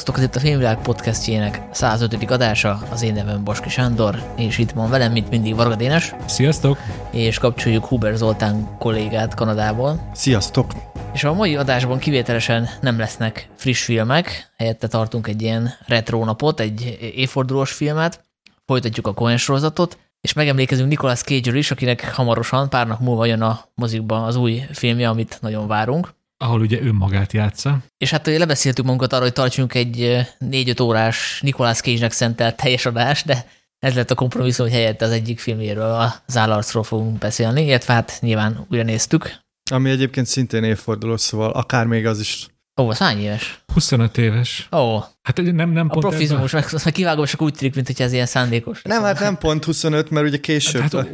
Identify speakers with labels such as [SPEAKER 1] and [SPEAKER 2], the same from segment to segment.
[SPEAKER 1] Sziasztok, ez itt a Filmvilág podcastjének 105. adása, az én nevem Baski Sándor, és itt van velem, mint mindig Varga Dénes.
[SPEAKER 2] Sziasztok!
[SPEAKER 1] És kapcsoljuk Huber Zoltán kollégát Kanadából.
[SPEAKER 3] Sziasztok!
[SPEAKER 1] És a mai adásban kivételesen nem lesznek friss filmek, helyette tartunk egy ilyen retro napot, egy évfordulós filmet, folytatjuk a Cohen sorozatot, és megemlékezünk Nicolas cage is, akinek hamarosan, pár nap múlva jön a mozikba az új filmje, amit nagyon várunk
[SPEAKER 2] ahol ugye önmagát játsza.
[SPEAKER 1] És hát lebeszéltük magunkat arra, hogy tartsunk egy 4-5 órás Nicolas Cage-nek szentelt teljes adást, de ez lett a kompromisszum, hogy helyette az egyik filmjéről, az állarcról fogunk beszélni, illetve hát nyilván újra néztük.
[SPEAKER 3] Ami egyébként szintén évforduló, szóval akár még az is.
[SPEAKER 1] Ó, az hány éves?
[SPEAKER 2] 25 éves.
[SPEAKER 1] Ó.
[SPEAKER 2] Hát nem, nem
[SPEAKER 1] a pont profizmus, meg, meg kivágom, csak úgy tűnik, mint hogy ez ilyen szándékos.
[SPEAKER 3] Nem, hát nem pont 25, mert ugye később. Hát, hát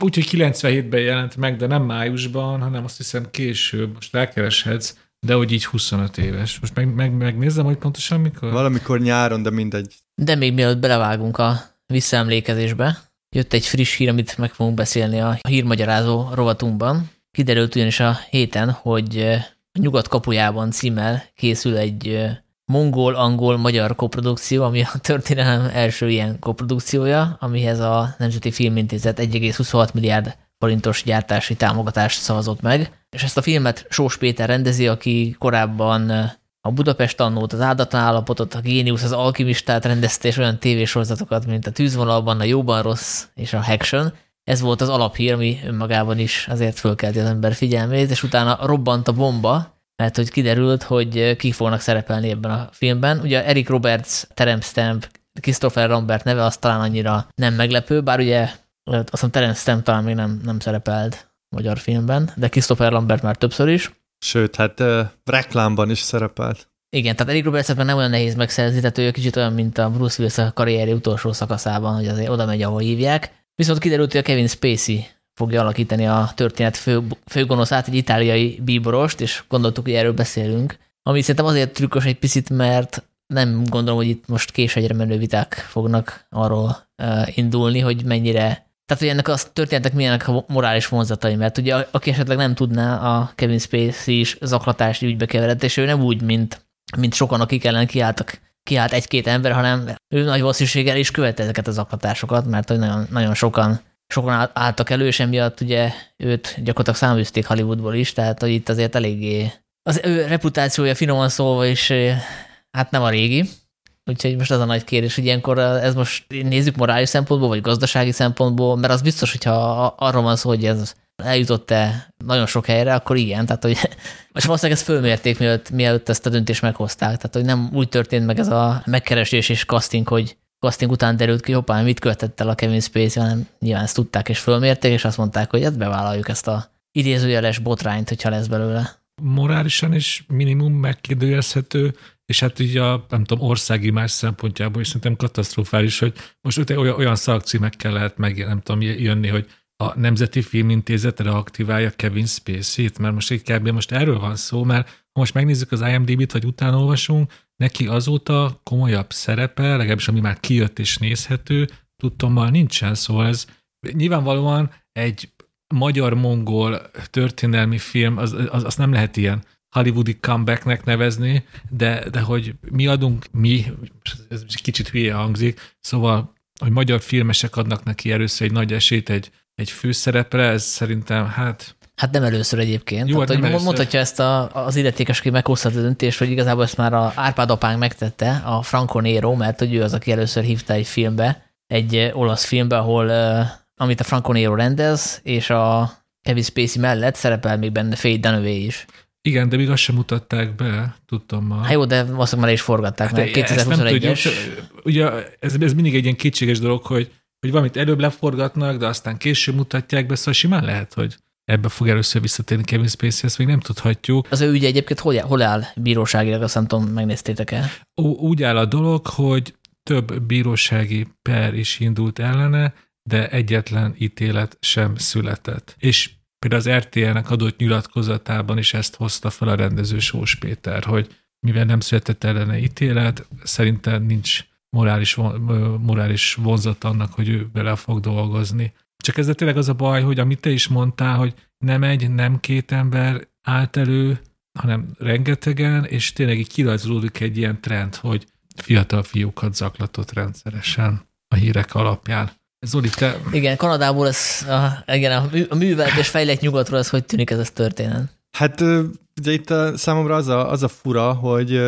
[SPEAKER 2] Úgyhogy 97-ben jelent meg, de nem májusban, hanem azt hiszem később. Most rákereshetsz, de hogy így 25 éves. Most meg, meg, megnézem, hogy pontosan mikor?
[SPEAKER 3] Valamikor nyáron, de mindegy.
[SPEAKER 1] De még mielőtt belevágunk a visszaemlékezésbe, jött egy friss hír, amit meg fogunk beszélni a hírmagyarázó rovatunkban. Kiderült ugyanis a héten, hogy a Nyugat kapujában címmel készül egy mongol-angol-magyar koprodukció, ami a történelem első ilyen koprodukciója, amihez a Nemzeti Filmintézet 1,26 milliárd forintos gyártási támogatást szavazott meg. És ezt a filmet Sós Péter rendezi, aki korábban a Budapest annót, az áldatlan állapotot, a Géniusz, az alkimistát rendezte, és olyan tévésorozatokat, mint a Tűzvonalban, a Jóban Rossz és a Haction. Ez volt az alaphír, ami önmagában is azért fölkelti az ember figyelmét, és utána robbant a bomba, mert hogy kiderült, hogy kik fognak szerepelni ebben a filmben. Ugye Eric Roberts, Terence Stamp, Christopher Lambert neve az talán annyira nem meglepő, bár ugye azt hiszem Terence Stamp talán még nem, nem szerepelt magyar filmben, de Christopher Lambert már többször is.
[SPEAKER 3] Sőt, hát uh, reklámban is szerepelt.
[SPEAKER 1] Igen, tehát Eric Roberts nem olyan nehéz megszerzni, tehát ő kicsit olyan, mint a Bruce Willis a karrieri utolsó szakaszában, hogy azért oda megy, ahol hívják. Viszont kiderült, hogy a Kevin Spacey fogja alakítani a történet fő, főgonoszát, egy itáliai bíborost, és gondoltuk, hogy erről beszélünk. Ami szerintem azért trükkös egy picit, mert nem gondolom, hogy itt most későgyre menő viták fognak arról uh, indulni, hogy mennyire tehát, hogy ennek a történetek milyenek a morális vonzatai, mert ugye aki esetleg nem tudná, a Kevin Spacey is zaklatási ügybe keveredett, és ő nem úgy, mint, mint sokan, akik ellen kiálltak, kiállt egy-két ember, hanem ő nagy valószínűséggel is követte ezeket a zaklatásokat, mert hogy nagyon, nagyon sokan sokan álltak elő, és emiatt ugye őt gyakorlatilag száműzték Hollywoodból is, tehát hogy itt azért eléggé az ő reputációja finoman szólva is hát nem a régi, úgyhogy most az a nagy kérdés, hogy ilyenkor ez most nézzük morális szempontból, vagy gazdasági szempontból, mert az biztos, hogyha arról van szó, hogy ez eljutott-e nagyon sok helyre, akkor igen, tehát hogy most valószínűleg ezt fölmérték, mielőtt, mielőtt ezt a döntést meghozták, tehát hogy nem úgy történt meg ez a megkeresés és casting, hogy casting után derült ki, hoppá, mit követett el a Kevin Spacey, hanem nyilván ezt tudták és fölmérték, és azt mondták, hogy hát bevállaljuk ezt a idézőjeles botrányt, hogyha lesz belőle.
[SPEAKER 2] Morálisan is minimum megkérdőjelezhető, és hát így a, nem tudom, országi más szempontjából is szerintem katasztrofális, hogy most olyan, olyan szakcímekkel lehet meg, nem tudom, jönni, hogy a Nemzeti Filmintézet reaktiválja Kevin Spacey-t, mert most egy kb. most erről van szó, mert ha most megnézzük az IMDb-t, vagy utána neki azóta komolyabb szerepe, legalábbis ami már kijött és nézhető, tudtommal nincsen, szóval ez nyilvánvalóan egy magyar-mongol történelmi film, az, az, az nem lehet ilyen hollywoodi comebacknek nevezni, de, de hogy mi adunk, mi, ez kicsit hülye hangzik, szóval, hogy magyar filmesek adnak neki először egy nagy esélyt egy, egy főszerepre, ez szerintem hát
[SPEAKER 1] Hát nem először egyébként. Jó, Tehát, hát hogy először. mondhatja ezt a, az illetékes, aki meghozta a döntést, hogy igazából ezt már a Árpád apánk megtette, a Franco Nero, mert hogy ő az, aki először hívta egy filmbe, egy olasz filmbe, ahol amit a Franco Nero rendez, és a Kevin Spacey mellett szerepel még benne Faye Dunaway is.
[SPEAKER 2] Igen, de még azt sem mutatták be, tudtam
[SPEAKER 1] már. Hát jó, de azt már is forgatták, hát mert 2021-es.
[SPEAKER 2] Ugye ez, ez mindig egy ilyen kétséges dolog, hogy, hogy valamit előbb leforgatnak, de aztán később mutatják be, szóval simán lehet, hogy ebbe fog először visszatérni Kevin Spacey, ezt még nem tudhatjuk.
[SPEAKER 1] Az ő ügye egyébként hol, hol áll bíróságilag, azt nem tudom, megnéztétek-e?
[SPEAKER 2] Úgy áll a dolog, hogy több bírósági per is indult ellene, de egyetlen ítélet sem született. És például az RTL-nek adott nyilatkozatában is ezt hozta fel a rendező Sós Péter, hogy mivel nem született ellene ítélet, szerintem nincs morális, morális vonzat annak, hogy ő bele fog dolgozni. Csak ez tényleg az a baj, hogy amit te is mondtál, hogy nem egy, nem két ember állt elő, hanem rengetegen, és tényleg így kirajzolódik egy ilyen trend, hogy fiatal fiúkat zaklatott rendszeresen a hírek alapján. Zoli, te...
[SPEAKER 1] Igen, Kanadából ez, a, igen, a, művelt és fejlett nyugatról ez hogy tűnik ez a történet?
[SPEAKER 3] Hát ugye itt a, számomra az a, az a fura, hogy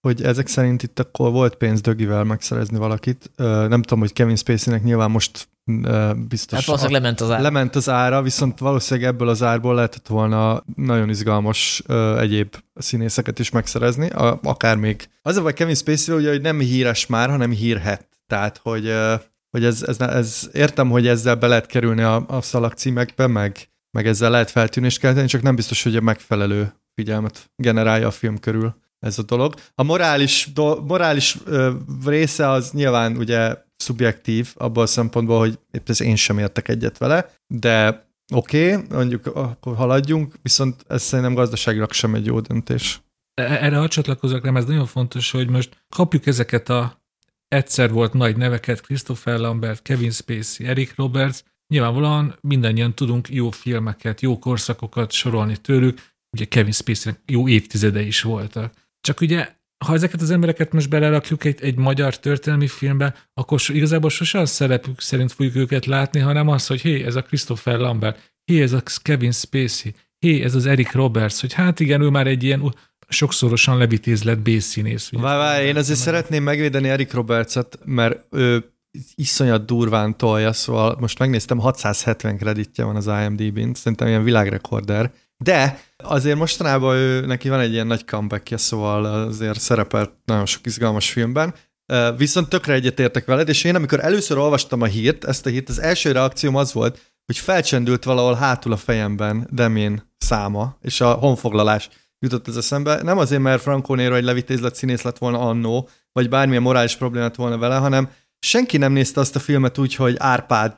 [SPEAKER 3] hogy ezek szerint itt akkor volt pénz dögivel megszerezni valakit. Nem tudom, hogy Kevin Spacey-nek nyilván most biztos...
[SPEAKER 1] Hát valószínűleg lement az ára.
[SPEAKER 3] Lement az ára, viszont valószínűleg ebből az árból lehetett volna nagyon izgalmas egyéb színészeket is megszerezni, akár még. Az a baj Kevin Spacey, ugye, hogy nem híres már, hanem hírhet. Tehát, hogy, hogy ez, ez, ez, értem, hogy ezzel be lehet kerülni a, a szalagcímekbe, meg, meg ezzel lehet feltűnést kelteni, csak nem biztos, hogy a megfelelő figyelmet generálja a film körül ez a dolog. A morális, do, morális része az nyilván ugye szubjektív abban a szempontból, hogy épp ez én sem értek egyet vele, de oké, okay, mondjuk akkor haladjunk, viszont ez szerintem gazdaságilag sem egy jó döntés.
[SPEAKER 2] E, erre ha csatlakozok, nem ez nagyon fontos, hogy most kapjuk ezeket a egyszer volt nagy neveket, Christopher Lambert, Kevin Spacey, Eric Roberts, nyilvánvalóan mindannyian tudunk jó filmeket, jó korszakokat sorolni tőlük, ugye Kevin Spacey-nek jó évtizede is voltak. Csak ugye, ha ezeket az embereket most belerakjuk egy, egy magyar történelmi filmbe, akkor igazából sose a szerepük szerint fogjuk őket látni, hanem az, hogy hé, ez a Christopher Lambert, hé, ez a Kevin Spacey, hé, ez az Eric Roberts, hogy hát igen, ő már egy ilyen sokszorosan levitézlet B-színész.
[SPEAKER 3] Várj, várj, én azért szeretném megvédeni Eric Robertset, mert ő iszonyat durván tolja, szóval most megnéztem, 670 kreditje van az IMDb-n, szerintem ilyen világrekorder, de azért mostanában ő, neki van egy ilyen nagy comebackje, szóval azért szerepelt nagyon sok izgalmas filmben, viszont tökre egyetértek veled, és én amikor először olvastam a hírt, ezt a hírt, az első reakcióm az volt, hogy felcsendült valahol hátul a fejemben Demén száma, és a honfoglalás jutott ez eszembe. Nem azért, mert Franco Nero egy levitézlet színész lett volna annó, vagy bármilyen morális problémát volna vele, hanem senki nem nézte azt a filmet úgy, hogy Árpád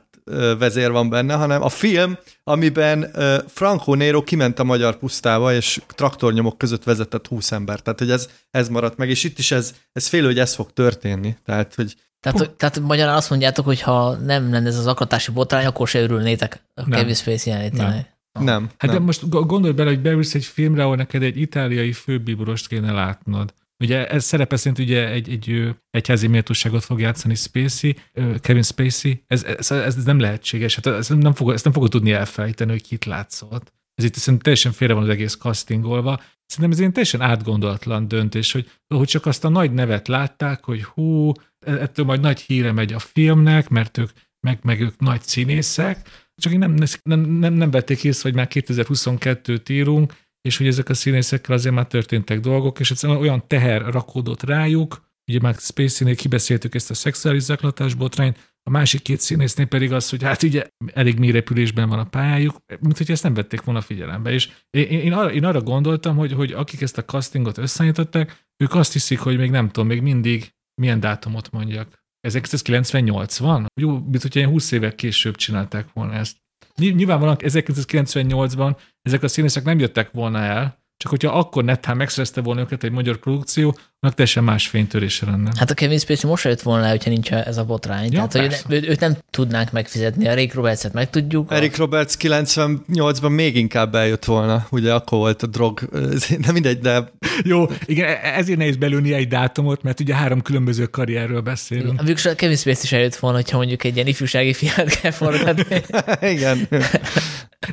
[SPEAKER 3] vezér van benne, hanem a film, amiben Franco Nero kiment a magyar pusztába, és traktornyomok között vezetett 20 ember. Tehát, hogy ez, ez maradt meg, és itt is ez, ez fél, hogy ez fog történni. Tehát, hogy
[SPEAKER 1] tehát, hogy, tehát magyarán azt mondjátok, hogy ha nem lenne ez az akatási botrány, akkor se örülnétek a nem. Kevin Spacey jelenlétének.
[SPEAKER 3] Nem. nem.
[SPEAKER 2] Hát
[SPEAKER 3] nem.
[SPEAKER 2] de most gondolj bele, hogy beülsz egy filmre, ahol neked egy itáliai főbíborost kéne látnod. Ugye ez szerepe szerint ugye egy, egy egyházi méltóságot fog játszani Spacey, Kevin Spacey. Ez, ez, ez nem lehetséges. Hát ez nem fog, ezt nem fogod tudni elfelejteni, hogy kit látszott. Ez itt szerintem teljesen félre van az egész castingolva. Szerintem ez egy teljesen átgondolatlan döntés, hogy, hogy csak azt a nagy nevet látták, hogy hú, e, ettől majd nagy híre megy a filmnek, mert ők, meg, meg ők nagy színészek, csak nem, nem, nem, nem vették észre, hogy már 2022-t írunk, és hogy ezek a színészekkel azért már történtek dolgok, és egyszerűen olyan teher rakódott rájuk, ugye már Spacey-nél kibeszéltük ezt a szexuális zaklatás botrányt, a másik két színésznél pedig az, hogy hát ugye elég mély repülésben van a pályájuk, mint hogy ezt nem vették volna figyelembe. És én, én, arra, én arra gondoltam, hogy, hogy akik ezt a castingot összeállították, ők azt hiszik, hogy még nem tudom, még mindig milyen dátumot mondjak. 1998 van? Jó, mint hogyha ilyen 20 évek később csinálták volna ezt. Nyilvánvalóan 1998-ban ezek a színészek nem jöttek volna el, csak hogyha akkor netán megszerezte volna őket egy magyar produkció, annak teljesen más fénytörése lenne.
[SPEAKER 1] Hát a Kevin Spacey most jött volna le, hogyha nincs ez a botrány. Ja, Tehát, hogy őt, őt nem tudnánk megfizetni. A Eric Roberts-et meg tudjuk.
[SPEAKER 3] Eric Roberts 98-ban még inkább eljött volna. Ugye akkor volt a drog, nem mindegy, de...
[SPEAKER 2] Jó, igen, e- ezért nehéz belülni egy dátumot, mert ugye három különböző karrierről beszélünk.
[SPEAKER 1] A Végül Kevin Spacey is eljött volna, hogyha mondjuk egy ilyen ifjúsági fiát kell forgatni.
[SPEAKER 3] igen.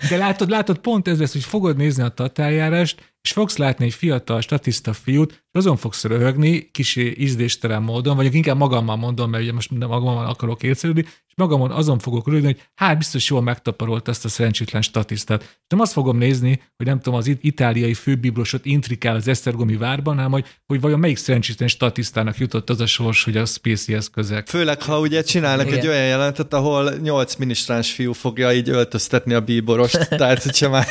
[SPEAKER 2] De látod, látod, pont ez lesz, hogy fogod nézni a tatárjárást, és fogsz látni egy fiatal, statiszta fiút, és azon fogsz röhögni, kis ízdéstelen módon, vagy inkább magammal mondom, mert ugye most magammal akarok értszerűdni, magamon azon fogok röhögni, hogy hát biztos jól megtaparolt ezt a szerencsétlen statisztát. Nem azt fogom nézni, hogy nem tudom, az itáliai főbibrosot intrikál az Esztergomi várban, hanem hogy, hogy vajon melyik szerencsétlen statisztának jutott az a sors, hogy a Spacey-hez közeg.
[SPEAKER 3] Főleg, ha ugye csinálnak Igen. egy olyan jelentet, ahol nyolc minisztráns fiú fogja így öltöztetni a bíborost, tehát hogyha már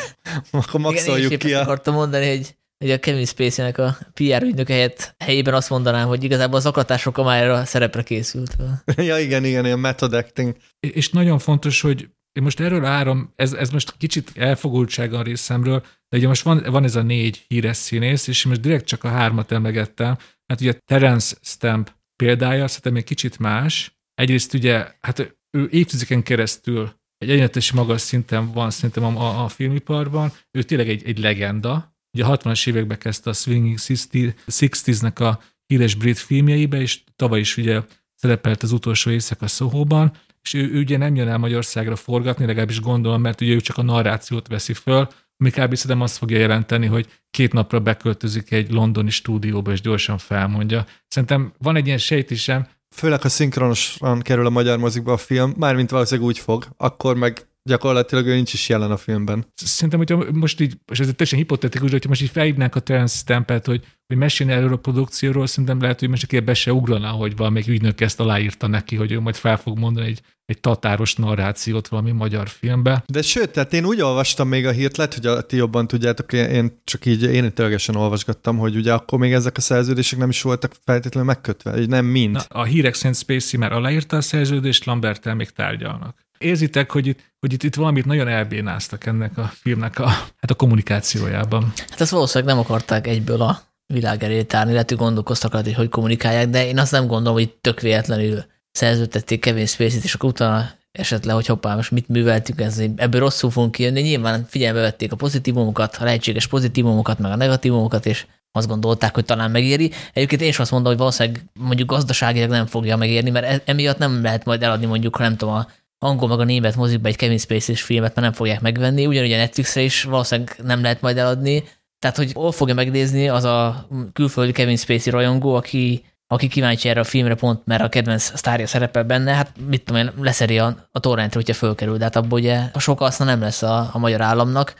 [SPEAKER 3] akkor maxoljuk Igen, ki a...
[SPEAKER 1] akartam mondani, hogy hogy a Kevin Spacey-nek a PR ügynök helyett helyében azt mondanám, hogy igazából az aklatások már a szerepre készült.
[SPEAKER 3] ja, igen, igen, ilyen method acting.
[SPEAKER 2] És nagyon fontos, hogy én most erről áram, ez, ez most kicsit elfogultsága a részemről, de ugye most van, van ez a négy híres színész, és most direkt csak a hármat emlegettem, mert ugye Terence Stamp példája szerintem egy kicsit más. Egyrészt ugye, hát ő évtizedeken keresztül egy egyenletes magas szinten van szerintem a, a, a filmiparban, ő tényleg egy, egy legenda, ugye a 60-as években kezdte a Swinging 60s-nek a híres brit filmjeibe, és tavaly is ugye szerepelt az utolsó éjszaka Szóhóban, és ő, ő ugye nem jön el Magyarországra forgatni, legalábbis gondolom, mert ugye ő csak a narrációt veszi föl, ami kb. szerintem azt fogja jelenteni, hogy két napra beköltözik egy londoni stúdióba, és gyorsan felmondja. Szerintem van egy ilyen sejtisem.
[SPEAKER 3] Főleg, ha szinkronosan kerül a magyar mozikba a film, mármint valószínűleg úgy fog, akkor meg gyakorlatilag ő nincs is jelen a filmben.
[SPEAKER 2] Szerintem, hogyha most így, és ez teljesen hipotetikus, hogyha most így felhívnánk a Terence Stampet, hogy, hogy mesélni erről a produkcióról, szerintem lehet, hogy most csak be se ugrana, hogy valamelyik ügynök ezt aláírta neki, hogy ő majd fel fog mondani egy, egy tatáros narrációt valami magyar filmbe.
[SPEAKER 3] De sőt, tehát én úgy olvastam még a hírt, lehet, hogy a, ti jobban tudjátok, én csak így én tölgesen olvasgattam, hogy ugye akkor még ezek a szerződések nem is voltak feltétlenül megkötve, hogy nem mind. Na,
[SPEAKER 2] a hírek szerint Spacey már aláírta a szerződést, Lambert még tárgyalnak érzitek, hogy itt, hogy itt, itt valamit nagyon elbénáztak ennek a filmnek a, hát a kommunikációjában.
[SPEAKER 1] Hát ezt valószínűleg nem akarták egyből a világ elé tárni, lehet, hogy gondolkoztak hogy hogy kommunikálják, de én azt nem gondolom, hogy tök véletlenül szerződtették Kevin Spacey-t, és akkor utána esetleg, hogy hoppá, most mit műveltük, ez, ebből rosszul fogunk kijönni. Nyilván figyelembe vették a pozitívumokat, a lehetséges pozitívumokat, meg a negatívumokat, és azt gondolták, hogy talán megéri. Egyébként én is azt mondom, hogy valószínűleg mondjuk gazdaságilag nem fogja megérni, mert e- emiatt nem lehet majd eladni mondjuk, nem tudom, a angol meg a német mozikba egy Kevin Spacey-s filmet már nem fogják megvenni, ugyanúgy a Netflixre is valószínűleg nem lehet majd eladni. Tehát, hogy hol fogja megnézni az a külföldi Kevin Spacey rajongó, aki, aki kíváncsi erre a filmre pont, mert a kedvenc sztárja szerepel benne, hát mit tudom én, leszeri a, a torrentre, hogyha fölkerül, de hát abból ugye a sok haszna nem lesz a, a magyar államnak.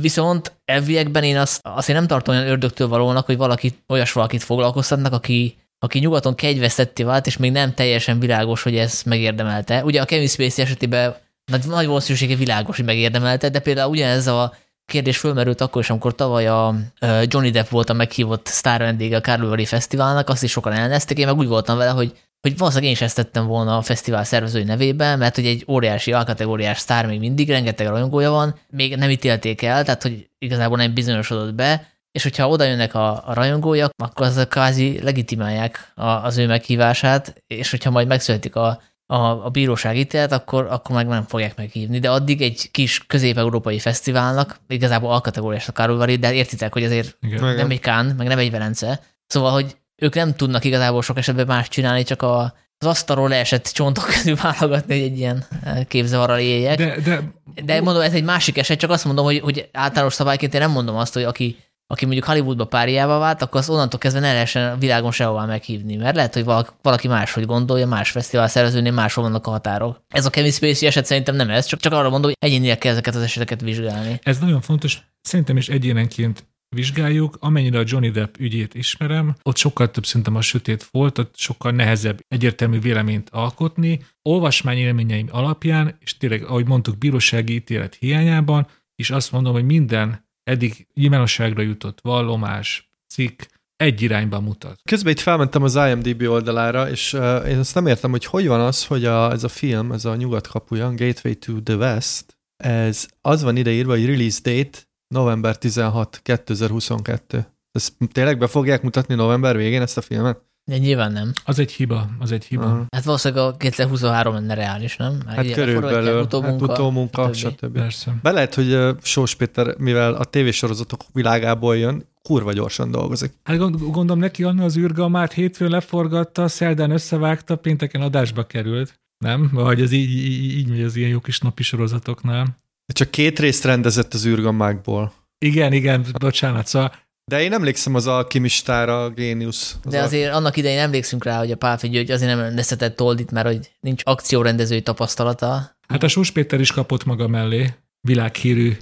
[SPEAKER 1] Viszont elviekben én azt, azt én nem tartom olyan ördögtől valónak, hogy valaki, olyas valakit foglalkoztatnak, aki aki nyugaton kegyvesztetté vált, és még nem teljesen világos, hogy ez megérdemelte. Ugye a Kevin Spacey esetében nagy, nagy valószínűsége világos, hogy megérdemelte, de például ugyanez a kérdés fölmerült akkor is, amikor tavaly a Johnny Depp volt a meghívott sztár vendége a Carlivary Fesztiválnak, azt is sokan elnezték, én meg úgy voltam vele, hogy hogy valószínűleg én is ezt tettem volna a fesztivál szervezői nevében, mert hogy egy óriási, alkategóriás sztár még mindig, rengeteg rajongója van, még nem ítélték el, tehát hogy igazából nem bizonyosodott be, és hogyha oda jönnek a, a rajongója, akkor az kvázi legitimálják a, az ő meghívását, és hogyha majd megszületik a, a, a bíróság ítélet, akkor, akkor meg nem fogják meghívni. De addig egy kis közép-európai fesztiválnak, igazából alkategóriás a Karolvari, de értitek, hogy azért Igen. nem egy Kán, meg nem egy Velence. Szóval, hogy ők nem tudnak igazából sok esetben más csinálni, csak a, az asztalról leesett csontok közül válogatni, hogy egy ilyen eh, képzavarral éljek. De, de, de mondom, ez egy másik eset, csak azt mondom, hogy, hogy általános szabályként én nem mondom azt, hogy aki aki mondjuk Hollywoodba párjával vált, akkor az onnantól kezdve ne lehessen a világon sehová meghívni, mert lehet, hogy valaki máshogy gondolja, más fesztivál szervezőnél máshol vannak a határok. Ez a Kevin Spacey eset szerintem nem ez, csak, csak arra mondom, hogy egyénileg kell ezeket az eseteket vizsgálni.
[SPEAKER 2] Ez nagyon fontos, szerintem is egyénenként vizsgáljuk, amennyire a Johnny Depp ügyét ismerem, ott sokkal több szerintem a sötét volt, ott sokkal nehezebb egyértelmű véleményt alkotni. Olvasmány élményeim alapján, és tényleg, ahogy mondtuk, bírósági ítélet hiányában, és azt mondom, hogy minden eddig nyilvánosságra jutott vallomás, cikk egy irányba mutat.
[SPEAKER 3] Közben itt felmentem az IMDb oldalára, és uh, én azt nem értem, hogy hogy van az, hogy a, ez a film, ez a nyugat kapuja, Gateway to the West, ez az van ideírva, hogy release date november 16, 2022. Ezt tényleg be fogják mutatni november végén ezt a filmet?
[SPEAKER 1] De nyilván nem.
[SPEAKER 2] Az egy hiba, az egy hiba. Uh-huh.
[SPEAKER 1] Hát valószínűleg a 2023 lenne reális, nem?
[SPEAKER 3] Mert hát körülbelül, utómunka, hát utómunka, stb. stb. Persze. Be lehet, hogy Sós Péter, mivel a tévésorozatok világából jön, kurva gyorsan dolgozik.
[SPEAKER 2] Hát gondolom neki annyi az űrgamát hétfőn leforgatta, szerdán összevágta, pénteken adásba került. Nem? Vagy ez így, így, így megy az ilyen jó kis napi sorozatoknál.
[SPEAKER 3] Csak két részt rendezett az űrgamákból.
[SPEAKER 2] Igen, igen, bocsánat. Szóval
[SPEAKER 3] de én emlékszem az alkimistára, a géniusz.
[SPEAKER 1] Az De azért annak idején emlékszünk rá, hogy a Pálfi György azért nem rendezhetett Toldit, mert hogy nincs akciórendezői tapasztalata.
[SPEAKER 2] Hát a Sus Péter is kapott maga mellé világhírű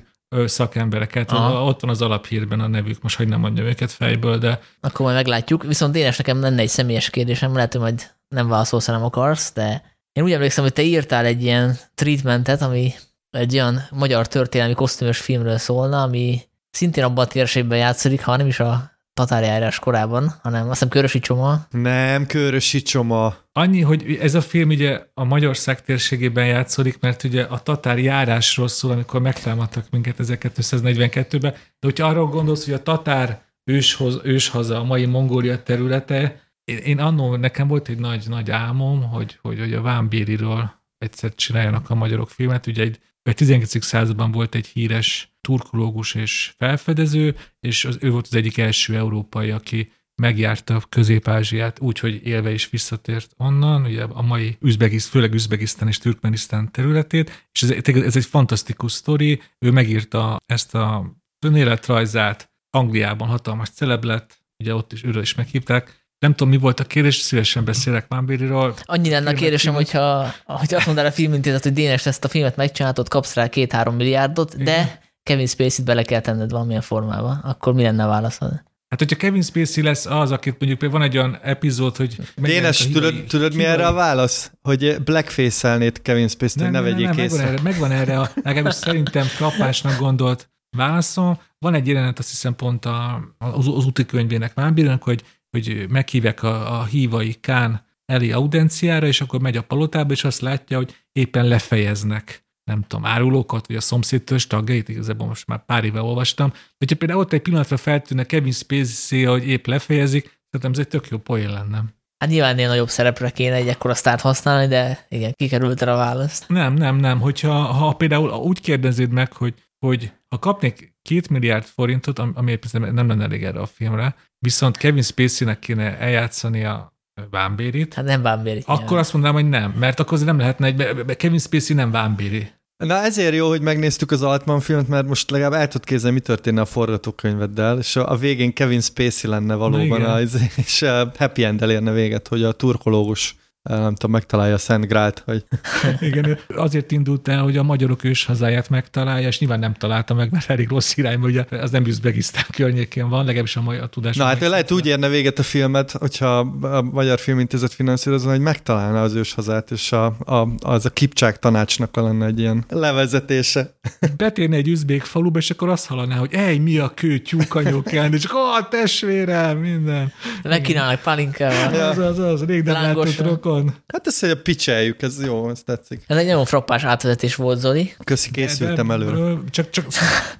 [SPEAKER 2] szakembereket. Aha. Ott van az alaphírben a nevük, most hogy nem mondjam őket fejből, de...
[SPEAKER 1] Akkor majd meglátjuk. Viszont én nekem lenne egy személyes kérdésem, lehet, hogy majd nem válaszolsz, nem akarsz, de én úgy emlékszem, hogy te írtál egy ilyen treatmentet, ami egy olyan magyar történelmi kosztümös filmről szólna, ami szintén abban a térségben játszik, ha nem is a tatárjárás korában, hanem azt hiszem Körösi Csoma.
[SPEAKER 3] Nem, Körösi Csoma.
[SPEAKER 2] Annyi, hogy ez a film ugye a Magyarország térségében játszódik, mert ugye a tatár járásról szól, amikor megtámadtak minket 1242-ben, de hogyha arról gondolsz, hogy a tatár őshoz, őshaza, a mai Mongólia területe, én, én annó, nekem volt egy nagy, nagy álmom, hogy, hogy, hogy a Vámbériről egyszer csináljanak a magyarok filmet, ugye egy a 19. században volt egy híres turkológus és felfedező, és az, ő volt az egyik első európai, aki megjárta Közép-Ázsiát úgy, élve is visszatért onnan, ugye a mai Üzbegiszt, főleg Üzbegisztán és Türkmenisztán területét, és ez, ez egy fantasztikus sztori, ő megírta ezt a önéletrajzát, Angliában hatalmas celeb lett, ugye ott is őről is meghívták, nem tudom, mi volt a kérdés, szívesen beszélek Mámbériről.
[SPEAKER 1] Annyi lenne a kérdésem, hogyha, hogyha azt mondaná a filmintézet, hogy Dénes ezt a filmet megcsináltod, kapsz rá két-három milliárdot, Igen. de Kevin Spacey-t bele kell tenned valamilyen formába, akkor mi lenne a válaszod?
[SPEAKER 2] Hát, hogyha Kevin Spacey lesz az, akit mondjuk van egy olyan epizód, hogy...
[SPEAKER 3] Dénes, tudod, tudod mi erre a válasz? Hogy blackface-elnéd Kevin Spacey-t, hogy ne, ne vegyék
[SPEAKER 2] észre. Megvan erre, megvan erre a, legalábbis szerintem frappásnak gondolt válaszom. Van egy jelenet, azt hiszem pont a, az, az úti könyvének Vámbírnak, hogy, hogy meghívják a, a hívai Kán elé audenciára, és akkor megy a palotába, és azt látja, hogy éppen lefejeznek nem tudom, árulókat, vagy a szomszédtös tagjait, igazából most már pár éve olvastam. Hogyha például ott egy pillanatra feltűnne Kevin Spacey, hogy épp lefejezik, szerintem ez egy tök jó poén lenne.
[SPEAKER 1] Hát nyilván ennél nagyobb szerepre kéne egy ekkora sztárt használni, de igen, kikerült a választ.
[SPEAKER 2] Nem, nem, nem. Hogyha ha például úgy kérdezed meg, hogy, hogy ha kapnék két milliárd forintot, ami nem lenne elég erre a filmre, viszont Kevin Spacey-nek kéne eljátszani a Vámbérit.
[SPEAKER 1] Hát nem Vámbérit.
[SPEAKER 2] Akkor nyilván. azt mondanám, hogy nem, mert akkor nem lehetne egy, Kevin Spacey nem Vámbéri.
[SPEAKER 3] Na ezért jó, hogy megnéztük az Altman filmet, mert most legalább el tudod képzelni, mi történne a forgatókönyveddel, és a végén Kevin Spacey lenne valóban, az, és happy end érne véget, hogy a turkológus nem tudom, megtalálja a Szent Grált, hogy...
[SPEAKER 2] Igen, azért indult el, hogy a magyarok ős hazáját megtalálja, és nyilván nem találta meg, mert elég rossz irányba, ugye az nem Üzbegisztán környékén van, legalábbis a, mai, a tudás.
[SPEAKER 3] Na hát lehet úgy érne véget a filmet, hogyha a Magyar Filmintézet finanszírozna, hogy megtalálna az ős hazát, és a, a, az a Kipcsák tanácsnak lenne egy ilyen levezetése.
[SPEAKER 2] Betérne egy üzbék faluba, és akkor azt hallaná, hogy ej, mi a kő, tyúkanyó kell, és akkor, testvérem, minden.
[SPEAKER 1] Megkínálnak palinkával.
[SPEAKER 2] Ja. Az, az, az, rég nem látott van.
[SPEAKER 3] Hát ezt, hogy a picseljük, ez jó, ez tetszik.
[SPEAKER 1] Ez egy nagyon frappás átvezetés volt, Zoli.
[SPEAKER 3] Köszi, készültem elő.
[SPEAKER 2] Csak, csak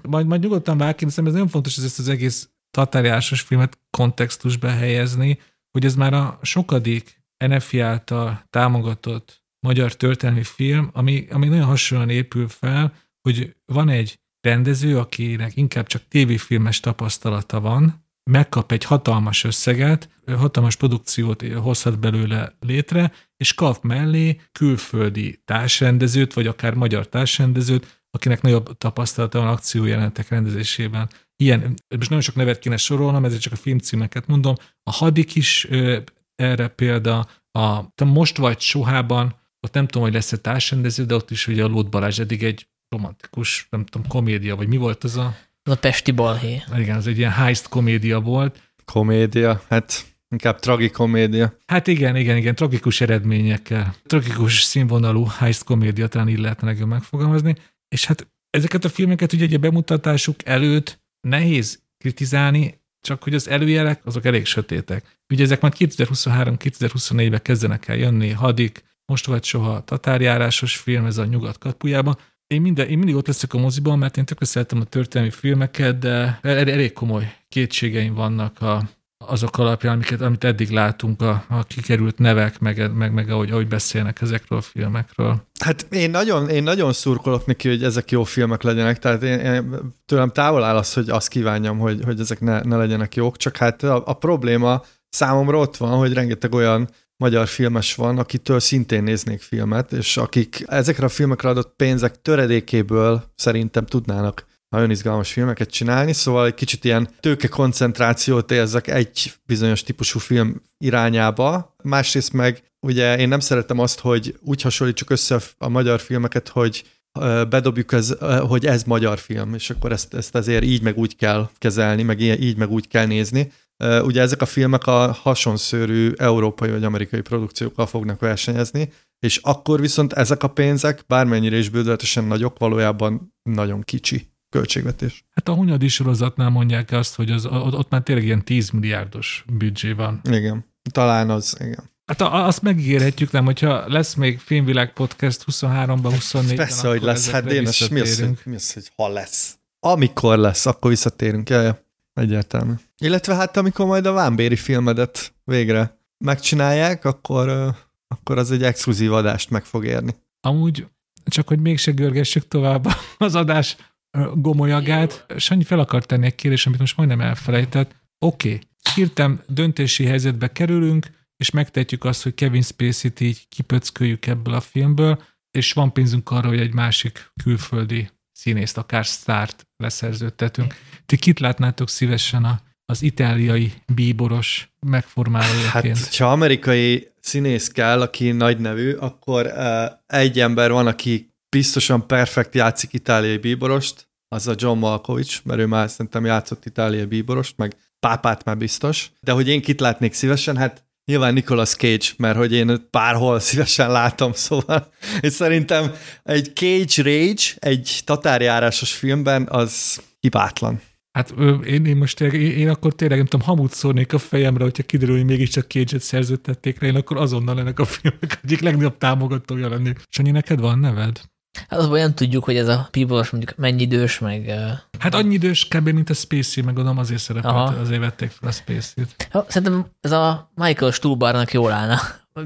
[SPEAKER 2] majd, majd nyugodtan bárkinek, ez nagyon fontos, hogy ezt az egész tatárjásos filmet kontextusba helyezni, hogy ez már a sokadik NFI által támogatott magyar történelmi film, ami, ami nagyon hasonlóan épül fel, hogy van egy rendező, akinek inkább csak tévéfilmes tapasztalata van, megkap egy hatalmas összeget, hatalmas produkciót hozhat belőle létre, és kap mellé külföldi társrendezőt, vagy akár magyar társrendezőt, akinek nagyobb tapasztalata van akciójelentek rendezésében. Ilyen, most nagyon sok nevet kéne sorolnom, ezért csak a filmcímeket mondom. A Hadik is erre példa, a te most vagy sohában, ott nem tudom, hogy lesz-e társrendező, de ott is ugye a Lót Balázs eddig egy romantikus, nem tudom, komédia, vagy mi volt az a
[SPEAKER 1] az a Pesti balhé.
[SPEAKER 2] Igen, az egy ilyen heist komédia volt.
[SPEAKER 3] Komédia, hát inkább tragikomédia.
[SPEAKER 2] Hát igen, igen, igen, tragikus eredményekkel. Tragikus színvonalú heist komédia, talán így lehetne nagyon megfogalmazni. És hát ezeket a filmeket ugye egy bemutatásuk előtt nehéz kritizálni, csak hogy az előjelek azok elég sötétek. Ugye ezek majd 2023-2024-ben kezdenek el jönni, hadik, most vagy soha tatárjárásos film, ez a nyugat kapujában, én, minden, én mindig ott leszek a moziban, mert én tökre szeretem a történelmi filmeket, de elég komoly kétségeim vannak a, azok alapján, amiket, amit eddig látunk, a, a kikerült nevek, meg, meg, meg ahogy, ahogy beszélnek ezekről a filmekről.
[SPEAKER 3] Hát én nagyon, én nagyon szurkolok neki, hogy ezek jó filmek legyenek, tehát én, én tőlem távol áll az, hogy azt kívánjam, hogy, hogy ezek ne, ne legyenek jók, csak hát a, a probléma számomra ott van, hogy rengeteg olyan magyar filmes van, akitől szintén néznék filmet, és akik ezekre a filmekre adott pénzek töredékéből szerintem tudnának nagyon izgalmas filmeket csinálni, szóval egy kicsit ilyen tőke koncentrációt érzek egy bizonyos típusú film irányába. Másrészt meg ugye én nem szeretem azt, hogy úgy hasonlítsuk össze a magyar filmeket, hogy bedobjuk, ez, hogy ez magyar film, és akkor ezt, ezt azért így meg úgy kell kezelni, meg így meg úgy kell nézni. Ugye ezek a filmek a hasonszörű európai vagy amerikai produkciókkal fognak versenyezni, és akkor viszont ezek a pénzek, bármennyire is bődöletesen nagyok, valójában nagyon kicsi költségvetés.
[SPEAKER 2] Hát a Hunyadi sorozatnál mondják azt, hogy az, ott már tényleg ilyen 10 milliárdos büdzsé van.
[SPEAKER 3] Igen, talán az, igen.
[SPEAKER 2] Hát azt megígérhetjük, nem, hogyha lesz még Filmvilág Podcast 23-ban, 24-ben.
[SPEAKER 3] Persze, hogy lesz, hát Dénes, mi az, hogy, mi az, hogy ha lesz? Amikor lesz, akkor visszatérünk. Ja, ja. Egyértelmű. Illetve hát amikor majd a Vámbéri filmedet végre megcsinálják, akkor, akkor az egy exkluzív adást meg fog érni.
[SPEAKER 2] Amúgy csak hogy mégse görgessük tovább az adás gomolyagát. Sanyi fel akart tenni egy kérdés, amit most majdnem elfelejtett. Oké, okay. hirtem döntési helyzetbe kerülünk, és megtetjük azt, hogy Kevin Spacey-t így kipöcköljük ebből a filmből, és van pénzünk arra, hogy egy másik külföldi színészt, akár sztárt leszerződtetünk. Ti kit látnátok szívesen a, az itáliai bíboros megformálójaként?
[SPEAKER 3] Hát, ha amerikai színész kell, aki nagy nevű, akkor uh, egy ember van, aki biztosan perfekt játszik itáliai bíborost, az a John Malkovich, mert ő már szerintem játszott itáliai bíborost, meg pápát már biztos. De hogy én kit látnék szívesen, hát nyilván Nicolas Cage, mert hogy én bárhol szívesen látom, szóval és szerintem egy Cage Rage, egy tatárjárásos filmben az hibátlan.
[SPEAKER 2] Hát én, én most tényleg, én, én akkor tényleg nem tudom, hamut szórnék a fejemre, hogyha kiderül, hogy mégiscsak Cage-et szerződtették rá, én akkor azonnal ennek a filmek egyik legnagyobb támogatója lenni. Sanyi, neked van neved?
[SPEAKER 1] Hát az olyan tudjuk, hogy ez a people mondjuk mennyi idős, meg...
[SPEAKER 2] Hát annyi idős kb. mint a Spacey, meg oda azért szerepelt, Aha. azért vették fel a Spacey-t.
[SPEAKER 1] Szerintem ez a Michael Stuhlbarnak jól állna.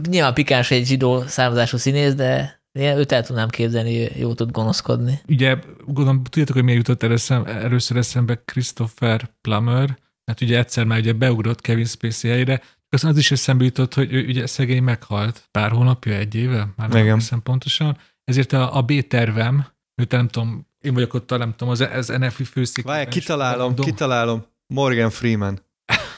[SPEAKER 1] Nyilván pikáns egy zsidó származású színész, de én őt el tudnám képzelni, jó tud gonoszkodni.
[SPEAKER 2] Ugye, gondolom, tudjátok, hogy miért jutott először, először eszembe Christopher Plummer, mert ugye egyszer már ugye beugrott Kevin Spacey helyére, aztán az is eszembe jutott, hogy ő ugye szegény meghalt pár hónapja, egy éve, már nem hiszem pontosan, ezért a, a B-tervem, őt nem tudom, én vagyok ott, nem tudom, az, az NFI főszék.
[SPEAKER 3] Várj, kitalálom, kitalálom. Morgan Freeman.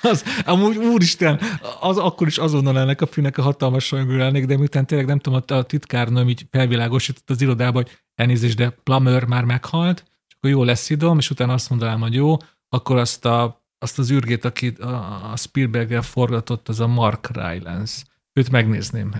[SPEAKER 2] Az, amúgy úristen, az akkor is azonnal ennek a filmnek a hatalmas rajongó lennék, de miután tényleg nem tudom, a titkárnőm így felvilágosított az irodába, hogy elnézést, de Plummer már meghalt, és akkor jó lesz idom, és utána azt mondanám, hogy jó, akkor azt, a, azt az űrgét, akit a, Spielberg-el forgatott, az a Mark Rylance. Őt megnézném.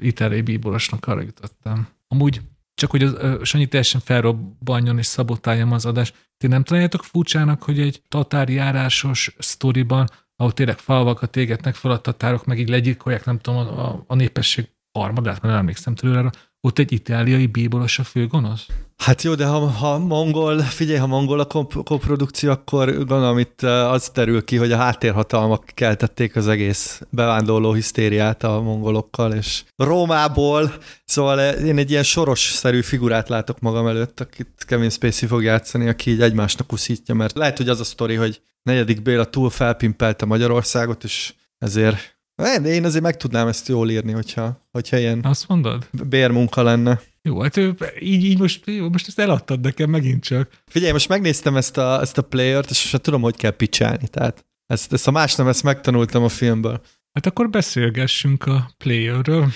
[SPEAKER 2] Iteré bíborosnak arra jutottam. Amúgy csak hogy az, Sanyi teljesen felrobbanjon és szabotáljam az adást. Ti nem találjátok furcsának, hogy egy tatárjárásos sztoriban, ahol tényleg falvakat égetnek fel a tatárok, meg így legyilkolják, nem tudom, a, a népesség harmadát, mert nem emlékszem tőle, ott egy itáliai bíboros a főgonosz?
[SPEAKER 3] Hát jó, de ha, ha mongol, figyelj, ha mongol a koprodukció, akkor gondolom itt az terül ki, hogy a háttérhatalmak keltették az egész bevándorló hisztériát a mongolokkal, és Rómából, szóval én egy ilyen soros-szerű figurát látok magam előtt, akit Kevin Spacey fog játszani, aki így egymásnak uszítja, mert lehet, hogy az a sztori, hogy negyedik Béla túl felpimpelte Magyarországot, és ezért én azért meg tudnám ezt jól írni, hogyha, hogyha ilyen
[SPEAKER 2] Azt mondod?
[SPEAKER 3] bérmunka lenne.
[SPEAKER 2] Jó, hát ő, így, így most, jó, most ezt eladtad nekem megint csak.
[SPEAKER 3] Figyelj, most megnéztem ezt a, ezt a playert, és most tudom, hogy kell picsálni. Tehát ezt, ezt a más nem, ezt megtanultam a filmből.
[SPEAKER 2] Hát akkor beszélgessünk a playerről.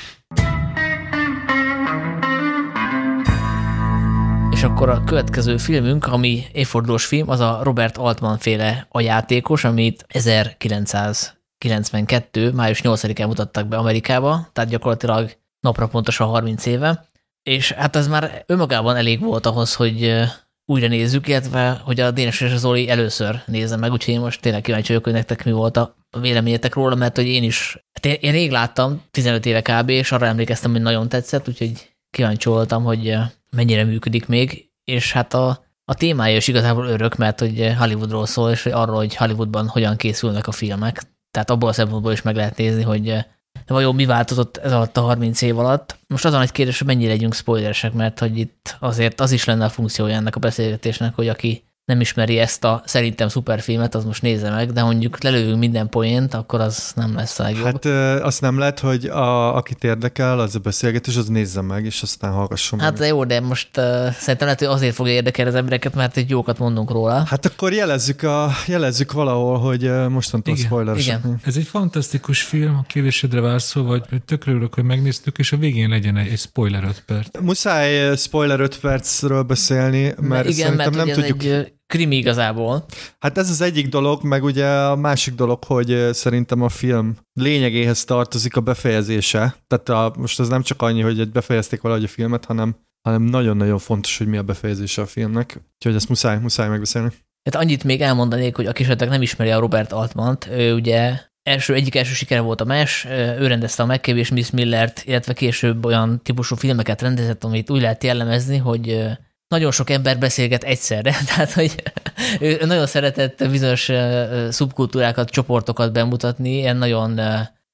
[SPEAKER 1] És akkor a következő filmünk, ami évfordulós film, az a Robert Altman féle a játékos, amit 1900 92. május 8-án mutattak be Amerikába, tehát gyakorlatilag napra pontosan 30 éve, és hát ez már önmagában elég volt ahhoz, hogy újra nézzük, illetve hogy a Dénes és Zoli először nézze meg, úgyhogy én most tényleg kíváncsi vagyok, hogy nektek mi volt a véleményetek róla, mert hogy én is, hát én, én rég láttam, 15 éve kb., és arra emlékeztem, hogy nagyon tetszett, úgyhogy kíváncsi voltam, hogy mennyire működik még, és hát a, a témája is igazából örök, mert hogy Hollywoodról szól, és arról, hogy Hollywoodban hogyan készülnek a filmek. Tehát abból a szempontból is meg lehet nézni, hogy eh, vajon mi változott ez alatt a 30 év alatt. Most azon egy kérdés, hogy mennyire legyünk spoileresek, mert hogy itt azért az is lenne a funkciója ennek a beszélgetésnek, hogy aki nem ismeri ezt a szerintem szuperfilmet, az most nézze meg, de mondjuk lelőjünk minden poént, akkor az nem lesz a legjobb.
[SPEAKER 3] Hát ö, azt nem lehet, hogy a, akit érdekel, az a beszélgetés, az nézze meg, és aztán hallgasson
[SPEAKER 1] Hát meg. jó, de most uh, szerintem lehet, hogy azért fogja érdekelni az embereket, mert egy jókat mondunk róla.
[SPEAKER 3] Hát akkor jelezzük, a, jelezzük valahol, hogy mostantól igen, spoiler. Igen.
[SPEAKER 2] Ez egy fantasztikus film, a kérdésedre válaszolva, hogy tökre örülök, hogy megnéztük, és a végén legyen egy, egy spoiler 5 perc.
[SPEAKER 3] Muszáj spoiler 5 percről beszélni, mert igen, szerintem mert nem tudjuk... Egy,
[SPEAKER 1] krimi igazából.
[SPEAKER 3] Hát ez az egyik dolog, meg ugye a másik dolog, hogy szerintem a film lényegéhez tartozik a befejezése. Tehát a, most ez nem csak annyi, hogy befejezték valahogy a filmet, hanem hanem nagyon-nagyon fontos, hogy mi a befejezése a filmnek. Úgyhogy ezt muszáj, muszáj megbeszélni.
[SPEAKER 1] Hát annyit még elmondanék, hogy aki esetleg nem ismeri a Robert Altmant, ő ugye első, egyik első sikere volt a MES, ő rendezte a McCabe és Miss Millert, illetve később olyan típusú filmeket rendezett, amit úgy lehet jellemezni, hogy nagyon sok ember beszélget egyszerre, tehát hogy ő nagyon szeretett bizonyos szubkultúrákat, csoportokat bemutatni, ilyen nagyon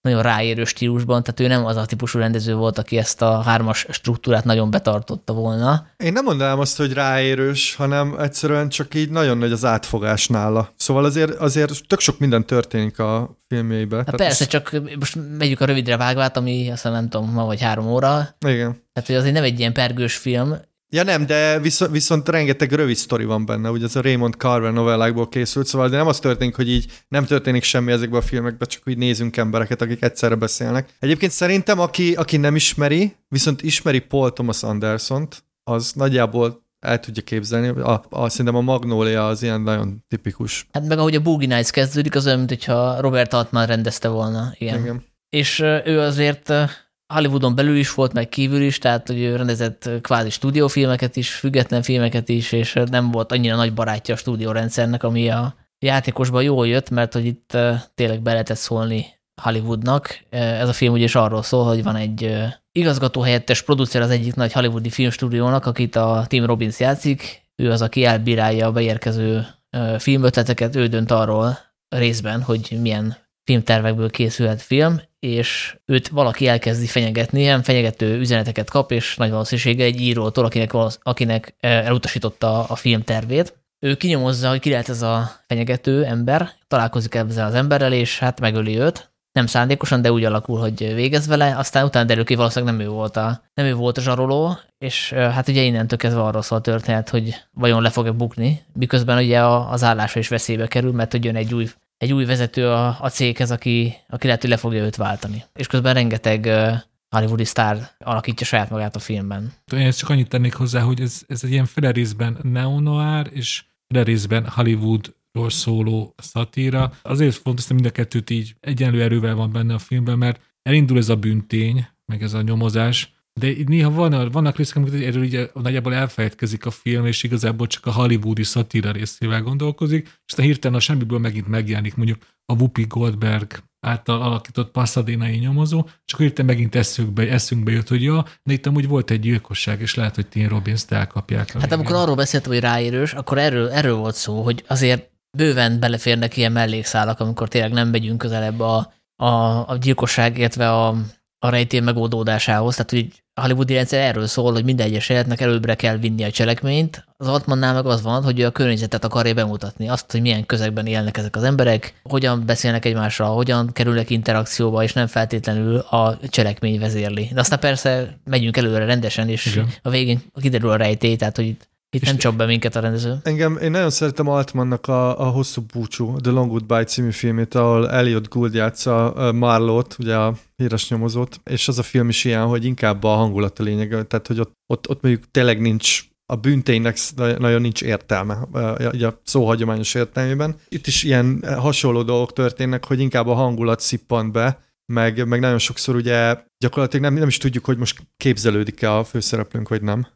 [SPEAKER 1] nagyon ráérő stílusban, tehát ő nem az a típusú rendező volt, aki ezt a hármas struktúrát nagyon betartotta volna.
[SPEAKER 3] Én nem mondanám azt, hogy ráérős, hanem egyszerűen csak így nagyon nagy az átfogás nála. Szóval azért, azért tök sok minden történik a filmjeiben.
[SPEAKER 1] Hát persze, ez... csak most megyük a rövidre vágvát, ami azt nem tudom, ma vagy három óra.
[SPEAKER 3] Igen.
[SPEAKER 1] Tehát, hogy azért nem egy ilyen pergős film,
[SPEAKER 3] Ja nem, de viszont, viszont rengeteg rövid sztori van benne, ugye ez a Raymond Carver novellákból készült, szóval de nem az történik, hogy így nem történik semmi ezekben a filmekben, csak úgy nézünk embereket, akik egyszerre beszélnek. Egyébként szerintem, aki, aki nem ismeri, viszont ismeri Paul Thomas Anderson-t, az nagyjából el tudja képzelni. A, a, szerintem a Magnolia az ilyen nagyon tipikus.
[SPEAKER 1] Hát meg ahogy a Boogie Nights kezdődik, az olyan, mintha Robert Altman rendezte volna. Igen. Igen. És ő azért Hollywoodon belül is volt, meg kívül is, tehát hogy ő rendezett kvázi stúdiófilmeket is, független filmeket is, és nem volt annyira nagy barátja a stúdiórendszernek, ami a játékosban jól jött, mert hogy itt tényleg be lehetett szólni Hollywoodnak. Ez a film ugye is arról szól, hogy van egy igazgatóhelyettes producer az egyik nagy hollywoodi filmstúdiónak, akit a Tim Robbins játszik, ő az, aki elbírálja a beérkező filmötleteket, ő dönt arról részben, hogy milyen filmtervekből készülhet film, és őt valaki elkezdi fenyegetni, ilyen fenyegető üzeneteket kap, és nagy valószínűséggel egy írótól, akinek, akinek elutasította a film tervét. Ő kinyomozza, hogy ki lehet ez a fenyegető ember, találkozik ezzel az emberrel, és hát megöli őt. Nem szándékosan, de úgy alakul, hogy végez vele, aztán utána derül ki, valószínűleg nem ő volt a, nem ő volt a zsaroló, és hát ugye innentől kezdve arról szól a történet, hogy vajon le fog-e bukni, miközben ugye az állása is veszélybe kerül, mert hogy jön egy új egy új vezető a, a céghez, aki, aki lehet, hogy le fogja őt váltani. És közben rengeteg hollywoodi sztár alakítja saját magát a filmben.
[SPEAKER 2] Én ezt csak annyit tennék hozzá, hogy ez, ez egy ilyen fele részben neo-noir, és fele részben Hollywoodról szóló szatíra. Azért fontos, hogy mind a kettőt így egyenlő erővel van benne a filmben, mert elindul ez a bűntény, meg ez a nyomozás, de néha van, vannak részek, amikor erről ugye nagyjából elfelejtkezik a film, és igazából csak a hollywoodi szatíra részével gondolkozik, és aztán hirtelen a semmiből megint megjelenik mondjuk a Whoopi Goldberg által alakított pasadénai nyomozó, csak hirtelen megint eszünkbe, eszünkbe jött, hogy ja, de itt amúgy volt egy gyilkosság, és lehet, hogy Tim Robbins-t elkapják.
[SPEAKER 1] Hát végén. amikor arról beszéltem, hogy ráérős, akkor erről, erről volt szó, hogy azért bőven beleférnek ilyen mellékszálak, amikor tényleg nem megyünk közelebb a, a, a gyilkosság, illetve a, a rejtély megoldódásához, tehát hogy a hollywoodi rendszer erről szól, hogy minden egyes életnek előbbre kell vinni a cselekményt. Az Altmannál meg az van, hogy a környezetet akarja bemutatni, azt, hogy milyen közegben élnek ezek az emberek, hogyan beszélnek egymással, hogyan kerülnek interakcióba, és nem feltétlenül a cselekmény vezérli. De aztán persze megyünk előre rendesen, és Igen. a végén kiderül a rejtély, tehát hogy itt nem csap be minket a rendező.
[SPEAKER 3] Engem, én nagyon szeretem Altmannak a, a hosszú búcsú, The Long Goodbye című filmét, ahol Elliot Gould játsza Marlót, ugye a híres nyomozót, és az a film is ilyen, hogy inkább a hangulat a lényeg, tehát hogy ott, ott, ott mondjuk tényleg nincs a bűnténynek nagyon nincs értelme, ugye a szó hagyományos értelmében. Itt is ilyen hasonló dolgok történnek, hogy inkább a hangulat szippant be, meg, meg nagyon sokszor ugye gyakorlatilag nem, nem is tudjuk, hogy most képzelődik-e a főszereplőnk, vagy nem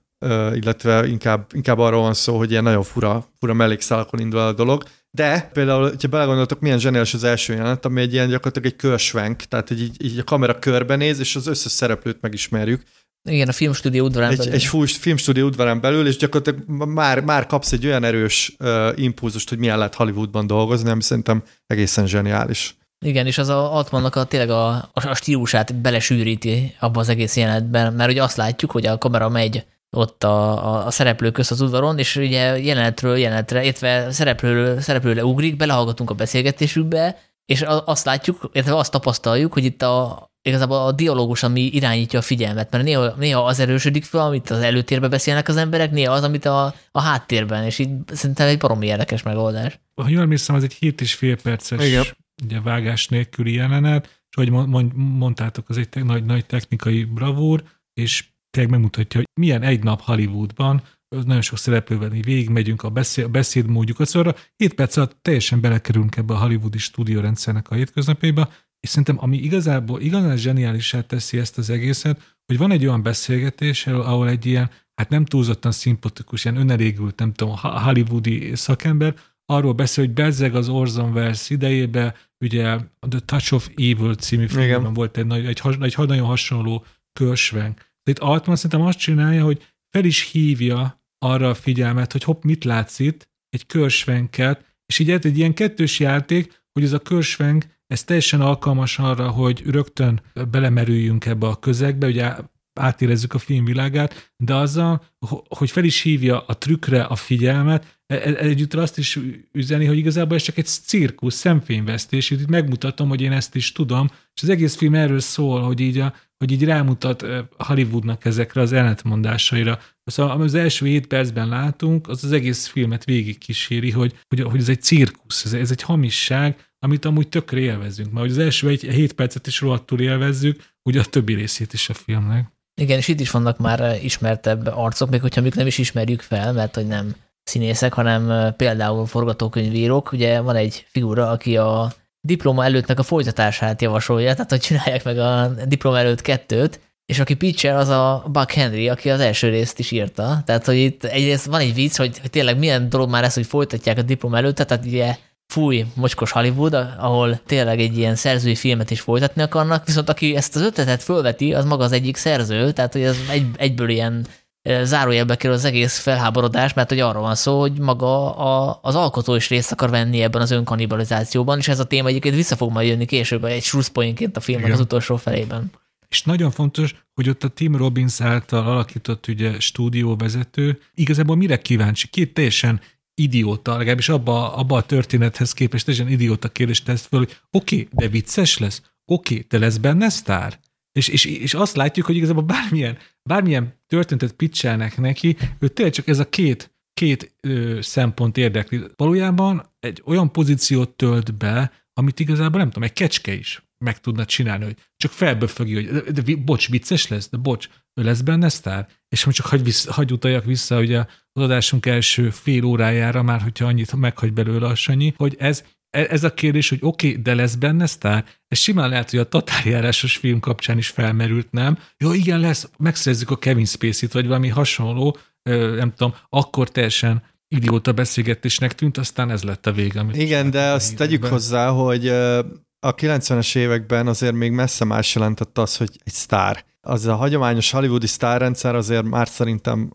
[SPEAKER 3] illetve inkább, inkább arról van szó, hogy ilyen nagyon fura, fura mellékszálakon indul a dolog. De például, ha belegondoltok, milyen zseniális az első jelenet, ami egy ilyen gyakorlatilag egy körsvenk, tehát így, így a kamera körbenéz, és az összes szereplőt megismerjük.
[SPEAKER 1] Igen, a filmstúdió udvarán
[SPEAKER 3] egy,
[SPEAKER 1] belül.
[SPEAKER 3] Egy filmstúdió udvarán belül, és gyakorlatilag már, már kapsz egy olyan erős uh, impulzust, hogy milyen lehet Hollywoodban dolgozni, ami szerintem egészen zseniális.
[SPEAKER 1] Igen, és az a Altmannak a, tényleg a, a stílusát belesűríti abba az egész jelenetben, mert ugye azt látjuk, hogy a kamera megy ott a, a, a szereplők közt az udvaron, és ugye jelenetről jelenetre, illetve szereplőről, szereplőre ugrik, belehallgatunk a beszélgetésükbe, és azt látjuk, illetve azt tapasztaljuk, hogy itt a, igazából a dialógus, ami irányítja a figyelmet, mert néha, néha az erősödik fel, amit az előtérben beszélnek az emberek, néha az, amit a, a háttérben, és így szerintem egy baromi érdekes megoldás.
[SPEAKER 2] Ha jól emlékszem, az egy 7 és fél perces Igen. ugye, vágás nélküli jelenet, és hogy mondtátok, az egy nagy, nagy technikai bravúr, és tényleg megmutatja, hogy milyen egy nap Hollywoodban, nagyon sok szereplővel így végigmegyünk a, beszéd, a beszédmódjukat, szóval 7 perc alatt teljesen belekerülünk ebbe a hollywoodi stúdiórendszernek a hétköznapjaiba, és szerintem ami igazából igazán zseniálisá teszi ezt az egészet, hogy van egy olyan beszélgetés, ahol egy ilyen, hát nem túlzottan szimpatikus, ilyen önelégült, nem tudom, hollywoodi szakember, arról beszél, hogy bezzeg az Orson Welles idejébe, ugye a The Touch of Evil című filmben volt egy, egy, egy, egy nagyon hasonló körsvenk. De itt Altman szerintem azt csinálja, hogy fel is hívja arra a figyelmet, hogy hopp, mit látsz itt, egy körsvenket, és így egy ilyen kettős játék, hogy ez a körsvenk, ez teljesen alkalmas arra, hogy rögtön belemerüljünk ebbe a közegbe, ugye átérezzük a filmvilágát, de azzal, hogy fel is hívja a trükkre a figyelmet, e, e, együtt azt is üzeni, hogy igazából ez csak egy cirkusz, szemfényvesztés, itt megmutatom, hogy én ezt is tudom, és az egész film erről szól, hogy így, a, hogy így rámutat Hollywoodnak ezekre az ellentmondásaira. Szóval, amit az első hét percben látunk, az az egész filmet végig kíséri, hogy, hogy, hogy ez egy cirkusz, ez, ez egy hamisság, amit amúgy tökre élvezünk. Mert az első egy hét percet is rohadtul élvezzük, ugye a többi részét is a filmnek.
[SPEAKER 1] Igen, és itt is vannak már ismertebb arcok, még hogyha még nem is ismerjük fel, mert hogy nem színészek, hanem például forgatókönyvírók. Ugye van egy figura, aki a diploma előttnek a folytatását javasolja, tehát hogy csinálják meg a diploma előtt kettőt, és aki pitcher, az a Buck Henry, aki az első részt is írta. Tehát, hogy itt egyrészt van egy vicc, hogy, hogy tényleg milyen dolog már ez, hogy folytatják a diploma előtt, tehát ugye fúj, mocskos Hollywood, ahol tényleg egy ilyen szerzői filmet is folytatni akarnak, viszont aki ezt az ötletet fölveti, az maga az egyik szerző, tehát hogy ez egy, egyből ilyen zárójelbe kerül az egész felháborodás, mert hogy arról van szó, hogy maga a, az alkotó is részt akar venni ebben az önkannibalizációban, és ez a téma egyébként vissza fog majd jönni később egy slusszpointként a filmnek az utolsó felében.
[SPEAKER 2] És nagyon fontos, hogy ott a Tim Robbins által alakított ugye stúdióvezető igazából mire kíváncsi? Két teljesen idióta, legalábbis abba, abba a történethez képest teljesen idióta kérdést tesz föl, hogy oké, okay, de vicces lesz? Oké, okay, te lesz benne sztár? És, és, és azt látjuk, hogy igazából bármilyen, bármilyen történetet pitchelnek neki, ő tényleg csak ez a két, két ö, szempont érdekli. Valójában egy olyan pozíciót tölt be, amit igazából nem tudom, egy kecske is meg tudna csinálni, hogy csak felböfögi, hogy de, de, bocs, vicces lesz, de bocs, ő lesz benne sztár? És most csak hagy, vissza, hagy utaljak vissza ugye az adásunk első fél órájára, már hogyha annyit meghagy belőle a Sanyi, hogy ez, ez a kérdés, hogy oké, okay, de lesz benne sztár? Ez simán lehet, hogy a tatárjárásos film kapcsán is felmerült, nem? Jó, igen, lesz, megszerzzük a Kevin Spacey-t, vagy valami hasonló, nem tudom, akkor teljesen idióta beszélgetésnek tűnt, aztán ez lett a vége.
[SPEAKER 3] Igen, de azt tegyük hozzá, hogy a 90-es években azért még messze más jelentett az, hogy egy sztár. Az a hagyományos hollywoodi sztárrendszer azért már szerintem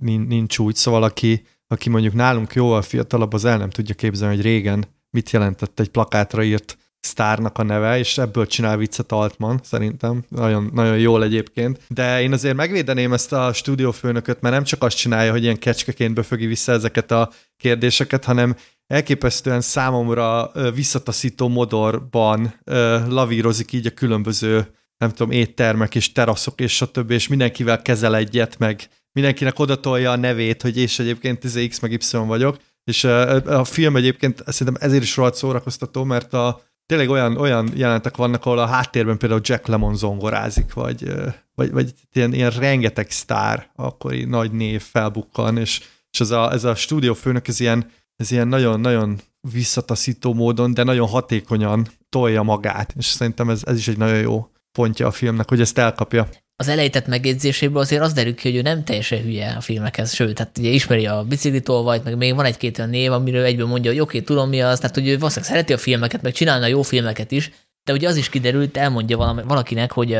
[SPEAKER 3] nincs úgy, szóval aki, aki mondjuk nálunk jóval fiatalabb, az el nem tudja képzelni, hogy régen mit jelentett egy plakátra írt sztárnak a neve, és ebből csinál viccet Altman, szerintem. Nagyon, nagyon jól egyébként. De én azért megvédeném ezt a stúdiófőnököt, mert nem csak azt csinálja, hogy ilyen kecskeként befögi vissza ezeket a kérdéseket, hanem elképesztően számomra visszataszító modorban lavírozik így a különböző nem tudom, éttermek és teraszok és stb. és mindenkivel kezel egyet, meg mindenkinek odatolja a nevét, hogy és egyébként ez X meg Y vagyok, és a film egyébként szerintem ezért is rohadt szórakoztató, mert a, tényleg olyan, olyan jelentek vannak, ahol a háttérben például Jack Lemon zongorázik, vagy, vagy, vagy ilyen, ilyen rengeteg sztár, akkori nagy név felbukkan, és, és ez a, ez a stúdiófőnök, ez ilyen, ez ilyen nagyon-nagyon visszataszító módon, de nagyon hatékonyan tolja magát, és szerintem ez, ez is egy nagyon jó pontja a filmnek, hogy ezt elkapja.
[SPEAKER 1] Az elejtett megjegyzéséből azért az derül ki, hogy ő nem teljesen hülye a filmekhez, sőt, hát ugye ismeri a biciklitolvajt, meg még van egy-két olyan név, amiről egyből mondja, hogy oké, tudom mi az, tehát hogy ő valószínűleg szereti a filmeket, meg csinálna jó filmeket is, de ugye az is kiderült, elmondja valakinek, hogy,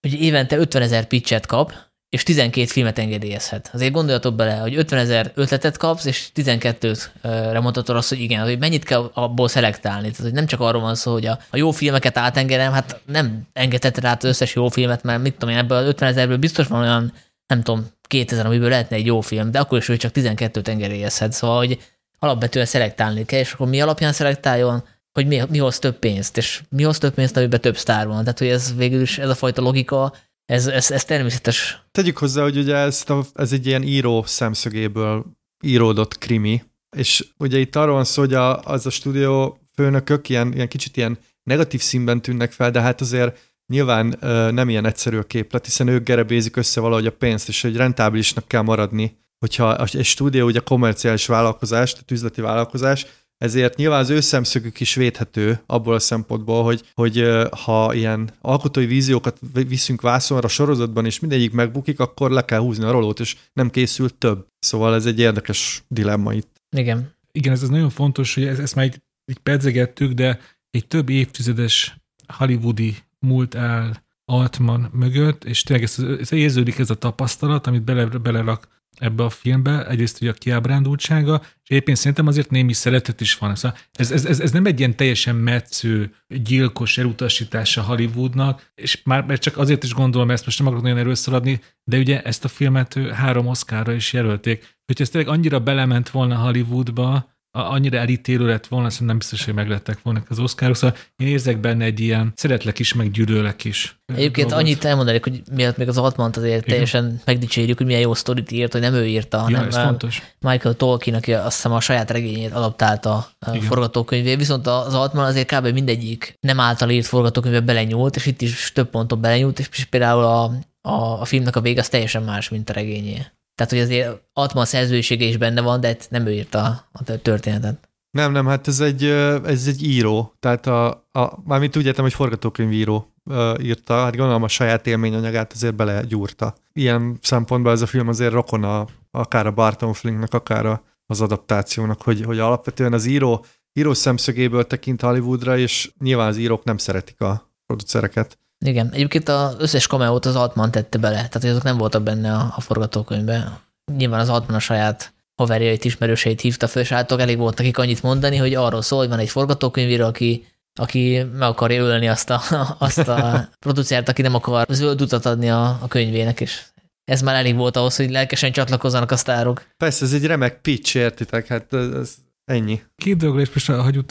[SPEAKER 1] hogy évente 50 ezer pitchet kap, és 12 filmet engedélyezhet. Azért gondoljatok bele, hogy 50 ezer ötletet kapsz, és 12-re mondhatod azt, hogy igen, hogy mennyit kell abból szelektálni. Tehát, hogy nem csak arról van szó, hogy a, a jó filmeket átengedem, hát nem engedheted át összes jó filmet, mert mit tudom én, ebből az 50 ezerből biztos van olyan, nem tudom, 2000, amiből lehetne egy jó film, de akkor is, hogy csak 12-t engedélyezhet. Szóval, hogy alapvetően szelektálni kell, és akkor mi alapján szelektáljon, hogy mi, mi hoz több pénzt, és mi hoz több pénzt, amiben több sztár van. Tehát, hogy ez végül is ez a fajta logika, ez, ez, ez természetes.
[SPEAKER 3] Tegyük hozzá, hogy ugye ezt a, ez egy ilyen író szemszögéből íródott krimi, és ugye itt arról van szó, hogy a, az a stúdió főnökök ilyen, ilyen kicsit ilyen negatív színben tűnnek fel, de hát azért nyilván ö, nem ilyen egyszerű a képlet, hiszen ők gerebézik össze valahogy a pénzt, és egy rentábilisnak kell maradni, hogyha egy stúdió ugye komerciális vállalkozás, tehát üzleti vállalkozás, ezért nyilván az ő szemszögük is védhető abból a szempontból, hogy, hogy ha ilyen alkotói víziókat viszünk vászonra a sorozatban, és mindegyik megbukik, akkor le kell húzni a rolót, és nem készült több. Szóval ez egy érdekes dilemma itt.
[SPEAKER 1] Igen.
[SPEAKER 2] Igen, ez, ez nagyon fontos, hogy ezt, ezt már így, így pedzegettük, de egy több évtizedes hollywoodi múlt áll Altman mögött, és tényleg ez, ez érződik ez a tapasztalat, amit bele, belerak ebbe a filmbe, egyrészt ugye a kiábrándultsága, és éppen szerintem azért némi szeretet is van. Szóval ez, ez, ez, ez nem egy ilyen teljesen metsző, gyilkos elutasítása Hollywoodnak, és már mert csak azért is gondolom ezt, most nem akarok nagyon erőszaladni, de ugye ezt a filmet három oszkára is jelölték. Hogyha ez tényleg annyira belement volna Hollywoodba, annyira elítélő lett volna, szerintem nem biztos, hogy meglettek volna az oszkárok, szóval én érzek benne egy ilyen szeretlek is, meg gyűlölek is.
[SPEAKER 1] Egyébként dolgot. annyit elmondanék, hogy miatt még az Altmant azért Igen. teljesen megdicsérjük, hogy milyen jó sztorit írt, hogy nem ő írta, ja, hanem fontos. Michael Tolkien, aki azt hiszem a saját regényét adaptálta a Igen. forgatókönyvé, viszont az Altman azért kb. mindegyik nem által írt forgatókönyvbe belenyúlt, és itt is több ponton belenyúlt, és például a, a, a filmnek a vége az teljesen más, mint a regényé. Tehát, hogy azért Altman szerzősége is benne van, de nem ő írta a történetet.
[SPEAKER 3] Nem, nem, hát ez egy, ez egy író. Tehát a, a, mármint úgy értem, hogy forgatókönyvíró írta, hát gondolom a saját élményanyagát azért belegyúrta. Ilyen szempontból ez a film azért rokona akár a Barton Flinknek, akár az adaptációnak, hogy, hogy alapvetően az író, író szemszögéből tekint Hollywoodra, és nyilván az írók nem szeretik a producereket.
[SPEAKER 1] Igen, egyébként az összes kameót az Altman tette bele, tehát hogy azok nem voltak benne a, a forgatókönyvben. Nyilván az Altman a saját haverjait, ismerőseit hívta föl, és átok elég volt nekik annyit mondani, hogy arról szól, hogy van egy forgatókönyvíró, aki, aki meg akarja ölni azt a, azt a producert, aki nem akar zöld utat adni a, a könyvének, és ez már elég volt ahhoz, hogy lelkesen csatlakozzanak a sztárok.
[SPEAKER 3] Persze, ez egy remek pitch, értitek, hát ez ennyi.
[SPEAKER 2] Két dologra is most hagyjuk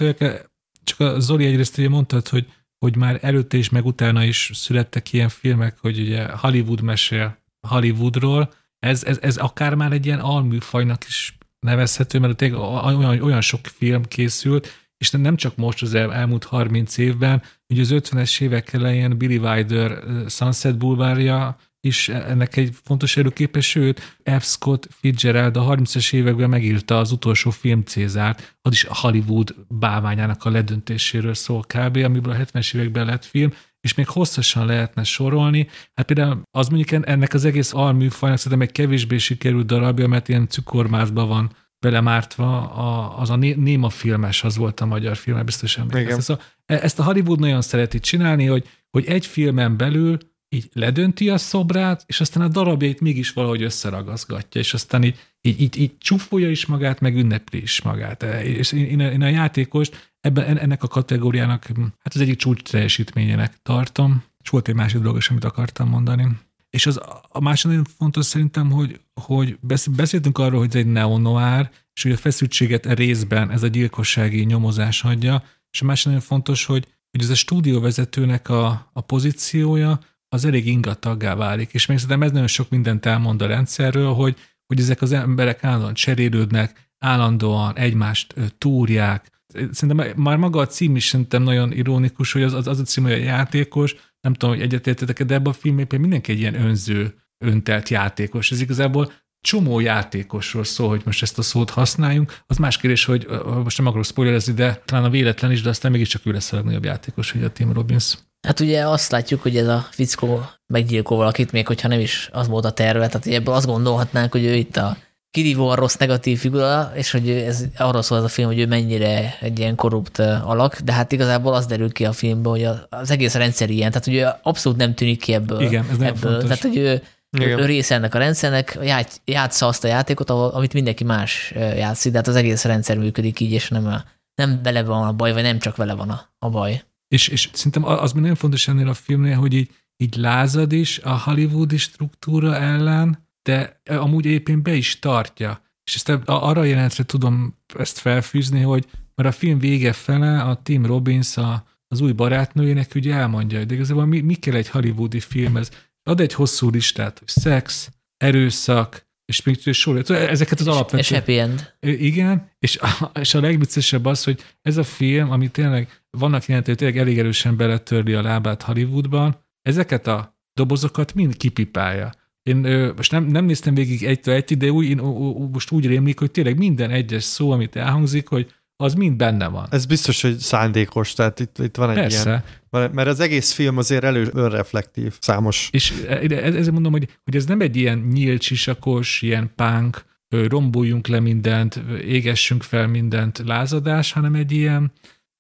[SPEAKER 2] csak a Zoli egyrészt ugye mondtad, hogy hogy már előtte is, meg utána is születtek ilyen filmek, hogy ugye Hollywood mesél Hollywoodról, ez, ez, ez akár már egy ilyen alműfajnak is nevezhető, mert tényleg olyan, olyan sok film készült, és nem csak most az el, elmúlt 30 évben, ugye az 50-es évek elején Billy Wilder Sunset Boulevardja is ennek egy fontos előképe, sőt, F. Scott Fitzgerald a 30-es években megírta az utolsó film Cézárt, az is a Hollywood báványának a ledöntéséről szól kb., amiből a 70-es években lett film, és még hosszasan lehetne sorolni. Hát például az mondjuk ennek az egész alműfajnak szerintem egy kevésbé sikerült darabja, mert ilyen cukormázba van belemártva, a, az a Néma filmes, az volt a magyar film, biztos emlékeztek. Szóval ezt a Hollywood nagyon szereti csinálni, hogy, hogy egy filmen belül így ledönti a szobrát, és aztán a darabjait mégis valahogy összeragazgatja, és aztán így, így, így, így csúfolja is magát, meg ünnepli is magát. E, és én, én a játékost ebben, ennek a kategóriának hm, hát az egyik csúcs teljesítményének tartom, és volt egy másik dolog is, amit akartam mondani. És az, a másik nagyon fontos szerintem, hogy, hogy beszéltünk arról, hogy ez egy neonoár, és hogy a feszültséget a részben ez a gyilkossági nyomozás adja, és a másik nagyon fontos, hogy, hogy ez a stúdióvezetőnek a, a pozíciója, az elég ingataggá válik. És még szerintem ez nagyon sok mindent elmond a rendszerről, hogy, hogy ezek az emberek állandóan cserélődnek, állandóan egymást túrják. Szerintem már maga a cím is szerintem nagyon ironikus, hogy az, az, az a cím, hogy a játékos, nem tudom, hogy egyetértetek de ebben a filmben mindenki egy ilyen önző, öntelt játékos. Ez igazából csomó játékosról szól, hogy most ezt a szót használjunk. Az más kérdés, hogy most nem akarok spoilerezni, de talán a véletlen is, de aztán mégiscsak ő lesz a legnagyobb játékos, hogy a Tim Robbins.
[SPEAKER 1] Hát ugye azt látjuk, hogy ez a fickó meggyilkol valakit, még hogyha nem is az volt a terve, tehát ebből azt gondolhatnánk, hogy ő itt a kirívó a rossz negatív figura, és hogy ez arról szól ez a film, hogy ő mennyire egy ilyen korrupt alak, de hát igazából az derül ki a filmben, hogy az egész rendszer ilyen, tehát hogy ő abszolút nem tűnik ki ebből.
[SPEAKER 2] Igen, ez
[SPEAKER 1] ebből.
[SPEAKER 2] Fontos.
[SPEAKER 1] Tehát, hogy ő, ő része ennek a rendszernek, játsza azt a játékot, amit mindenki más játszik, de hát az egész rendszer működik így, és nem, a, nem vele van a baj, vagy nem csak vele van a, a baj.
[SPEAKER 2] És, és szerintem az még nagyon fontos ennél a filmnél, hogy így, így lázad is a hollywoodi struktúra ellen, de amúgy éppen be is tartja. És ezt arra jelentre tudom ezt felfűzni, hogy mert a film vége fele a Tim Robbins a, az új barátnőjének ugye elmondja, hogy de igazából mi, mi kell egy hollywoodi filmhez. Ad egy hosszú listát, hogy szex, erőszak, és még sor, ezeket az alapvető...
[SPEAKER 1] És happy end.
[SPEAKER 2] Igen, és a, és a legviccesebb az, hogy ez a film, ami tényleg vannak jelentek, tényleg elég erősen beletörli a lábát Hollywoodban, ezeket a dobozokat mind kipipálja. Én ö, most nem, nem néztem végig egytől egy, de úgy, én, ó, ó, most úgy rémlik, hogy tényleg minden egyes szó, amit elhangzik, hogy az mind benne van.
[SPEAKER 3] Ez biztos, hogy szándékos, tehát itt, itt van egy Persze. ilyen... Mert az egész film azért elő önreflektív, számos.
[SPEAKER 2] És ezért mondom, hogy, hogy ez nem egy ilyen nyílt sisakos, ilyen punk, romboljunk le mindent, égessünk fel mindent lázadás, hanem egy ilyen,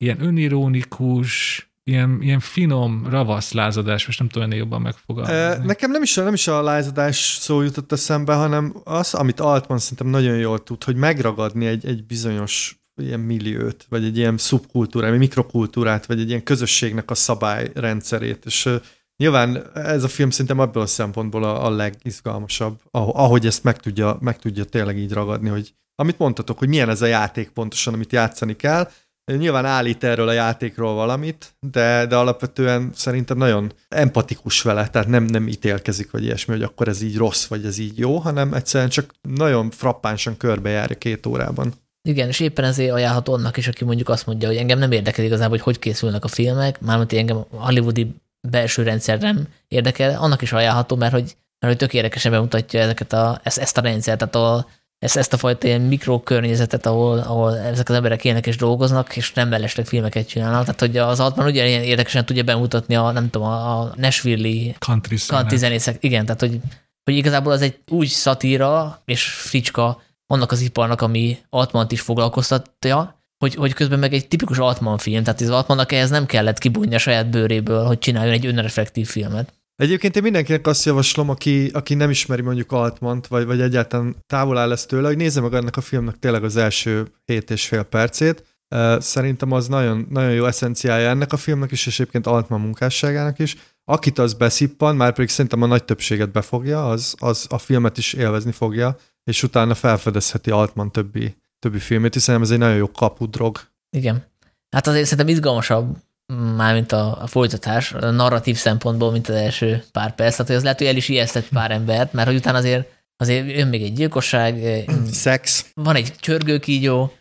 [SPEAKER 2] ilyen önironikus, ilyen, ilyen finom, ravasz lázadás, most nem tudom ennél jobban megfogalmazni.
[SPEAKER 3] Nekem nem is, nem is a lázadás szó jutott eszembe, hanem az, amit Altman szerintem nagyon jól tud, hogy megragadni egy, egy bizonyos ilyen milliót, vagy egy ilyen szubkultúrát, vagy mikrokultúrát, vagy egy ilyen közösségnek a szabályrendszerét, és Nyilván ez a film szerintem abból a szempontból a, a legizgalmasabb, ahogy ezt meg tudja, meg tudja tényleg így ragadni, hogy amit mondtatok, hogy milyen ez a játék pontosan, amit játszani kell. Nyilván állít erről a játékról valamit, de, de alapvetően szerintem nagyon empatikus vele, tehát nem, nem ítélkezik, vagy ilyesmi, hogy akkor ez így rossz, vagy ez így jó, hanem egyszerűen csak nagyon frappánsan körbejárja két órában.
[SPEAKER 1] Igen, és éppen ezért ajánlható annak is, aki mondjuk azt mondja, hogy engem nem érdekel igazából, hogy hogy készülnek a filmek, mármint engem hollywoodi belső rendszer nem érdekel, annak is ajánlható, mert hogy, mert hogy tök érdekesen bemutatja ezeket a, ezt, ezt a rendszert, tehát a, ezt, ezt a fajta ilyen mikrokörnyezetet, ahol, ahol ezek az emberek élnek és dolgoznak, és nem mellesleg filmeket csinálnak. Tehát, hogy az Altman ugyanilyen érdekesen tudja bemutatni a, nem tudom, a, Nashville-i
[SPEAKER 2] country,
[SPEAKER 1] country zenészek. Igen, tehát, hogy, hogy igazából az egy úgy szatíra és fricska annak az iparnak, ami Altmant is foglalkoztatja, hogy, hogy közben meg egy tipikus Altman film, tehát az Altmannak ehhez nem kellett kibújni a saját bőréből, hogy csináljon egy önreflektív filmet.
[SPEAKER 3] Egyébként én mindenkinek azt javaslom, aki, aki nem ismeri mondjuk Altmant, vagy, vagy egyáltalán távol áll ezt tőle, hogy nézze meg ennek a filmnek tényleg az első hét és fél percét. Szerintem az nagyon, nagyon jó eszenciája ennek a filmnek is, és egyébként Altman munkásságának is. Akit az beszippan, már pedig szerintem a nagy többséget befogja, az, az a filmet is élvezni fogja, és utána felfedezheti Altman többi többi filmét, hiszen ez egy nagyon jó kapudrog.
[SPEAKER 1] Igen. Hát azért szerintem izgalmasabb, mármint a, a folytatás, a narratív szempontból, mint az első pár perc. Tehát hogy az lehet, hogy el is ijesztett pár embert, mert hogy utána azért, azért jön még egy gyilkosság.
[SPEAKER 3] Szex.
[SPEAKER 1] Van egy csörgőkígyó.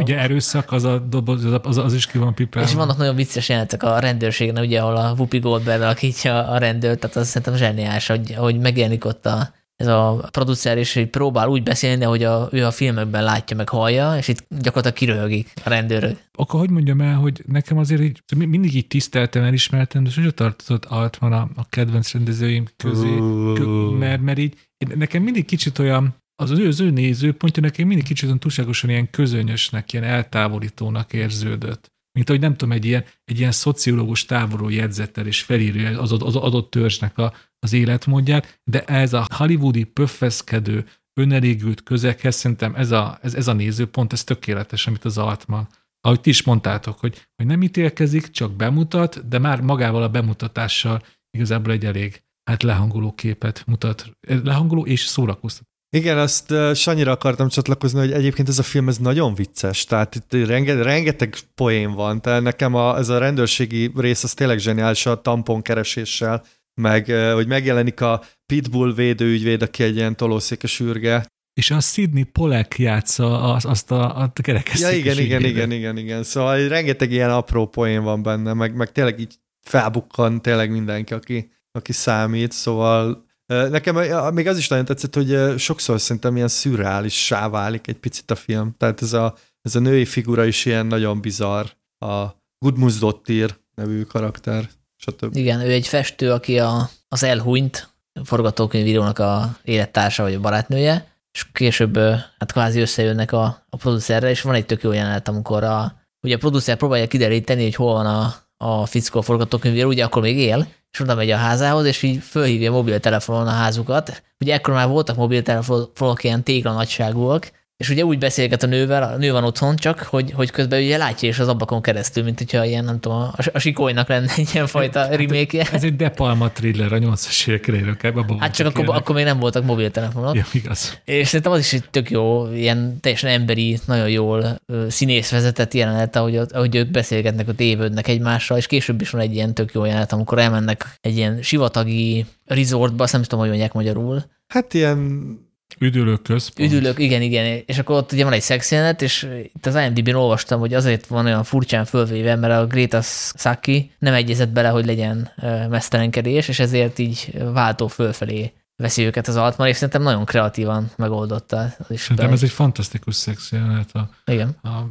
[SPEAKER 2] Ugye erőszak, az, a doboz, az, az is ki van pipálva.
[SPEAKER 1] És vannak nagyon vicces jelenetek a rendőrségen, ugye, ahol a Whoopi Goldberg alakítja a rendőrt, tehát az szerintem zseniális, hogy, hogy megjelenik ott a, ez a producer is hogy próbál úgy beszélni, hogy a, ő a filmekben látja, meg hallja, és itt gyakorlatilag kiröhögik a rendőrök.
[SPEAKER 2] Akkor hogy mondjam el, hogy nekem azért így, mindig így tiszteltem, elismertem, de sose tartozott Altman a, a kedvenc rendezőim közé, uh. mert, mert így nekem mindig kicsit olyan, az ő, az ő nézőpontja nekem mindig kicsit olyan túlságosan ilyen közönyösnek, ilyen eltávolítónak érződött mint hogy nem tudom, egy ilyen, egy ilyen szociológus távolról jegyzettel és felírja az, az adott törzsnek a, az életmódját, de ez a hollywoodi pöffeszkedő, önelégült közeghez szerintem ez a, ez, ez a nézőpont, ez tökéletes, amit az Altman ahogy ti is mondtátok, hogy, hogy nem ítélkezik, csak bemutat, de már magával a bemutatással igazából egy elég hát lehangoló képet mutat, lehangoló és szórakoztató.
[SPEAKER 3] Igen, azt uh, Sanyira akartam csatlakozni, hogy egyébként ez a film ez nagyon vicces, tehát itt renge, rengeteg poén van, tehát nekem a, ez a rendőrségi rész az tényleg zseniális a tampon kereséssel, meg hogy megjelenik a Pitbull védőügyvéd, aki egy ilyen tolószékes űrge.
[SPEAKER 2] És a Sidney Polek játsza az, azt a, a kerekesszékes
[SPEAKER 3] Ja, igen, igen, igen, igen, igen. Szóval rengeteg ilyen apró poén van benne, meg, meg tényleg így felbukkan tényleg mindenki, aki, aki számít, szóval Nekem még az is nagyon tetszett, hogy sokszor szerintem ilyen szürreálissá válik egy picit a film. Tehát ez a, ez a női figura is ilyen nagyon bizarr. A Gudmunds Dottir nevű karakter, stb.
[SPEAKER 1] Igen, ő egy festő, aki a, az elhunyt forgatókönyvírónak a élettársa vagy a barátnője, és később hát kvázi összejönnek a, a producerre, és van egy tök jó jelenet, amikor a, ugye a producer próbálja kideríteni, hogy hol van a, a fickó forgatókönyvíró, ugye akkor még él, és oda megy a házához, és így fölhívja mobiltelefonon a házukat. Ugye ekkor már voltak mobiltelefonok ilyen tégla nagyságúak, és ugye úgy beszélget a nővel, a nő van otthon csak, hogy, hogy közben ugye látja is az ablakon keresztül, mint hogyha ilyen, nem tudom, a, a sikolynak lenne egy ilyen fajta hát, remake
[SPEAKER 2] Ez egy De Palma thriller a 80-as évek
[SPEAKER 1] Hát csak akkor, akkor, még nem voltak mobiltelefonok.
[SPEAKER 2] Ja, igaz.
[SPEAKER 1] És szerintem az is egy tök jó, ilyen teljesen emberi, nagyon jól színész vezetett jelenet, ahogy, ahogy ők beszélgetnek, a tévődnek egymással, és később is van egy ilyen tök jó jelenet, amikor elmennek egy ilyen sivatagi resortba, azt nem tudom, hogy mondják magyarul.
[SPEAKER 3] Hát ilyen
[SPEAKER 2] Üdülők központ.
[SPEAKER 1] Üdülők, igen, igen. És akkor ott ugye van egy szexjelenet, és itt az IMDb-n olvastam, hogy azért van olyan furcsán fölvéve, mert a Greta Saki nem egyezett bele, hogy legyen mesztelenkedés, és ezért így váltó fölfelé veszi őket az Altman, és szerintem nagyon kreatívan megoldotta.
[SPEAKER 2] Az is szerintem ez egy fantasztikus szexjelenet. A,
[SPEAKER 1] igen.
[SPEAKER 2] A,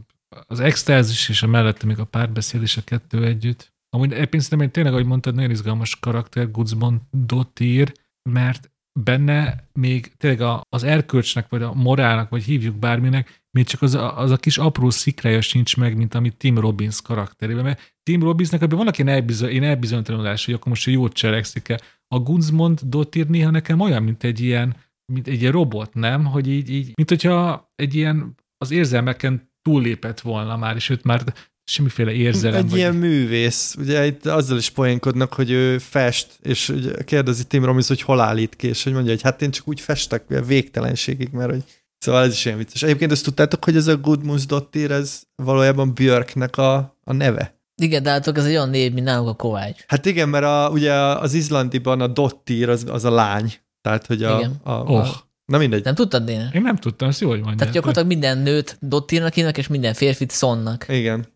[SPEAKER 2] az extázis és a mellette még a párbeszéd és a kettő együtt. Amúgy egyébként szerintem tényleg, ahogy mondtad, nagyon izgalmas karakter Guzman Dottir, mert benne még tényleg az erkölcsnek, vagy a morálnak, vagy hívjuk bárminek, még csak az a, az a kis apró szikrája sincs meg, mint amit Tim Robbins karakterében. Mert Tim Robbinsnek ebben vannak ilyen, elbizony, én elbizonytalanulás, hogy akkor most jót cselekszik-e. A Gunzmond Dottir néha nekem olyan, mint egy ilyen, mint egy ilyen robot, nem? Hogy így, így mint hogyha egy ilyen az érzelmeken túllépett volna már, és őt már semmiféle érzelem.
[SPEAKER 3] Egy vagy... ilyen művész. Ugye itt azzal is poénkodnak, hogy ő fest, és ugye kérdezi Tim Robbins, hogy hol állít ki, és hogy mondja, hogy hát én csak úgy festek végtelenségig, mert hogy Szóval ez is ilyen vicces. Egyébként azt tudtátok, hogy ez a Gudmunds Dottir, ez valójában Björknek a, a neve?
[SPEAKER 1] Igen, de hát ez egy olyan név, mint nálunk a Kovács.
[SPEAKER 3] Hát igen, mert a, ugye az izlandiban a Dottir az, az a lány. Tehát, hogy a...
[SPEAKER 1] Igen.
[SPEAKER 3] a, a
[SPEAKER 2] Oh.
[SPEAKER 3] Na mindegy.
[SPEAKER 1] Nem tudtad, Déne?
[SPEAKER 2] Én nem tudtam, ezt jó, hogy mondják.
[SPEAKER 1] Tehát gyakorlatilag minden nőt Dottirnak hívnak, és minden férfit Sonnak.
[SPEAKER 3] Igen.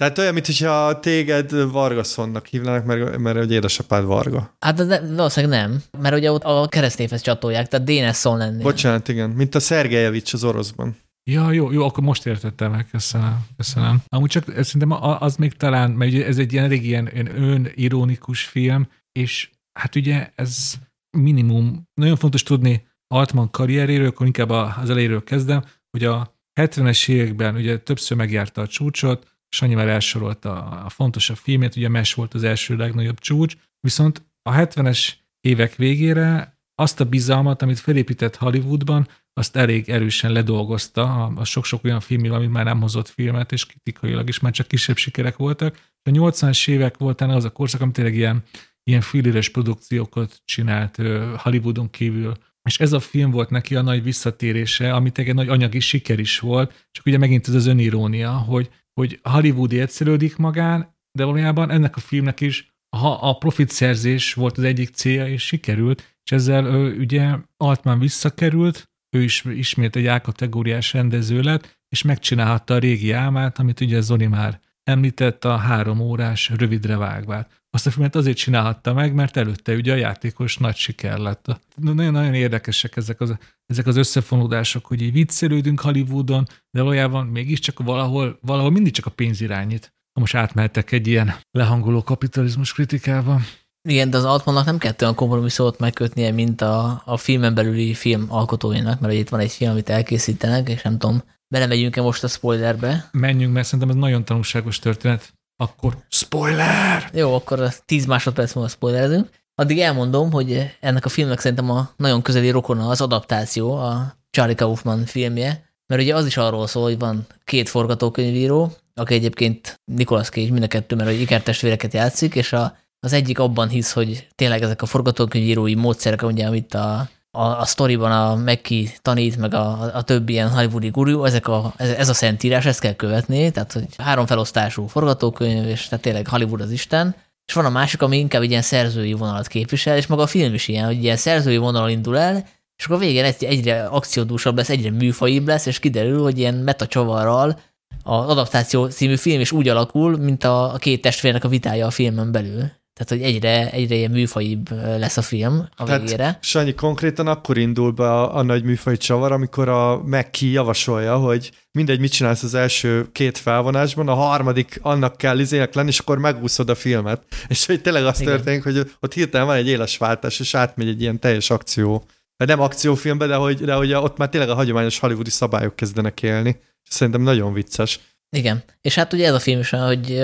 [SPEAKER 3] Tehát olyan, mintha téged Vargaszonnak hívnának, mert, mert hogy édesapád Varga.
[SPEAKER 1] Hát de de valószínűleg nem, mert ugye ott a keresztnévhez csatolják, tehát Dénes Son lennél.
[SPEAKER 3] Bocsánat, igen. Mint a Szergejevics az oroszban.
[SPEAKER 2] Ja, jó, jó, akkor most értettem meg, köszönöm. köszönöm. Amúgy csak szerintem az még talán, mert ugye ez egy ilyen elég ilyen, ilyen önironikus film, és hát ugye ez minimum, nagyon fontos tudni Altman karrieréről, akkor inkább a- az elejéről kezdem, hogy a 70-es években ugye többször megjárta a csúcsot, Sanyi már elsorolta a, fontosabb filmét, ugye Mesh volt az első legnagyobb csúcs, viszont a 70-es évek végére azt a bizalmat, amit felépített Hollywoodban, azt elég erősen ledolgozta a, sok-sok olyan filmjével, amit már nem hozott filmet, és kritikailag is már csak kisebb sikerek voltak. A 80-as évek volt az a korszak, amit tényleg ilyen, ilyen filléres produkciókat csinált Hollywoodon kívül. És ez a film volt neki a nagy visszatérése, ami tényleg egy nagy anyagi siker is volt, csak ugye megint ez az önirónia, hogy, hogy Hollywood egyszerűdik magán, de valójában ennek a filmnek is ha a profit szerzés volt az egyik célja, és sikerült, és ezzel ő, ugye Altman visszakerült, ő is ismét egy A-kategóriás rendező lett, és megcsinálhatta a régi álmát, amit ugye Zoli már említett, a három órás rövidre vágvát. Azt a filmet azért csinálhatta meg, mert előtte ugye a játékos nagy siker lett. Nagyon-nagyon érdekesek ezek az, ezek az összefonódások, hogy így viccelődünk Hollywoodon, de valójában mégiscsak valahol, valahol mindig csak a pénz irányít. Ha most átmehetek egy ilyen lehangoló kapitalizmus kritikával.
[SPEAKER 1] Igen, de az Altmannak nem kell olyan kompromisszót megkötnie, mint a, a filmen belüli film alkotóinak, mert itt van egy film, amit elkészítenek, és nem tudom, belemegyünk-e most a spoilerbe.
[SPEAKER 2] Menjünk, mert szerintem ez nagyon tanulságos történet. Akkor spoiler!
[SPEAKER 1] Jó, akkor 10 másodperc múlva spoilerezünk. Addig elmondom, hogy ennek a filmnek szerintem a nagyon közeli rokona az adaptáció, a Charlie Kaufman filmje, mert ugye az is arról szól, hogy van két forgatókönyvíró, aki egyébként Nicolas Cage, mind a kettő, mert hogy ikertestvéreket játszik, és a, az egyik abban hisz, hogy tényleg ezek a forgatókönyvírói módszerek, ugye, amit a, a, a sztoriban a Mekki tanít, meg a, a többi ilyen hollywoodi gurú, ezek a, ez, ez a szentírás, ezt kell követni, tehát hogy három felosztású forgatókönyv, és tehát tényleg Hollywood az Isten, és van a másik, ami inkább egy ilyen szerzői vonalat képvisel, és maga a film is ilyen, hogy ilyen szerzői vonalon indul el, és akkor végén egy, egyre akciódúsabb lesz, egyre műfajibb lesz, és kiderül, hogy ilyen metacsavarral az adaptáció című film is úgy alakul, mint a, a két testvérnek a vitája a filmen belül. Tehát, hogy egyre, egyre ilyen műfajibb lesz a film a
[SPEAKER 3] Tehát,
[SPEAKER 1] végére.
[SPEAKER 3] Sanyi, konkrétan akkor indul be a, a nagy műfaj csavar, amikor a Mekki javasolja, hogy mindegy, mit csinálsz az első két felvonásban, a harmadik annak kell izének lenni, és akkor megúszod a filmet. És hogy tényleg az
[SPEAKER 1] Igen.
[SPEAKER 3] történik, hogy ott hirtelen van egy éles váltás, és átmegy egy ilyen teljes akció. Hát Nem akciófilmbe, de hogy, de hogy ott már tényleg a hagyományos hollywoodi szabályok kezdenek élni. Szerintem nagyon vicces.
[SPEAKER 1] Igen. És hát ugye ez a film is hogy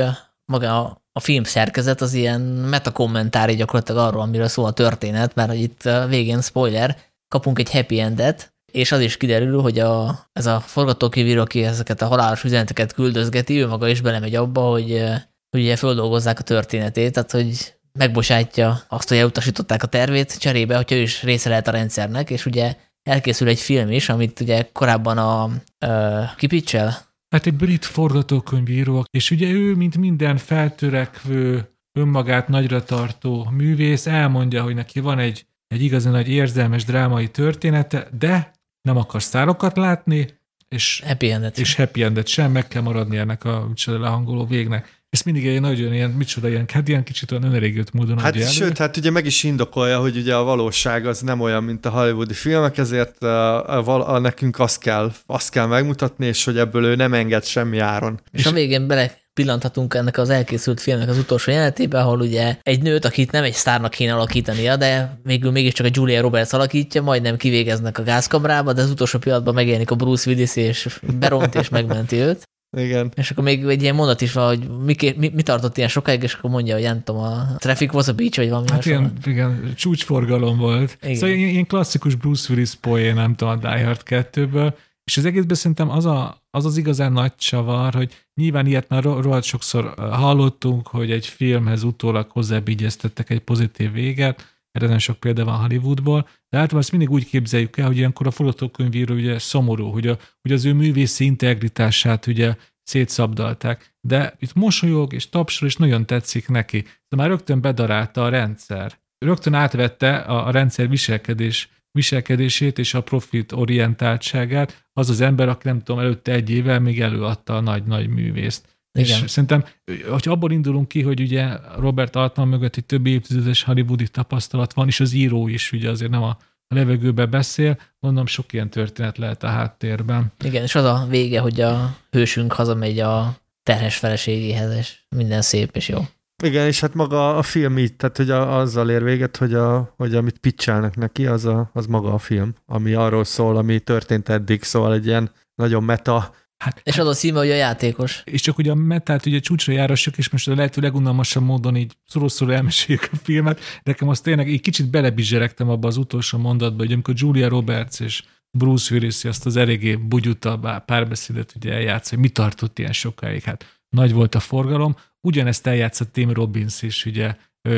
[SPEAKER 1] maga a, a film szerkezet az ilyen metakommentári gyakorlatilag arról, amiről szól a történet, mert hogy itt végén spoiler, kapunk egy happy endet, és az is kiderül, hogy a, ez a forgatókönyvíró, aki ezeket a halálos üzeneteket küldözgeti, ő maga is belemegy abba, hogy, hogy ugye földolgozzák a történetét, tehát hogy megbocsátja azt, hogy elutasították a tervét cserébe, hogyha ő is része lehet a rendszernek, és ugye elkészül egy film is, amit ugye korábban a ö, kipicsel,
[SPEAKER 2] Hát egy brit forgatókönyvíró, és ugye ő, mint minden feltörekvő, önmagát nagyra tartó művész, elmondja, hogy neki van egy, egy igazi nagy érzelmes drámai története, de nem akar sztárokat látni, és
[SPEAKER 1] happy endet.
[SPEAKER 2] és happy endet sem, meg kell maradni ennek a micsoda lehangoló végnek. Ezt mindig egy nagyon ilyen, micsoda, ilyen, hát ilyen kicsit olyan önelégült módon
[SPEAKER 3] Hát
[SPEAKER 2] adja
[SPEAKER 3] sőt, hát ugye meg is indokolja, hogy ugye a valóság az nem olyan, mint a hollywoodi filmek, ezért a, a, a, nekünk azt kell, azt kell megmutatni, és hogy ebből ő nem enged semmi áron.
[SPEAKER 1] És, és a végén bele pillanthatunk ennek az elkészült filmnek az utolsó jelenetébe, ahol ugye egy nőt, akit nem egy sztárnak kéne alakítania, de végül mégiscsak a Julia Roberts alakítja, majdnem kivégeznek a gázkamrába, de az utolsó pillanatban megjelenik a Bruce Willis, és beront és megmenti őt.
[SPEAKER 3] Igen.
[SPEAKER 1] És akkor még egy ilyen mondat is van, hogy mi, mi, mi tartott ilyen sokáig, és akkor mondja, hogy nem tudom, a traffic was a beach, vagy valami
[SPEAKER 2] Hát ilyen, igen, csúcsforgalom volt. Igen. Szóval ilyen, ilyen klasszikus Bruce Willis poén, nem tudom, a Die Hard 2-ből. És az egészben szerintem az, a, az az igazán nagy csavar, hogy nyilván ilyet már rohadt sokszor hallottunk, hogy egy filmhez utólag hozzábígyeztettek egy pozitív véget, erre sok példa van Hollywoodból, de általában ezt mindig úgy képzeljük el, hogy ilyenkor a forgatókönyvíró ugye szomorú, hogy, a, hogy az ő művészi integritását ugye szétszabdalták, de itt mosolyog és tapsol, és nagyon tetszik neki. De már rögtön bedarálta a rendszer. Rögtön átvette a, a rendszer viselkedés viselkedését és a profit orientáltságát az az ember, aki nem tudom, előtte egy évvel még előadta a nagy-nagy művészt. Igen. És szerintem, hogy abból indulunk ki, hogy ugye Robert Altman mögött egy több évtizedes hollywoodi tapasztalat van, és az író is ugye azért nem a, a levegőbe beszél, mondom, sok ilyen történet lehet a háttérben.
[SPEAKER 1] Igen, és az a vége, hogy a hősünk hazamegy a terhes feleségéhez, és minden szép és jó.
[SPEAKER 3] Igen, és hát maga a film így, tehát hogy a, azzal ér véget, hogy, a, hogy amit pitchelnek neki, az, a, az maga a film, ami arról szól, ami történt eddig, szóval egy ilyen nagyon meta
[SPEAKER 1] Hát, és az a szíme, hogy a játékos.
[SPEAKER 2] És csak ugye a metát ugye csúcsra járassuk, és most a lehető legunalmasabb módon így szoroszor elmeséljük a filmet, de nekem azt tényleg egy kicsit belebizseregtem abba az utolsó mondatba, hogy amikor Julia Roberts és Bruce Willis azt az eléggé bugyuta párbeszédet ugye eljátsz, hogy mi tartott ilyen sokáig. Hát nagy volt a forgalom, ugyanezt eljátszott Tim Robbins is, ugye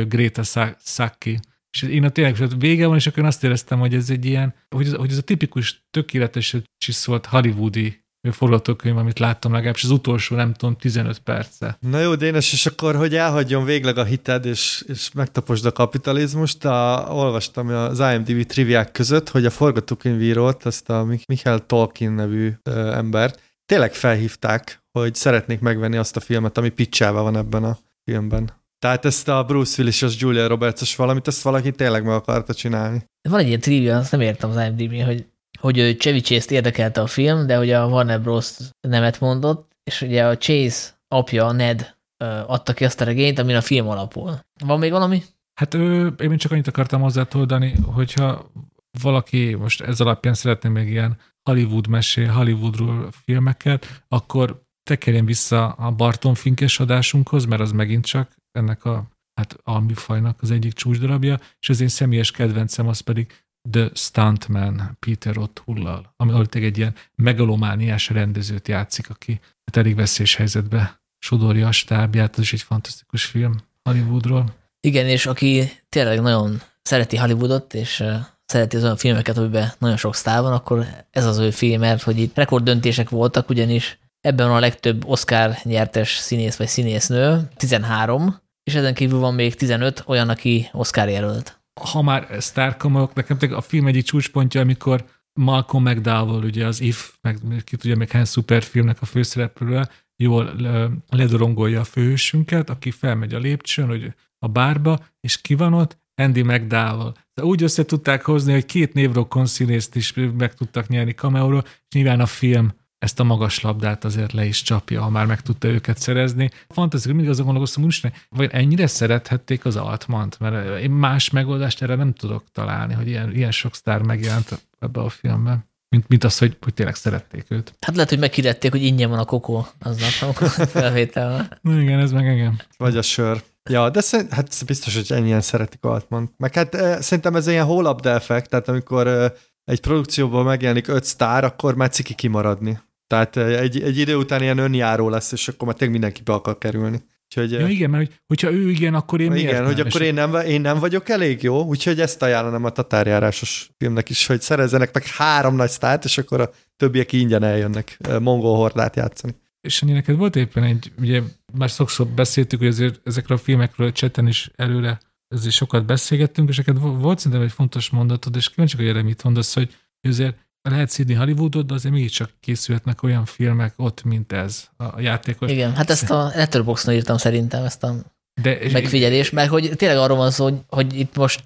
[SPEAKER 2] Greta Sacchi, és én a tényleg vége van, és akkor én azt éreztem, hogy ez egy ilyen, hogy ez, hogy ez a tipikus, tökéletes csiszolt hollywoodi forgatókönyv, amit láttam legalábbis az utolsó, nem tudom, 15 perce.
[SPEAKER 3] Na jó, Dénes, és akkor, hogy elhagyjon végleg a hited, és, és megtaposd a kapitalizmust, a, olvastam az IMDb triviák között, hogy a forgatókönyvírót, azt a Michael Tolkien nevű ö, embert, tényleg felhívták, hogy szeretnék megvenni azt a filmet, ami pitchelve van ebben a filmben. Tehát ezt a Bruce Willis és Julia Roberts-os valamit, ezt valaki tényleg meg akarta csinálni.
[SPEAKER 1] Van egy ilyen trivia, azt nem értem az imdb hogy, hogy Chevy Chase-t érdekelte a film, de hogy a Warner Bros. nemet mondott, és ugye a Chase apja, Ned adta ki azt a regényt, amin a film alapul. Van még valami?
[SPEAKER 2] Hát ő, én csak annyit akartam hozzátoldani, hogyha valaki most ez alapján szeretné még ilyen Hollywood mesé, Hollywoodról filmeket, akkor tekerjen vissza a Barton Finkes adásunkhoz, mert az megint csak ennek a hát almifajnak az egyik csúcsdarabja, és az én személyes kedvencem az pedig The Stuntman Peter O'Toole-lal, ami egy ilyen megalomániás rendezőt játszik, aki hát elég veszélyes helyzetbe sodorja a stábját, ez is egy fantasztikus film Hollywoodról.
[SPEAKER 1] Igen, és aki tényleg nagyon szereti Hollywoodot, és szereti az olyan filmeket, amiben nagyon sok sztár van, akkor ez az ő film, mert hogy itt rekorddöntések voltak, ugyanis ebben a legtöbb Oscar nyertes színész vagy színésznő, 13, és ezen kívül van még 15 olyan, aki Oscar jelölt.
[SPEAKER 2] Ha már sztárkamok, nekem a film egyik csúcspontja, amikor Malcolm McDowell, ugye az If, meg ki tudja még hány szuperfilmnek a főszereplője, jól ledorongolja a főhősünket, aki felmegy a lépcsőn, hogy a bárba, és ki van ott? Andy McDowell. De úgy össze tudták hozni, hogy két névrokon színészt is meg tudtak nyerni cameo és nyilván a film ezt a magas labdát azért le is csapja, ha már meg tudta őket szerezni. Fantasztikus, mindig azon gondolkoztam, úristen, vagy ennyire szerethették az Altmant, mert én más megoldást erre nem tudok találni, hogy ilyen, ilyen sok sztár megjelent ebbe a filmben. Mint, mint az, hogy, hogy tényleg szerették őt.
[SPEAKER 1] Hát lehet, hogy meghirdették, hogy ingyen van a kokó aznap, amikor felvétel.
[SPEAKER 2] igen, ez meg igen.
[SPEAKER 3] Vagy a sör. Ja, de szerint, hát biztos, hogy ennyien szeretik Altman. Meg hát e, szerintem ez ilyen hold effekt, tehát amikor e, egy produkcióban megjelenik öt sztár, akkor már ciki kimaradni. Tehát egy, egy idő után ilyen önjáró lesz, és akkor már tényleg mindenki be akar kerülni.
[SPEAKER 2] Úgyhogy, ja, igen, mert hogy, hogyha ő igen, akkor én
[SPEAKER 3] Igen, hogy nem? akkor én nem, én nem vagyok elég jó, úgyhogy ezt ajánlanám a tatárjárásos filmnek is, hogy szerezzenek meg három nagy sztárt, és akkor a többiek ingyen eljönnek mongol hordát játszani.
[SPEAKER 2] És annyi neked volt éppen egy, ugye már sokszor beszéltük, hogy ezért ezekről a filmekről a cseten is előre ezért sokat beszélgettünk, és neked volt szerintem egy fontos mondatod, és kíváncsi, hogy erre mit mondasz, hogy azért lehet szídni Hollywoodot, de azért mégiscsak készülhetnek olyan filmek ott, mint ez a játékos.
[SPEAKER 1] Igen, hát ezt a Letterboxdon írtam szerintem, ezt a
[SPEAKER 2] De,
[SPEAKER 1] megfigyelés, mert hogy tényleg arról van szó, hogy, hogy itt most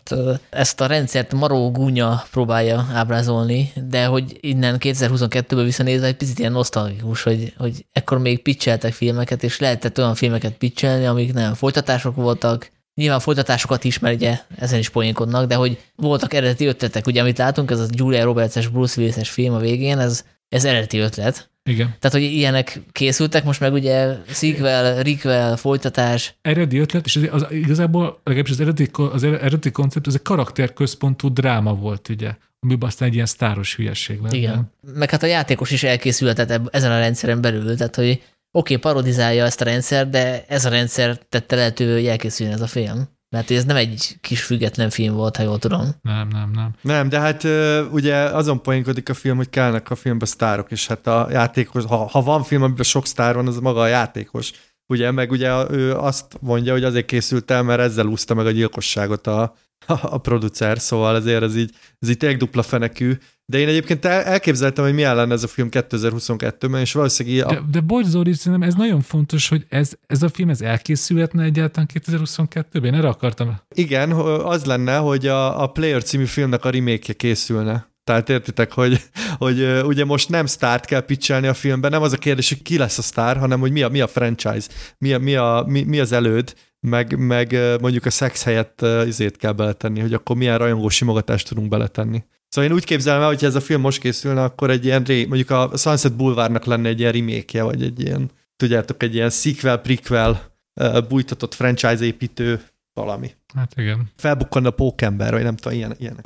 [SPEAKER 1] ezt a rendszert Maró Gúnya próbálja ábrázolni, de hogy innen 2022-ből visszanézve egy picit ilyen nosztalgikus, hogy, hogy ekkor még pitcheltek filmeket, és lehetett olyan filmeket pitchelni, amik nem folytatások voltak, Nyilván folytatásokat is, mert ugye ezen is poénkodnak, de hogy voltak eredeti ötletek, ugye amit látunk, ez a Julia Roberts-es, Bruce Willis-es film a végén, ez, ez eredeti ötlet.
[SPEAKER 2] Igen.
[SPEAKER 1] Tehát, hogy ilyenek készültek, most meg ugye sequel, requel, folytatás,
[SPEAKER 2] Eredeti ötlet, és az, az, igazából legalábbis az eredeti, az eredeti koncept, az egy karakterközpontú dráma volt, ugye, amiben aztán egy ilyen sztáros hülyeség lett.
[SPEAKER 1] Igen. Meg hát a játékos is elkészülhetett ebb- ezen a rendszeren belül, tehát hogy oké, okay, parodizálja ezt a rendszer, de ez a rendszer tette lehetővé, hogy elkészüljön ez a film. Mert ez nem egy kis független film volt, ha jól tudom.
[SPEAKER 2] Nem, nem, nem.
[SPEAKER 3] Nem, de hát ugye azon poénkodik a film, hogy kellnek a filmbe sztárok, és hát a játékos, ha, ha van film, amiben sok sztár van, az maga a játékos. Ugye, meg ugye ő azt mondja, hogy azért készült el, mert ezzel úszta meg a gyilkosságot a, a, a producer, szóval ezért ez így, ez így tényleg dupla fenekű. De én egyébként el, elképzeltem, hogy milyen lenne ez a film 2022-ben, és valószínűleg a,
[SPEAKER 2] De, de bocs, Zoli, szerintem ez nagyon fontos, hogy ez, ez a film ez elkészülhetne egyáltalán 2022-ben. Én erre akartam.
[SPEAKER 3] Igen, az lenne, hogy a, a Player című filmnek a remake készülne. Tehát értitek, hogy, hogy ugye most nem sztárt kell pitchelni a filmben, nem az a kérdés, hogy ki lesz a sztár, hanem hogy mi a, mi a franchise, mi, a, mi, a, mi, mi az előd, meg, meg mondjuk a szex helyett izét kell beletenni, hogy akkor milyen rajongó simogatást tudunk beletenni. Szóval én úgy képzelem el, hogy ez a film most készülne, akkor egy ilyen, mondjuk a Sunset Boulevardnak lenne egy ilyen remake vagy egy ilyen, tudjátok, egy ilyen sequel, prequel, bújtatott franchise építő valami.
[SPEAKER 2] Hát igen.
[SPEAKER 3] Felbukkanna a pókember, vagy nem tudom, ilyen, ilyenek.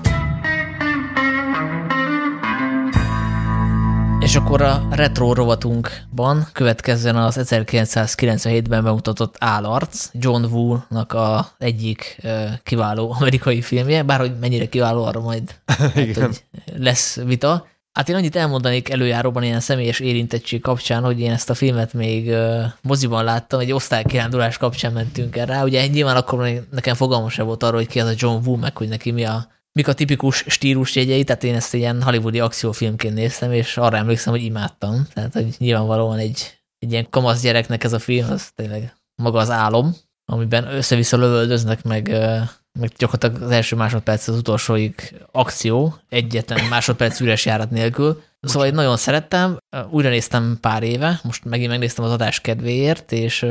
[SPEAKER 1] Akkor a retro rovatunkban következzen az 1997-ben bemutatott Állarc, John Woo-nak a egyik kiváló amerikai filmje, bárhogy mennyire kiváló, arra majd hát, hogy lesz vita. Hát én annyit elmondanék előjáróban ilyen személyes érintettség kapcsán, hogy én ezt a filmet még moziban láttam, egy osztálykirándulás kapcsán mentünk el rá. Ugye nyilván akkor nekem fogalmam sem volt arról, hogy ki az a John Woo, meg hogy neki mi a, mik a tipikus stílusjegyei, tehát én ezt ilyen hollywoodi akciófilmként néztem, és arra emlékszem, hogy imádtam. Tehát, hogy nyilvánvalóan egy, egy ilyen kamasz gyereknek ez a film, az tényleg maga az álom, amiben össze-vissza lövöldöznek, meg, meg gyakorlatilag az első másodperc az utolsóig akció, egyetlen másodperc üres járat nélkül. Szóval én nagyon szerettem, újra néztem pár éve, most megint megnéztem az adás kedvéért, és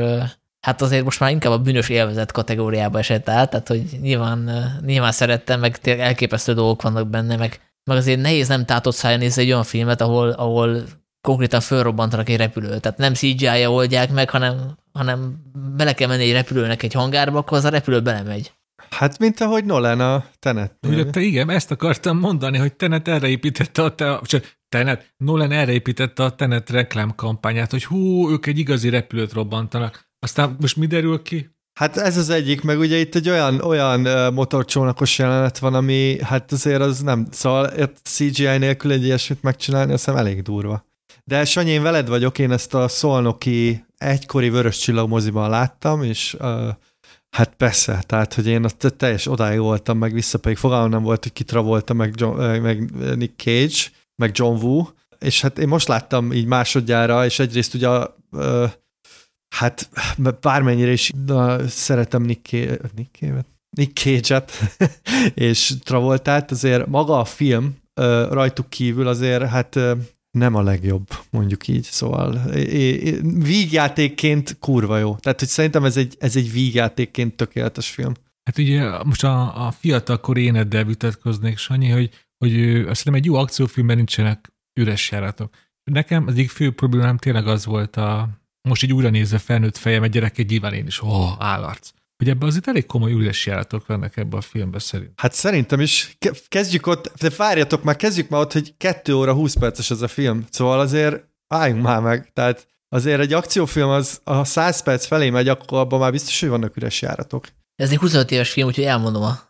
[SPEAKER 1] hát azért most már inkább a bűnös élvezet kategóriába esett át, tehát hogy nyilván, nyilván szerettem, meg tényleg elképesztő dolgok vannak benne, meg, meg azért nehéz nem tátott szája nézni egy olyan filmet, ahol, ahol konkrétan fölrobbantanak egy repülőt. Tehát nem CGI-ja oldják meg, hanem, hanem bele kell menni egy repülőnek egy hangárba, akkor az a repülő belemegy.
[SPEAKER 3] Hát, mint ahogy Nolan a Tenet.
[SPEAKER 2] Ugye te igen, ezt akartam mondani, hogy Tenet erre építette a te, csak Tenet, Nolan erre építette a Tenet reklámkampányát, hogy hú, ők egy igazi repülőt robbantanak. Aztán most mi derül ki?
[SPEAKER 3] Hát ez az egyik, meg ugye itt egy olyan, olyan motorcsónakos jelenet van, ami hát azért az nem, szóval CGI nélkül egy ilyesmit megcsinálni, azt hiszem elég durva. De Sanyi, én veled vagyok, én ezt a szolnoki egykori vörös csillag moziban láttam, és uh, hát persze, tehát, hogy én ott teljes odáig voltam, meg vissza pedig fogalmam nem volt, hogy kitra voltam, meg, John, meg Nick Cage, meg John Woo, és hát én most láttam így másodjára, és egyrészt ugye uh, hát bármennyire is na, szeretem Nick, Cage, és Travoltát, azért maga a film rajtuk kívül azért hát nem a legjobb, mondjuk így, szóval vígjátékként kurva jó. Tehát, hogy szerintem ez egy, ez egy vígjátékként tökéletes film.
[SPEAKER 2] Hát ugye most a, a fiatalkor éneddel vitatkoznék, Sanyi, hogy, hogy azt hiszem egy jó akciófilmben nincsenek üres járatok. Nekem az egyik fő problémám tényleg az volt a, most így újra nézve felnőtt fejem, egy gyerek egy nyilván én is, ó, oh, állarc. Hogy ebben azért elég komoly üres járatok vannak ebben a filmben szerint.
[SPEAKER 3] Hát szerintem is. Ke- Kezdjük ott, de várjatok már, kezdjük már ott, hogy 2 óra 20 perces ez a film. Szóval azért álljunk már meg. Tehát azért egy akciófilm az a 100 perc felé megy, akkor abban már biztos, hogy vannak üres járatok.
[SPEAKER 1] Ez egy 25 éves film, úgyhogy elmondom a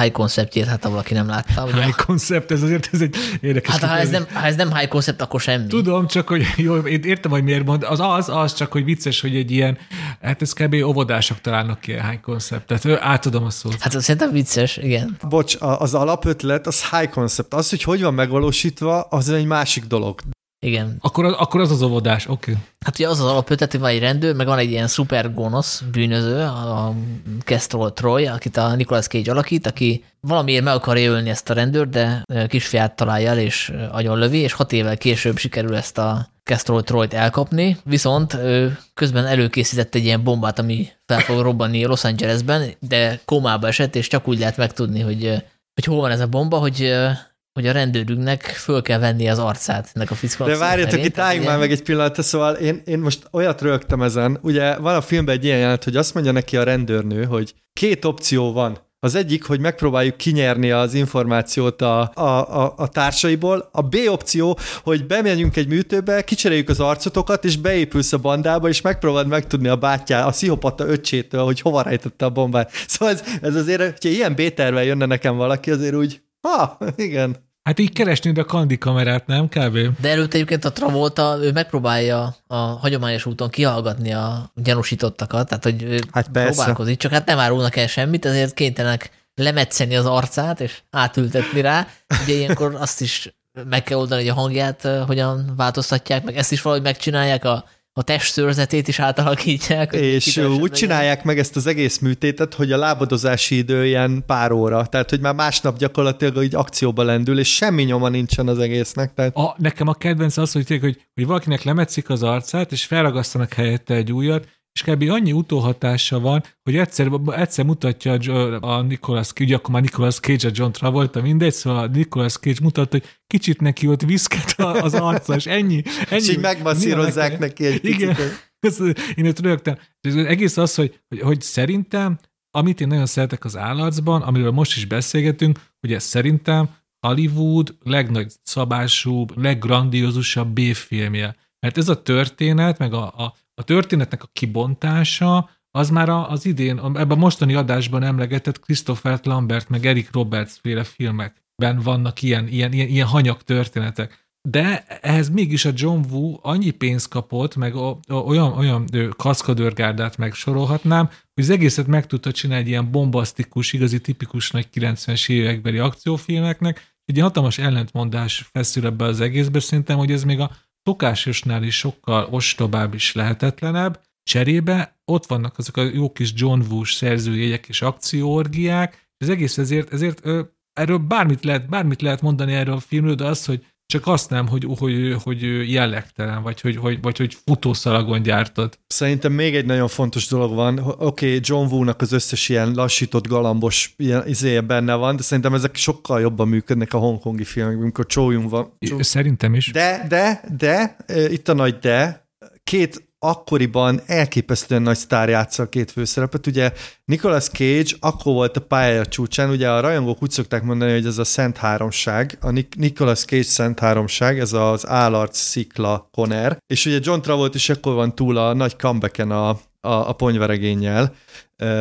[SPEAKER 1] high conceptjét, hát ha valaki nem látta. Ugye?
[SPEAKER 2] High concept, ez azért ez egy érdekes.
[SPEAKER 1] Hát ha ez, nem, ha ez nem high concept, akkor semmi.
[SPEAKER 2] Tudom, csak hogy jó, én értem, hogy miért mond. Az az, az csak, hogy vicces, hogy egy ilyen, hát ez kb. óvodások találnak ki a high conceptet. Átadom a szót.
[SPEAKER 1] Hát az szerintem vicces, igen.
[SPEAKER 3] Bocs, az alapötlet, az high concept. Az, hogy hogy van megvalósítva, az egy másik dolog.
[SPEAKER 1] Igen.
[SPEAKER 2] Akkor, akkor az az óvodás, oké. Okay.
[SPEAKER 1] Hát ugye az az alapötlet, hogy van egy rendőr, meg van egy ilyen szuper gonosz bűnöző, a Kestrel Troy, akit a Nicolas Cage alakít, aki valamiért meg akarja ölni ezt a rendőrt, de kisfiát találja el és lövi, és hat évvel később sikerül ezt a Kestrel Troyt elkapni, viszont ő közben előkészített egy ilyen bombát, ami fel fog robbanni Los Angelesben, de komába esett, és csak úgy lehet megtudni, hogy, hogy hol van ez a bomba, hogy hogy a rendőrünknek föl kell venni az arcát ennek a fickónak.
[SPEAKER 3] De várjatok, itt álljunk már meg egy pillanat, szóval én, én most olyat rögtem ezen, ugye van a filmben egy ilyen jelent, hogy azt mondja neki a rendőrnő, hogy két opció van. Az egyik, hogy megpróbáljuk kinyerni az információt a, a, a, a társaiból. A B opció, hogy bemegyünk egy műtőbe, kicseréljük az arcotokat, és beépülsz a bandába, és megpróbáld megtudni a bátyá, a szihopata öccsétől, hogy hova rejtette a bombát. Szóval ez, ez azért, hogyha ilyen B-tervel jönne nekem valaki, azért úgy, ha, igen.
[SPEAKER 2] Hát így keresnéd a kandi kamerát, nem kb?
[SPEAKER 1] De előtte egyébként a Travolta, ő megpróbálja a hagyományos úton kihallgatni a gyanúsítottakat, tehát hogy ő hát próbálkozik, csak hát nem árulnak el semmit, ezért kénytelenek lemetszeni az arcát, és átültetni rá. Ugye ilyenkor azt is meg kell oldani, hogy a hangját hogyan változtatják, meg ezt is valahogy megcsinálják, a a testszőrzetét is átalakítják.
[SPEAKER 3] És úgy csinálják meg ezt az egész műtétet, hogy a lábadozási idő ilyen pár óra, tehát hogy már másnap gyakorlatilag így akcióba lendül, és semmi nyoma nincsen az egésznek. Tehát...
[SPEAKER 2] A, nekem a kedvenc az, hogy, hogy, hogy valakinek lemetszik az arcát, és felragasztanak helyette egy újat, és kb. annyi utóhatása van, hogy egyszer, egyszer mutatja a, Nicolas Cage, ugye akkor már Nicolas Cage a John Travolta, mindegy, szóval a Nicolas Cage mutatta, hogy kicsit neki ott viszket az arca, és ennyi. ennyi
[SPEAKER 3] és így megmasszírozzák neki egy
[SPEAKER 2] Igen. picit. én ott rögtem. Ez egész az, hogy, hogy, hogy szerintem, amit én nagyon szeretek az állatban, amiről most is beszélgetünk, hogy ez szerintem Hollywood legnagy szabású, leggrandiózusabb B-filmje. Mert ez a történet, meg a, a, a történetnek a kibontása, az már az idén, ebben a mostani adásban emlegetett Christopher Lambert meg Eric Roberts féle filmekben vannak ilyen, ilyen, ilyen, ilyen hanyag történetek. De ehhez mégis a John Woo annyi pénzt kapott, meg olyan, olyan kaszkadőrgárdát megsorolhatnám, hogy az egészet meg tudta csinálni egy ilyen bombasztikus, igazi tipikus nagy 90-es évekbeli akciófilmeknek. Egy hatalmas ellentmondás feszül ebbe az egészbe, szerintem, hogy ez még a szokásosnál is sokkal ostobább és lehetetlenebb. Cserébe ott vannak azok a jó kis John Woo-s szerzőjegyek és akcióorgiák, és az egész ezért, ezért ö, erről bármit lehet, bármit lehet mondani erről a filmről, de az, hogy csak azt nem, hogy, hogy, hogy jellegtelen, vagy hogy, hogy, vagy hogy futószalagon gyártod.
[SPEAKER 3] Szerintem még egy nagyon fontos dolog van. Oké, okay, John Woo-nak az összes ilyen lassított, galambos ilyen izéje benne van, de szerintem ezek sokkal jobban működnek a hongkongi filmek, amikor Chow Yun van.
[SPEAKER 2] Szerintem is.
[SPEAKER 3] De, de, de, itt a nagy de, két akkoriban elképesztően nagy sztár játsza a két főszerepet. Ugye Nicolas Cage akkor volt a pályája csúcsán, ugye a rajongók úgy szokták mondani, hogy ez a Szent Háromság, a Nicolas Cage Szent Háromság, ez az állarc szikla koner, és ugye John Travolta is akkor van túl a nagy comebacken a, a, a ponyveregénnyel,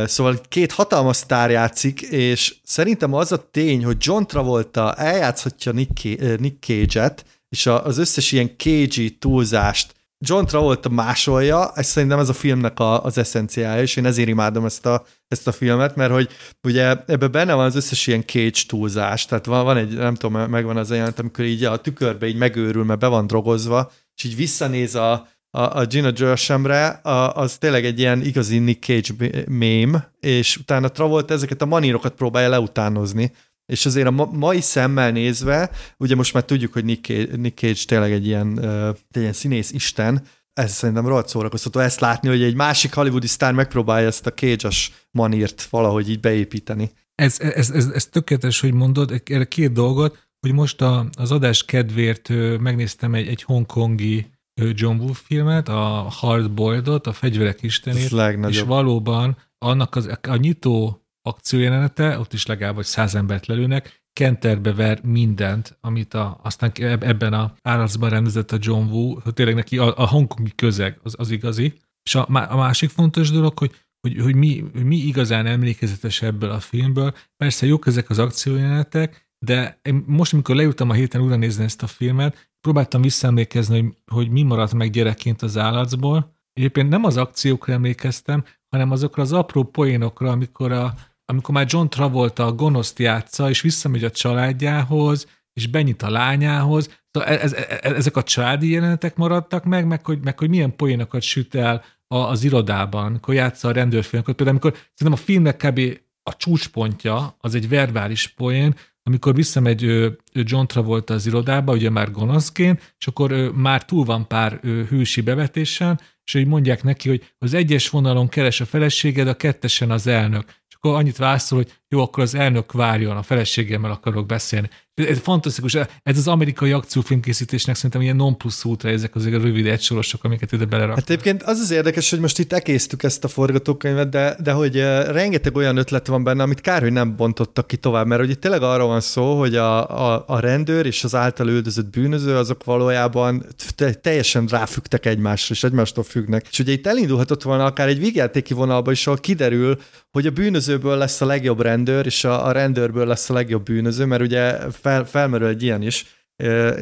[SPEAKER 3] Szóval két hatalmas sztár játszik, és szerintem az a tény, hogy John Travolta eljátszhatja Nick Cage-et, és az összes ilyen cage túlzást John Travolta másolja, ez szerintem ez a filmnek a, az eszenciája, és én ezért imádom ezt a, ezt a filmet, mert hogy ugye ebben benne van az összes ilyen cage túlzás, tehát van, van egy, nem tudom, megvan az olyan, amikor így a tükörbe így megőrül, mert be van drogozva, és így visszanéz a, a, a Gina Gershemre, a, az tényleg egy ilyen igazi Nick Cage meme, és utána Travolta ezeket a manírokat próbálja leutánozni, és azért a ma- mai szemmel nézve, ugye most már tudjuk, hogy Nick Cage, Nick Cage tényleg egy ilyen, uh, egy ilyen színész isten, ez szerintem rohadt szórakoztató ezt látni, hogy egy másik hollywoodi sztár megpróbálja ezt a cage manírt valahogy így beépíteni.
[SPEAKER 2] Ez, ez, ez, ez tökéletes, hogy mondod, erre két dolgot, hogy most a, az adás kedvéért megnéztem egy, egy hongkongi John Woo filmet, a Hard Boiled-ot, a Fegyverek Istenét, és valóban annak az, a nyitó akciójelenete, ott is legalább vagy száz embert lelőnek, kenterbe ver mindent, amit a, aztán ebben a árazban rendezett a John Woo, hogy tényleg neki a, a hongkongi közeg az, az igazi. És a, a másik fontos dolog, hogy, hogy, hogy mi, mi igazán emlékezetes ebből a filmből. Persze jók ezek az akciójelenetek, de én most, amikor leültem a héten újra nézni ezt a filmet, próbáltam visszaemlékezni, hogy, hogy mi maradt meg gyerekként az állatból. Egyébként nem az akciókra emlékeztem, hanem azokra az apró poénokra, amikor, a, amikor már John Travolta a gonoszt játsza, és visszamegy a családjához, és benyit a lányához. Szóval ez, ez, ezek a családi jelenetek maradtak meg, meg hogy, meg hogy milyen poénokat süt el a, az irodában, amikor játsza a rendőrfőnököt. Például amikor szerintem a filmnek kb. a csúcspontja az egy verbális poén, amikor visszamegy ő, ő John Travolta az irodába, ugye már gonoszként, és akkor ő, már túl van pár ő, hősi bevetésen, és hogy mondják neki, hogy az egyes vonalon keres a feleséged, a kettesen az elnök. És akkor annyit válaszol, hogy jó, akkor az elnök várjon, a feleségemmel akarok beszélni. Ez fantasztikus, ez az amerikai akciófilmkészítésnek szerintem ilyen non plus útra ezek az a rövid egysorosok, amiket ide belerak.
[SPEAKER 3] Hát egyébként az az érdekes, hogy most itt ekésztük ezt a forgatókönyvet, de, de hogy rengeteg olyan ötlet van benne, amit kár, hogy nem bontottak ki tovább, mert hogy itt tényleg arról van szó, hogy a, a, a rendőr és az által üldözött bűnöző, azok valójában te, teljesen ráfügtek egymásra, és egymástól függnek. És ugye itt elindulhatott volna akár egy vígjátéki vonalba is, ahol kiderül, hogy a bűnözőből lesz a legjobb rendőr, és a, a rendőrből lesz a legjobb bűnöző, mert ugye fel, felmerül egy ilyen is,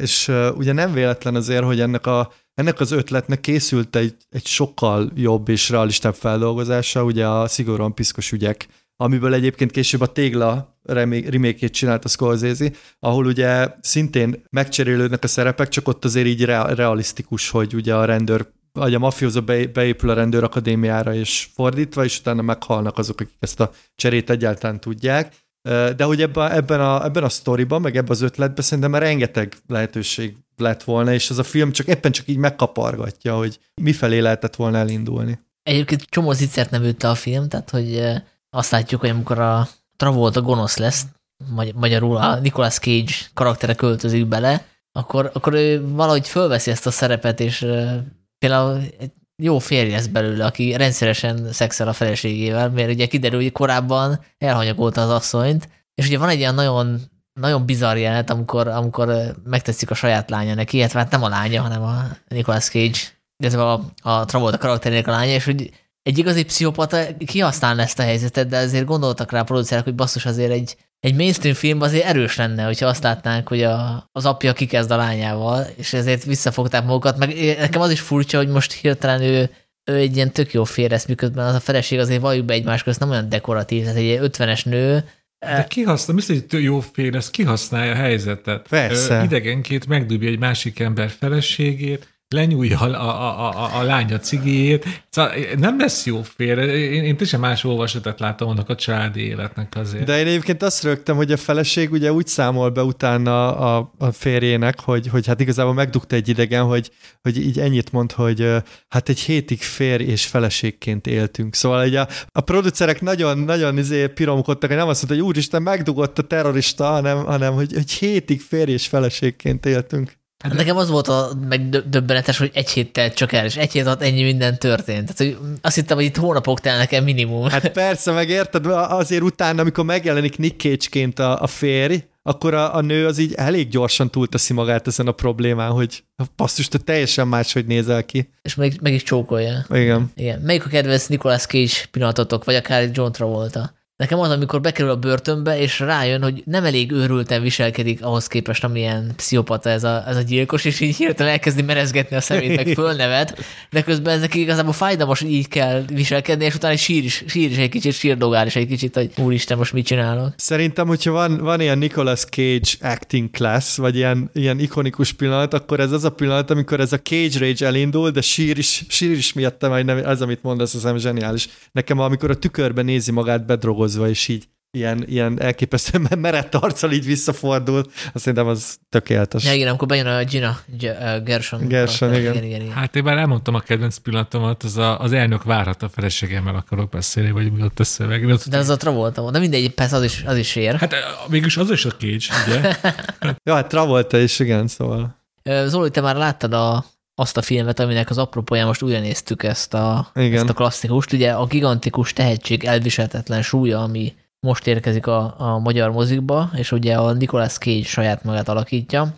[SPEAKER 3] és ugye nem véletlen azért, hogy ennek, a, ennek az ötletnek készült egy, egy sokkal jobb és realistább feldolgozása, ugye a szigorúan piszkos ügyek, amiből egyébként később a Tégla remake csinált a Scorsese, ahol ugye szintén megcserélődnek a szerepek, csak ott azért így realisztikus, hogy ugye a rendőr vagy a mafiózó beépül a rendőrakadémiára, és fordítva, és utána meghalnak azok, akik ezt a cserét egyáltalán tudják. De hogy ebben, ebben, a, ebben a sztoriban, meg ebben az ötletben szerintem már rengeteg lehetőség lett volna, és ez a film csak éppen csak így megkapargatja, hogy mifelé lehetett volna elindulni.
[SPEAKER 1] Egyébként csomó zicsert nem a film, tehát hogy azt látjuk, hogy amikor a Travolta gonosz lesz, magyarul a Nicolas Cage karaktere költözik bele, akkor, akkor ő valahogy fölveszi ezt a szerepet, és például jó férj lesz belőle, aki rendszeresen szexel a feleségével, mert ugye kiderül, hogy korábban elhanyagolta az asszonyt, és ugye van egy ilyen nagyon, nagyon bizarr jelenet, amikor, amikor megtetszik a saját lánya neki, hát nem a lánya, hanem a Nicolas Cage, illetve a, a Travolta karakterének a lánya, és hogy egy igazi pszichopata kihasználna ezt a helyzetet, de azért gondoltak rá a producerek, hogy basszus azért egy, egy mainstream film azért erős lenne, hogyha azt látnánk, hogy a, az apja kikezd a lányával, és ezért visszafogták magukat. Meg nekem az is furcsa, hogy most hirtelen ő, ő egy ilyen tök jó féresz, miközben az a feleség azért valljuk be egymás közt nem olyan dekoratív, tehát egy 50-es nő,
[SPEAKER 2] de kihasznál, mi hogy jó fél, ez kihasználja a helyzetet.
[SPEAKER 3] Persze.
[SPEAKER 2] Ö, idegenként megdobja egy másik ember feleségét, lenyúlja a, a, a, a lánya cigijét. Szóval nem lesz jó fél. Én, én teljesen más olvasatot láttam annak a családi életnek azért.
[SPEAKER 3] De én egyébként azt rögtem, hogy a feleség ugye úgy számol be utána a, a férjének, hogy, hogy hát igazából megdugta egy idegen, hogy, hogy így ennyit mond, hogy hát egy hétig férj és feleségként éltünk. Szóval ugye a, a producerek nagyon, nagyon izé piromkodtak, hogy nem azt mondta, hogy úristen, megdugott a terrorista, hanem, hanem hogy, hogy hétig férj és feleségként éltünk.
[SPEAKER 1] Hát nekem az volt a megdöbbenetes, hogy egy héttel csak el, és egy hét alatt ennyi minden történt. Tehát, hogy azt hittem, hogy itt hónapok telnek el minimum.
[SPEAKER 3] Hát persze, meg érted, azért utána, amikor megjelenik Nick Cage-ként a, a férj, akkor a, a nő az így elég gyorsan túlteszi magát ezen a problémán, hogy basszus, te teljesen máshogy nézel ki.
[SPEAKER 1] És meg, meg is csókolja.
[SPEAKER 3] Igen.
[SPEAKER 1] Igen. Melyik a kedvenc Nicolas Cage pillanatotok, vagy akár John Travolta? Nekem az, amikor bekerül a börtönbe, és rájön, hogy nem elég őrülten viselkedik ahhoz képest, amilyen pszichopata ez a, ez a gyilkos, és így hirtelen elkezdi merezgetni a szemét, meg fölnevet, de közben ezek igazából fájdalmas, így kell viselkedni, és utána sír is, sír is egy kicsit, sírdogál is egy kicsit, hogy úristen, most mit csinálok.
[SPEAKER 3] Szerintem, hogyha van, van ilyen Nicolas Cage acting class, vagy ilyen, ilyen ikonikus pillanat, akkor ez az a pillanat, amikor ez a Cage Rage elindul, de sír is, sír is miatt, majd nem, az, amit mondasz, az nem zseniális. Nekem, amikor a tükörben nézi magát bedrogol hozva, és így ilyen, ilyen elképesztően merett arccal így visszafordul, azt szerintem az tökéletes.
[SPEAKER 1] Ja, igen, amikor bejön a Gina Gershon.
[SPEAKER 3] Gershon, igen. Igen,
[SPEAKER 2] igen, igen. Hát én már elmondtam a kedvenc pillanatomat, az, a, az elnök várhat a feleségemmel akarok beszélni, vagy mi ott a szöveg. Ott
[SPEAKER 1] de az a Travolta de mindegy, persze az is, az is ér.
[SPEAKER 2] Hát mégis az is a Cage, ugye?
[SPEAKER 3] ja, hát Travolta is, igen, szóval.
[SPEAKER 1] Zoli, te már láttad a azt a filmet, aminek az apropóján most újra néztük ezt a, Igen. ezt a klasszikust. Ugye a gigantikus tehetség elviselhetetlen súlya, ami most érkezik a, a magyar mozikba, és ugye a Nicolas Cage saját magát alakítja.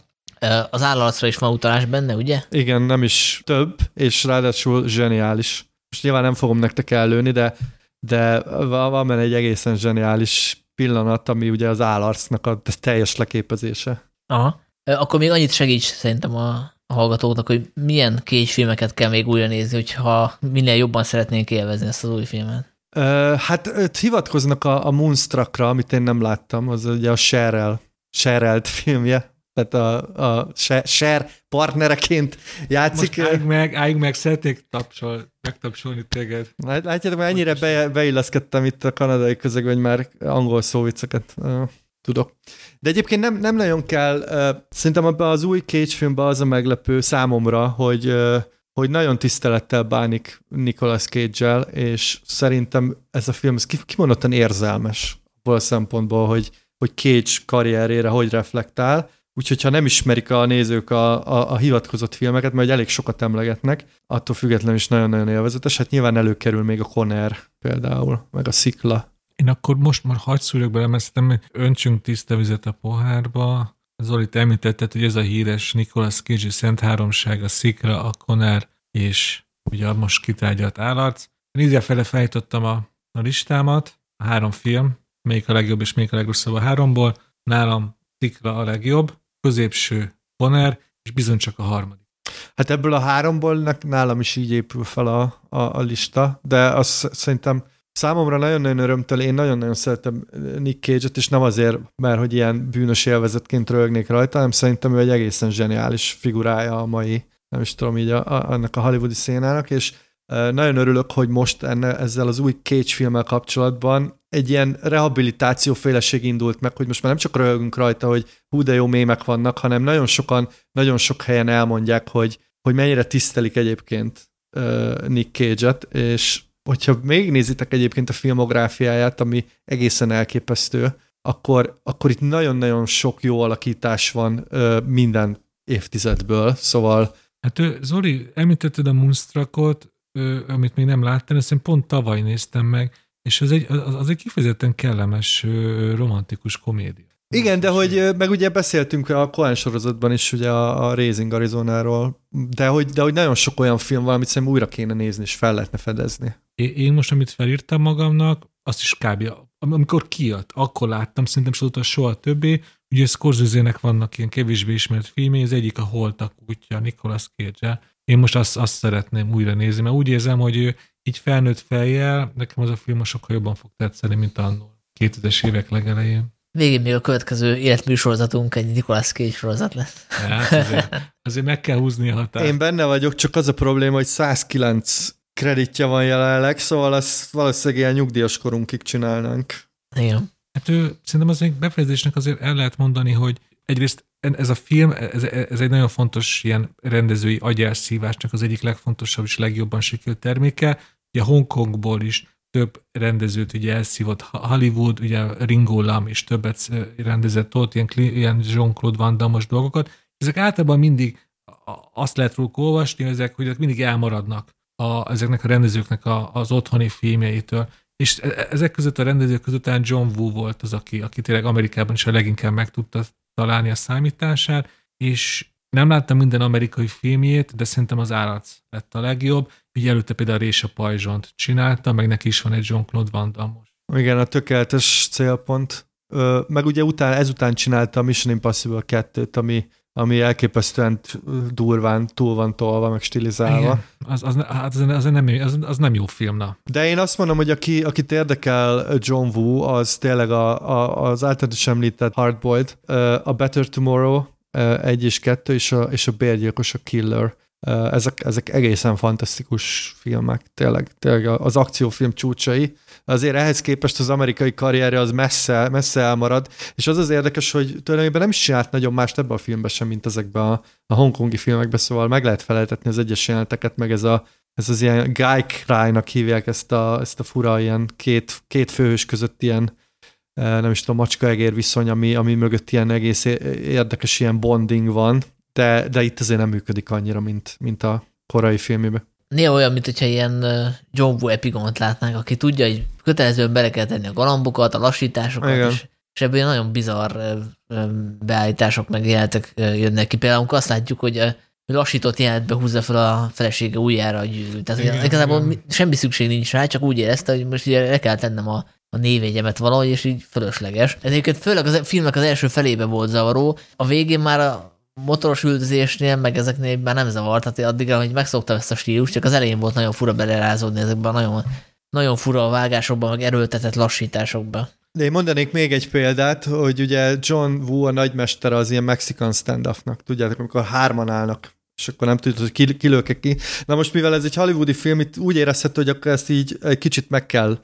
[SPEAKER 1] Az állarcra is van utalás benne, ugye?
[SPEAKER 3] Igen, nem is több, és ráadásul zseniális. Most nyilván nem fogom nektek előni, de de van benne egy egészen zseniális pillanat, ami ugye az állarcnak a teljes leképezése.
[SPEAKER 1] Aha. Akkor még annyit segíts szerintem a, a hallgatóknak, hogy milyen kés filmeket kell még újra nézni, hogyha minél jobban szeretnénk élvezni ezt az új filmet.
[SPEAKER 3] Hát hivatkoznak a, a Moonstruckra, amit én nem láttam, az ugye a Sherrel, Sherrelt filmje, tehát a, a Sher partnereként játszik.
[SPEAKER 2] Most állj meg, állj meg, szeretnék tapsol, megtapsolni téged.
[SPEAKER 3] Látjátok, már ennyire be, beilleszkedtem itt a kanadai közegben, hogy már angol szóvicceket uh, tudok. De egyébként nem, nem nagyon kell, uh, szerintem abban az új Cage filmben az a meglepő számomra, hogy uh, hogy nagyon tisztelettel bánik Nicolas cage és szerintem ez a film ez kimondottan érzelmes abból a szempontból, hogy, hogy Cage karrierére hogy reflektál, úgyhogy ha nem ismerik a nézők a, a, a hivatkozott filmeket, mert elég sokat emlegetnek, attól függetlenül is nagyon-nagyon élvezetes, hát nyilván előkerül még a Conner például, meg a Szikla.
[SPEAKER 2] Én akkor most már hagyd bele, mert szerintem öntsünk tiszta vizet a pohárba, Zoli, te említetted, hogy ez a híres Nicolas Cage Szent Háromság, a Szikra, a Conner és ugye a most kitárgyalt állarc. Én fele fejtottam a, a listámat, a három film, melyik a legjobb és melyik a legrosszabb a háromból. Nálam Szikra a legjobb, középső Conner, és bizony csak a harmadik.
[SPEAKER 3] Hát ebből a háromból nálam is így épül fel a, a, a lista, de azt szerintem Számomra nagyon-nagyon örömtől, én nagyon-nagyon szeretem Nick Cage-et, és nem azért, mert hogy ilyen bűnös élvezetként rögnék rajta, hanem szerintem ő egy egészen zseniális figurája a mai, nem is tudom így, a, a, annak a hollywoodi szénának, és nagyon örülök, hogy most enne, ezzel az új Cage filmmel kapcsolatban egy ilyen rehabilitáció féleség indult meg, hogy most már nem csak röhögünk rajta, hogy hú de jó mémek vannak, hanem nagyon sokan, nagyon sok helyen elmondják, hogy, hogy mennyire tisztelik egyébként Nick Cage-et, és hogyha még nézitek egyébként a filmográfiáját, ami egészen elképesztő, akkor, akkor itt nagyon-nagyon sok jó alakítás van ö, minden évtizedből, szóval...
[SPEAKER 2] Hát Zoli, említetted a Moonstruckot, amit még nem láttam, ezt én pont tavaly néztem meg, és az egy, az, az egy kifejezetten kellemes, romantikus komédia.
[SPEAKER 3] Igen, de hogy meg ugye beszéltünk a Cohen sorozatban is ugye a, a Raising Arizonáról, de hogy, de hogy nagyon sok olyan film van, amit szerintem újra kéne nézni, és fel lehetne fedezni.
[SPEAKER 2] Én most, amit felírtam magamnak, azt is kb. amikor kijött, akkor láttam, szerintem azóta soha többé. Ugye scorsese vannak ilyen kevésbé ismert filmé, az egyik a Holtak útja, Nicolas cage Én most azt, azt szeretném újra nézni, mert úgy érzem, hogy ő így felnőtt fejjel, nekem az a film sokkal jobban fog tetszeni, mint annól 2000-es évek legelején.
[SPEAKER 1] Végén még a következő életműsorozatunk egy Nicolas Cage sorozat lesz.
[SPEAKER 2] Hát azért, azért meg kell húzni a határt.
[SPEAKER 3] Én benne vagyok, csak az a probléma, hogy 109 kreditje van jelenleg, szóval ezt valószínűleg ilyen nyugdíjas korunkig csinálnánk.
[SPEAKER 1] Igen.
[SPEAKER 2] Hát ő, szerintem az még befejezésnek azért el lehet mondani, hogy egyrészt ez a film, ez, ez egy nagyon fontos ilyen rendezői agyelszívásnak az egyik legfontosabb és legjobban sikerült terméke. Ugye Hongkongból is több rendezőt ugye elszívott Hollywood, ugye Ringo Lam is többet rendezett ott, ilyen, ilyen Jean-Claude Van damme dolgokat. Ezek általában mindig azt lehet róluk olvasni, hogy ezek, hogy mindig elmaradnak a, ezeknek a rendezőknek a, az otthoni filmjeitől. És e, e, ezek között a rendezők között talán John Woo volt az, aki, aki tényleg Amerikában is a leginkább meg tudta találni a számítását, és nem láttam minden amerikai filmjét, de szerintem az állat lett a legjobb. Ugye előtte például a Résa Pajzsont csinálta, meg neki is van egy Jean-Claude Van Damme most.
[SPEAKER 3] Igen, a tökéletes célpont. Ö, meg ugye után, ezután csinálta a Mission Impossible 2-t, ami ami elképesztően durván túl van tolva, meg stilizálva. Igen,
[SPEAKER 2] az, az, hát az, az, nem, az, az nem jó film, na.
[SPEAKER 3] De én azt mondom, hogy aki, akit érdekel John Woo, az tényleg a, a, az általad is említett Hardboiled, a Better Tomorrow egy és kettő, és a, és a Bérgyilkos, a Killer. Ezek, ezek egészen fantasztikus filmek, tényleg, tényleg az akciófilm csúcsai azért ehhez képest az amerikai karrierje az messze, messze elmarad, és az az érdekes, hogy tulajdonképpen nem is csinált nagyon mást ebben a filmben sem, mint ezekben a, a hongkongi filmekben, szóval meg lehet feleltetni az egyes jeleneteket, meg ez, a, ez az ilyen guy cry-nak hívják ezt a, ezt a fura ilyen két, két főhős között ilyen nem is tudom, macska-egér viszony, ami, ami mögött ilyen egész érdekes ilyen bonding van, de, de itt azért nem működik annyira, mint, mint a korai filmében
[SPEAKER 1] néha olyan, mint hogyha ilyen John Woo epigont látnánk, aki tudja, hogy kötelezően bele kell tenni a galambokat, a lassításokat, Igen. és, és ebből nagyon bizarr beállítások meg jelenetek jönnek ki. Például amikor azt látjuk, hogy lassított jelenetbe húzza fel a felesége újjára a gyűrűt. Tehát
[SPEAKER 2] Igen,
[SPEAKER 1] igazából
[SPEAKER 2] igen.
[SPEAKER 1] semmi szükség nincs rá, csak úgy érezte, hogy most ugye le kell tennem a, a névjegyemet valahogy, és így fölösleges. Ez egyébként főleg a filmnek az első felébe volt zavaró. A végén már a motoros üldözésnél, meg ezeknél már nem zavart, tehát addig, hogy megszoktam ezt a stílust, csak az elején volt nagyon fura belerázódni ezekben nagyon, nagyon fura a vágásokban, meg erőltetett lassításokban.
[SPEAKER 3] De én mondanék még egy példát, hogy ugye John Woo a nagymestere az ilyen Mexican stand-upnak, tudjátok, amikor hárman állnak, és akkor nem tudod, hogy ki, ki ki. Na most, mivel ez egy hollywoodi film, itt úgy érezhető, hogy akkor ezt így egy kicsit meg kell,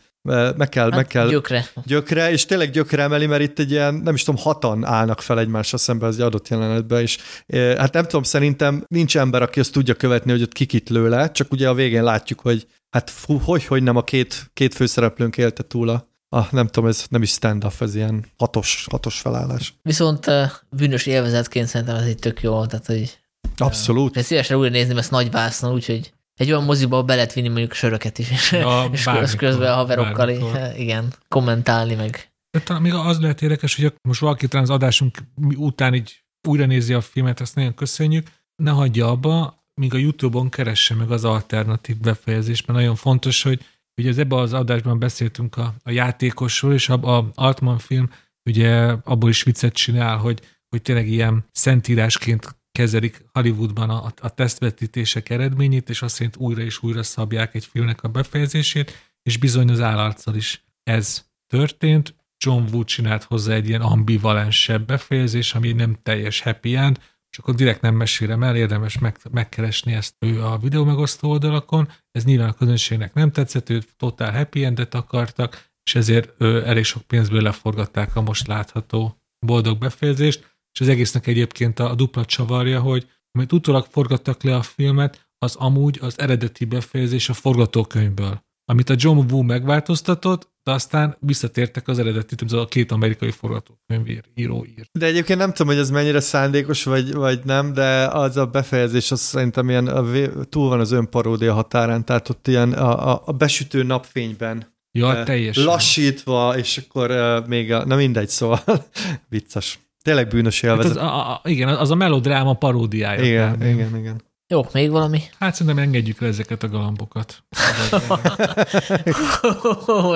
[SPEAKER 3] meg kell, meg kell
[SPEAKER 1] Gyökre.
[SPEAKER 3] gyökre, és tényleg gyökre emeli, mert itt egy ilyen, nem is tudom, hatan állnak fel egymással szemben az egy adott jelenetben, és eh, hát nem tudom, szerintem nincs ember, aki azt tudja követni, hogy ott kikit lő le, csak ugye a végén látjuk, hogy hát fú, hogy, hogy nem a két, két főszereplőnk élte túl a, a, nem tudom, ez nem is stand-up, ez ilyen hatos, hatos felállás.
[SPEAKER 1] Viszont uh, bűnös élvezetként szerintem ez így tök jó, tehát hogy
[SPEAKER 3] Abszolút.
[SPEAKER 1] én szívesen újra nézném ezt nagy vásznon, úgyhogy egy olyan moziba be lehet vinni mondjuk söröket is, és,
[SPEAKER 2] Ja,
[SPEAKER 1] és
[SPEAKER 2] bármikor,
[SPEAKER 1] közben a haverokkal
[SPEAKER 2] bármikor.
[SPEAKER 1] igen, kommentálni meg.
[SPEAKER 2] De talán még az lehet érdekes, hogy most valaki talán az adásunk után így újra nézi a filmet, ezt nagyon köszönjük, ne hagyja abba, míg a Youtube-on keresse meg az alternatív befejezést, mert nagyon fontos, hogy ugye az ebben az adásban beszéltünk a, a játékosról, és a, a Altman film ugye abból is viccet csinál, hogy, hogy tényleg ilyen szentírásként kezelik Hollywoodban a, a tesztvetítések eredményét, és azt szerint újra és újra szabják egy filmnek a befejezését, és bizony az állarccal is ez történt. John Woo csinált hozzá egy ilyen ambivalensebb befejezés, ami nem teljes happy end, és akkor direkt nem mesélem el, érdemes meg, megkeresni ezt ő a videó megosztó oldalakon. Ez nyilván a közönségnek nem tetszett, ő totál happy endet akartak, és ezért ő, elég sok pénzből leforgatták a most látható boldog befejezést, és az egésznek egyébként a, a dupla csavarja, hogy amit utólag forgattak le a filmet, az amúgy az eredeti befejezés a forgatókönyvből, amit a John Woo megváltoztatott, de aztán visszatértek az eredeti, tudom, a két amerikai forgatókönyvíró írt.
[SPEAKER 3] De egyébként nem tudom, hogy ez mennyire szándékos, vagy, vagy nem, de az a befejezés, az szerintem ilyen a túl van az önparódia határán, tehát ott ilyen a, a, a besütő napfényben
[SPEAKER 2] Ja, teljesen.
[SPEAKER 3] lassítva, és akkor uh, még a, na mindegy, szóval vicces. Tényleg bűnös
[SPEAKER 2] Hát az,
[SPEAKER 3] élvezet.
[SPEAKER 2] a, a, igen, az a melodráma paródiája.
[SPEAKER 3] igen,
[SPEAKER 2] kb.
[SPEAKER 3] igen, igen.
[SPEAKER 1] Jó, még valami?
[SPEAKER 2] Hát szerintem engedjük le ezeket a galambokat.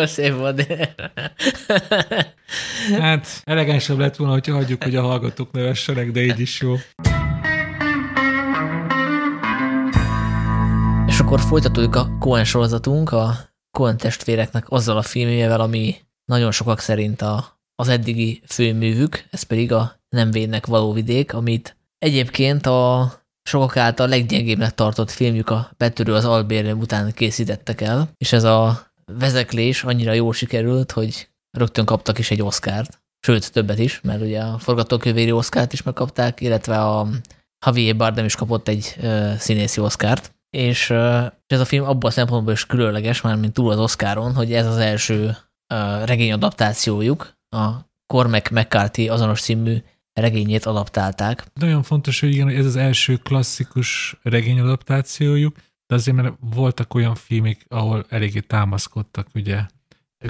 [SPEAKER 1] Szép volt.
[SPEAKER 2] Hát elegánsabb lett volna, hogyha hagyjuk, hogy a hallgatók nevessenek, de így is jó.
[SPEAKER 1] És akkor folytatódik a Coen sorozatunk, a Coen testvéreknek azzal a filmjével, ami nagyon sokak szerint a, az eddigi főművük, ez pedig a Nem védnek való vidék, amit egyébként a sokak által leggyengébbnek tartott filmjük a Betörő az albérlőm után készítettek el, és ez a vezeklés annyira jól sikerült, hogy rögtön kaptak is egy Oscárt, sőt többet is, mert ugye a forgatókönyvéri Oscárt is megkapták, illetve a Javier Bardem is kapott egy ö, színészi Oscárt, és ö, ez a film abban a szempontból is különleges, már mint túl az Oscaron, hogy ez az első ö, regényadaptációjuk, a Cormac McCarthy azonos című regényét adaptálták.
[SPEAKER 2] Nagyon fontos, hogy igen, hogy ez az első klasszikus regényadaptációjuk, de azért mert voltak olyan filmek, ahol eléggé támaszkodtak ugye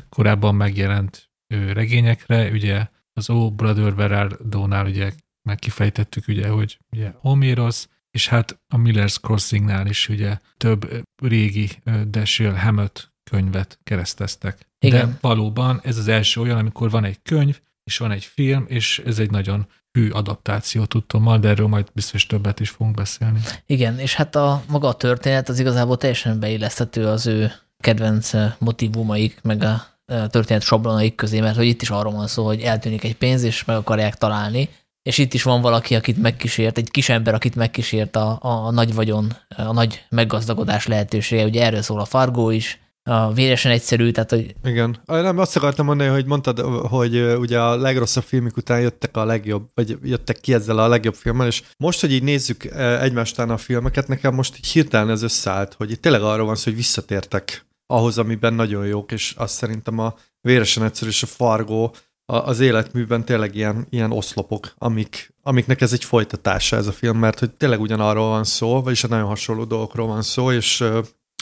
[SPEAKER 2] korábban megjelent regényekre, ugye az O Brother Berardónál ugye meg kifejtettük ugye, hogy ugye Homérosz, és hát a Miller's Crossingnál is ugye több régi Dashiell Hammett könyvet kereszteztek.
[SPEAKER 1] Igen.
[SPEAKER 2] De valóban ez az első olyan, amikor van egy könyv, és van egy film, és ez egy nagyon hű adaptáció tudtommal, de erről majd biztos többet is fogunk beszélni.
[SPEAKER 1] Igen, és hát a maga a történet az igazából teljesen beilleszthető az ő kedvenc eh, motivumaik, meg a eh, történet sablonaik közé, mert hogy itt is arról van szó, hogy eltűnik egy pénz, és meg akarják találni, és itt is van valaki, akit megkísért, egy kis ember, akit megkísért a, a, a nagy vagyon, a nagy meggazdagodás lehetősége, ugye erről szól a Fargo is, a véresen egyszerű, tehát hogy
[SPEAKER 3] Igen. Nem, azt akartam mondani, hogy mondtad, hogy ugye a legrosszabb filmik után jöttek a legjobb, vagy jöttek ki ezzel a legjobb filmmel, és most, hogy így nézzük ö, egymástán a filmeket, nekem most így hirtelen ez összeállt, hogy itt tényleg arról van szó, hogy visszatértek ahhoz, amiben nagyon jók, és azt szerintem a véresen egyszerű és a Fargo a- az életműben tényleg ilyen, ilyen oszlopok, amik, amiknek ez egy folytatása ez a film, mert hogy tényleg ugyanarról van szó, vagyis a nagyon hasonló dolgokról van szó, és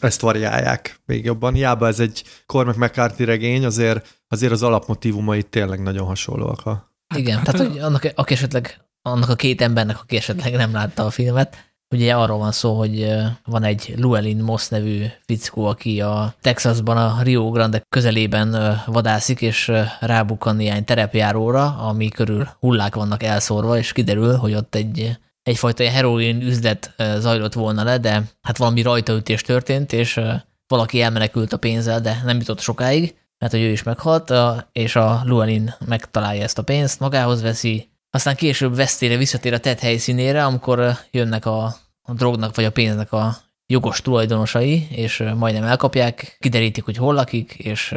[SPEAKER 3] ezt variálják még jobban. Hiába ez egy Cormac McCarthy regény, azért, azért az alapmotívumai tényleg nagyon hasonlóak. A...
[SPEAKER 1] igen,
[SPEAKER 2] hát
[SPEAKER 1] tehát hogy annak, aki esetleg, annak a két embernek, aki esetleg nem látta a filmet, Ugye arról van szó, hogy van egy Llewellyn Moss nevű fickó, aki a Texasban a Rio Grande közelében vadászik, és rábukkan néhány terepjáróra, ami körül hullák vannak elszórva, és kiderül, hogy ott egy egyfajta heroin üzlet zajlott volna le, de hát valami rajtaütés történt, és valaki elmenekült a pénzzel, de nem jutott sokáig, mert hogy ő is meghalt, és a Llewellyn megtalálja ezt a pénzt, magához veszi, aztán később vesztére visszatér a tett helyszínére, amikor jönnek a, a drognak vagy a pénznek a jogos tulajdonosai, és majdnem elkapják, kiderítik, hogy hol lakik, és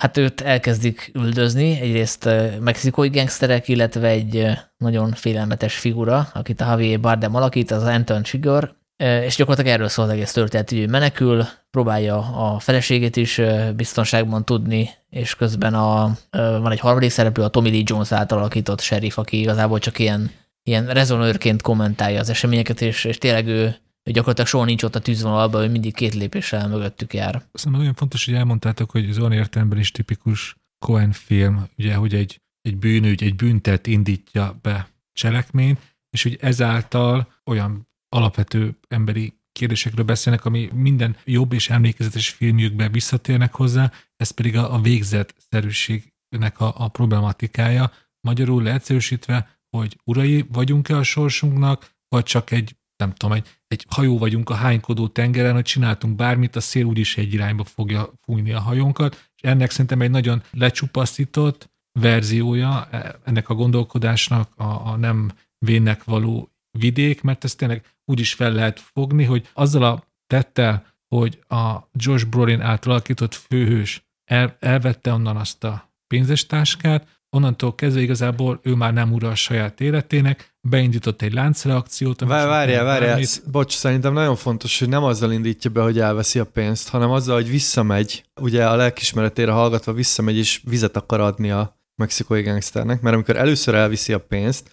[SPEAKER 1] hát őt elkezdik üldözni, egyrészt mexikói gangsterek, illetve egy nagyon félelmetes figura, akit a Javier Bardem alakít, az Anton Chigurh, és gyakorlatilag erről szól az egész történet, hogy menekül, próbálja a feleségét is biztonságban tudni, és közben a, van egy harmadik szereplő, a Tommy Lee Jones által alakított sheriff, aki igazából csak ilyen, ilyen rezonőrként kommentálja az eseményeket, és, és tényleg ő gyakorlatilag soha nincs ott a tűzvonalban, hogy mindig két lépéssel mögöttük jár.
[SPEAKER 2] Szerintem nagyon fontos, hogy elmondtátok, hogy az olyan értelemben is tipikus Cohen film, ugye, hogy egy, egy bűnügy, egy büntet indítja be cselekményt, és hogy ezáltal olyan alapvető emberi kérdésekről beszélnek, ami minden jobb és emlékezetes filmjükben visszatérnek hozzá, ez pedig a, a végzetszerűségnek a, a problematikája. Magyarul leegyszerűsítve, hogy urai vagyunk-e a sorsunknak, vagy csak egy, nem tudom, egy, egy hajó vagyunk a hánykodó tengeren, hogy csináltunk bármit, a szél úgyis egy irányba fogja fújni a hajónkat, és ennek szerintem egy nagyon lecsupaszított verziója e, ennek a gondolkodásnak a, a nem vénnek való vidék, mert ezt tényleg úgy is fel lehet fogni, hogy azzal a tettel, hogy a Josh Brolin által alakított főhős el, elvette onnan azt a pénzes táskát, onnantól kezdve igazából ő már nem ura a saját életének, beindított egy láncreakciót.
[SPEAKER 3] Vár, várjál, várjál, bocs, szerintem nagyon fontos, hogy nem azzal indítja be, hogy elveszi a pénzt, hanem azzal, hogy visszamegy, ugye a lelkismeretére hallgatva visszamegy és vizet akar adni a mexikói gangsternek, mert amikor először elviszi a pénzt,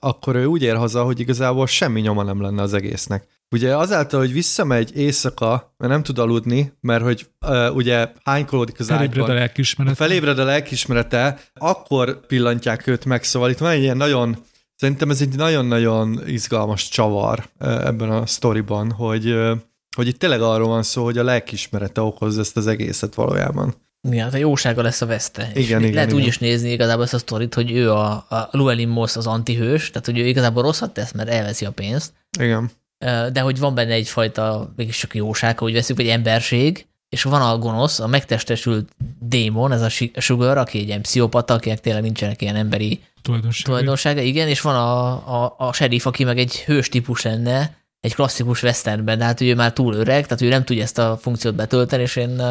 [SPEAKER 3] akkor ő úgy ér haza, hogy igazából semmi nyoma nem lenne az egésznek. Ugye azáltal, hogy visszamegy éjszaka, mert nem tud aludni, mert hogy uh, ugye hánykolódik az
[SPEAKER 2] Felébred ágyban. a lelkismerete.
[SPEAKER 3] Felébred a lelkismerete, akkor pillantják őt meg, szóval itt van egy ilyen nagyon, szerintem ez egy nagyon-nagyon izgalmas csavar ebben a sztoriban, hogy, hogy itt tényleg arról van szó, hogy a lelkismerete okoz ezt az egészet valójában.
[SPEAKER 1] Igen, hát a jósága lesz a veszte.
[SPEAKER 3] Igen, igen,
[SPEAKER 1] lehet
[SPEAKER 3] igen.
[SPEAKER 1] úgy is nézni igazából ezt a sztorit, hogy ő a, a Llewellyn Moss az antihős, tehát hogy ő igazából rosszat tesz, mert elveszi a pénzt.
[SPEAKER 3] Igen.
[SPEAKER 1] De hogy van benne egyfajta mégis csak jóság, hogy veszük, vagy emberség, és van a gonosz, a megtestesült démon, ez a Sugar, aki egy ilyen pszichopata, akinek tényleg nincsenek ilyen emberi
[SPEAKER 2] tulajdonsága.
[SPEAKER 1] tulajdonsága, igen, és van a, a, a sheriff, aki meg egy hős típus lenne, egy klasszikus westernben, de hát ő már túl öreg, tehát ő nem tudja ezt a funkciót betölteni, és én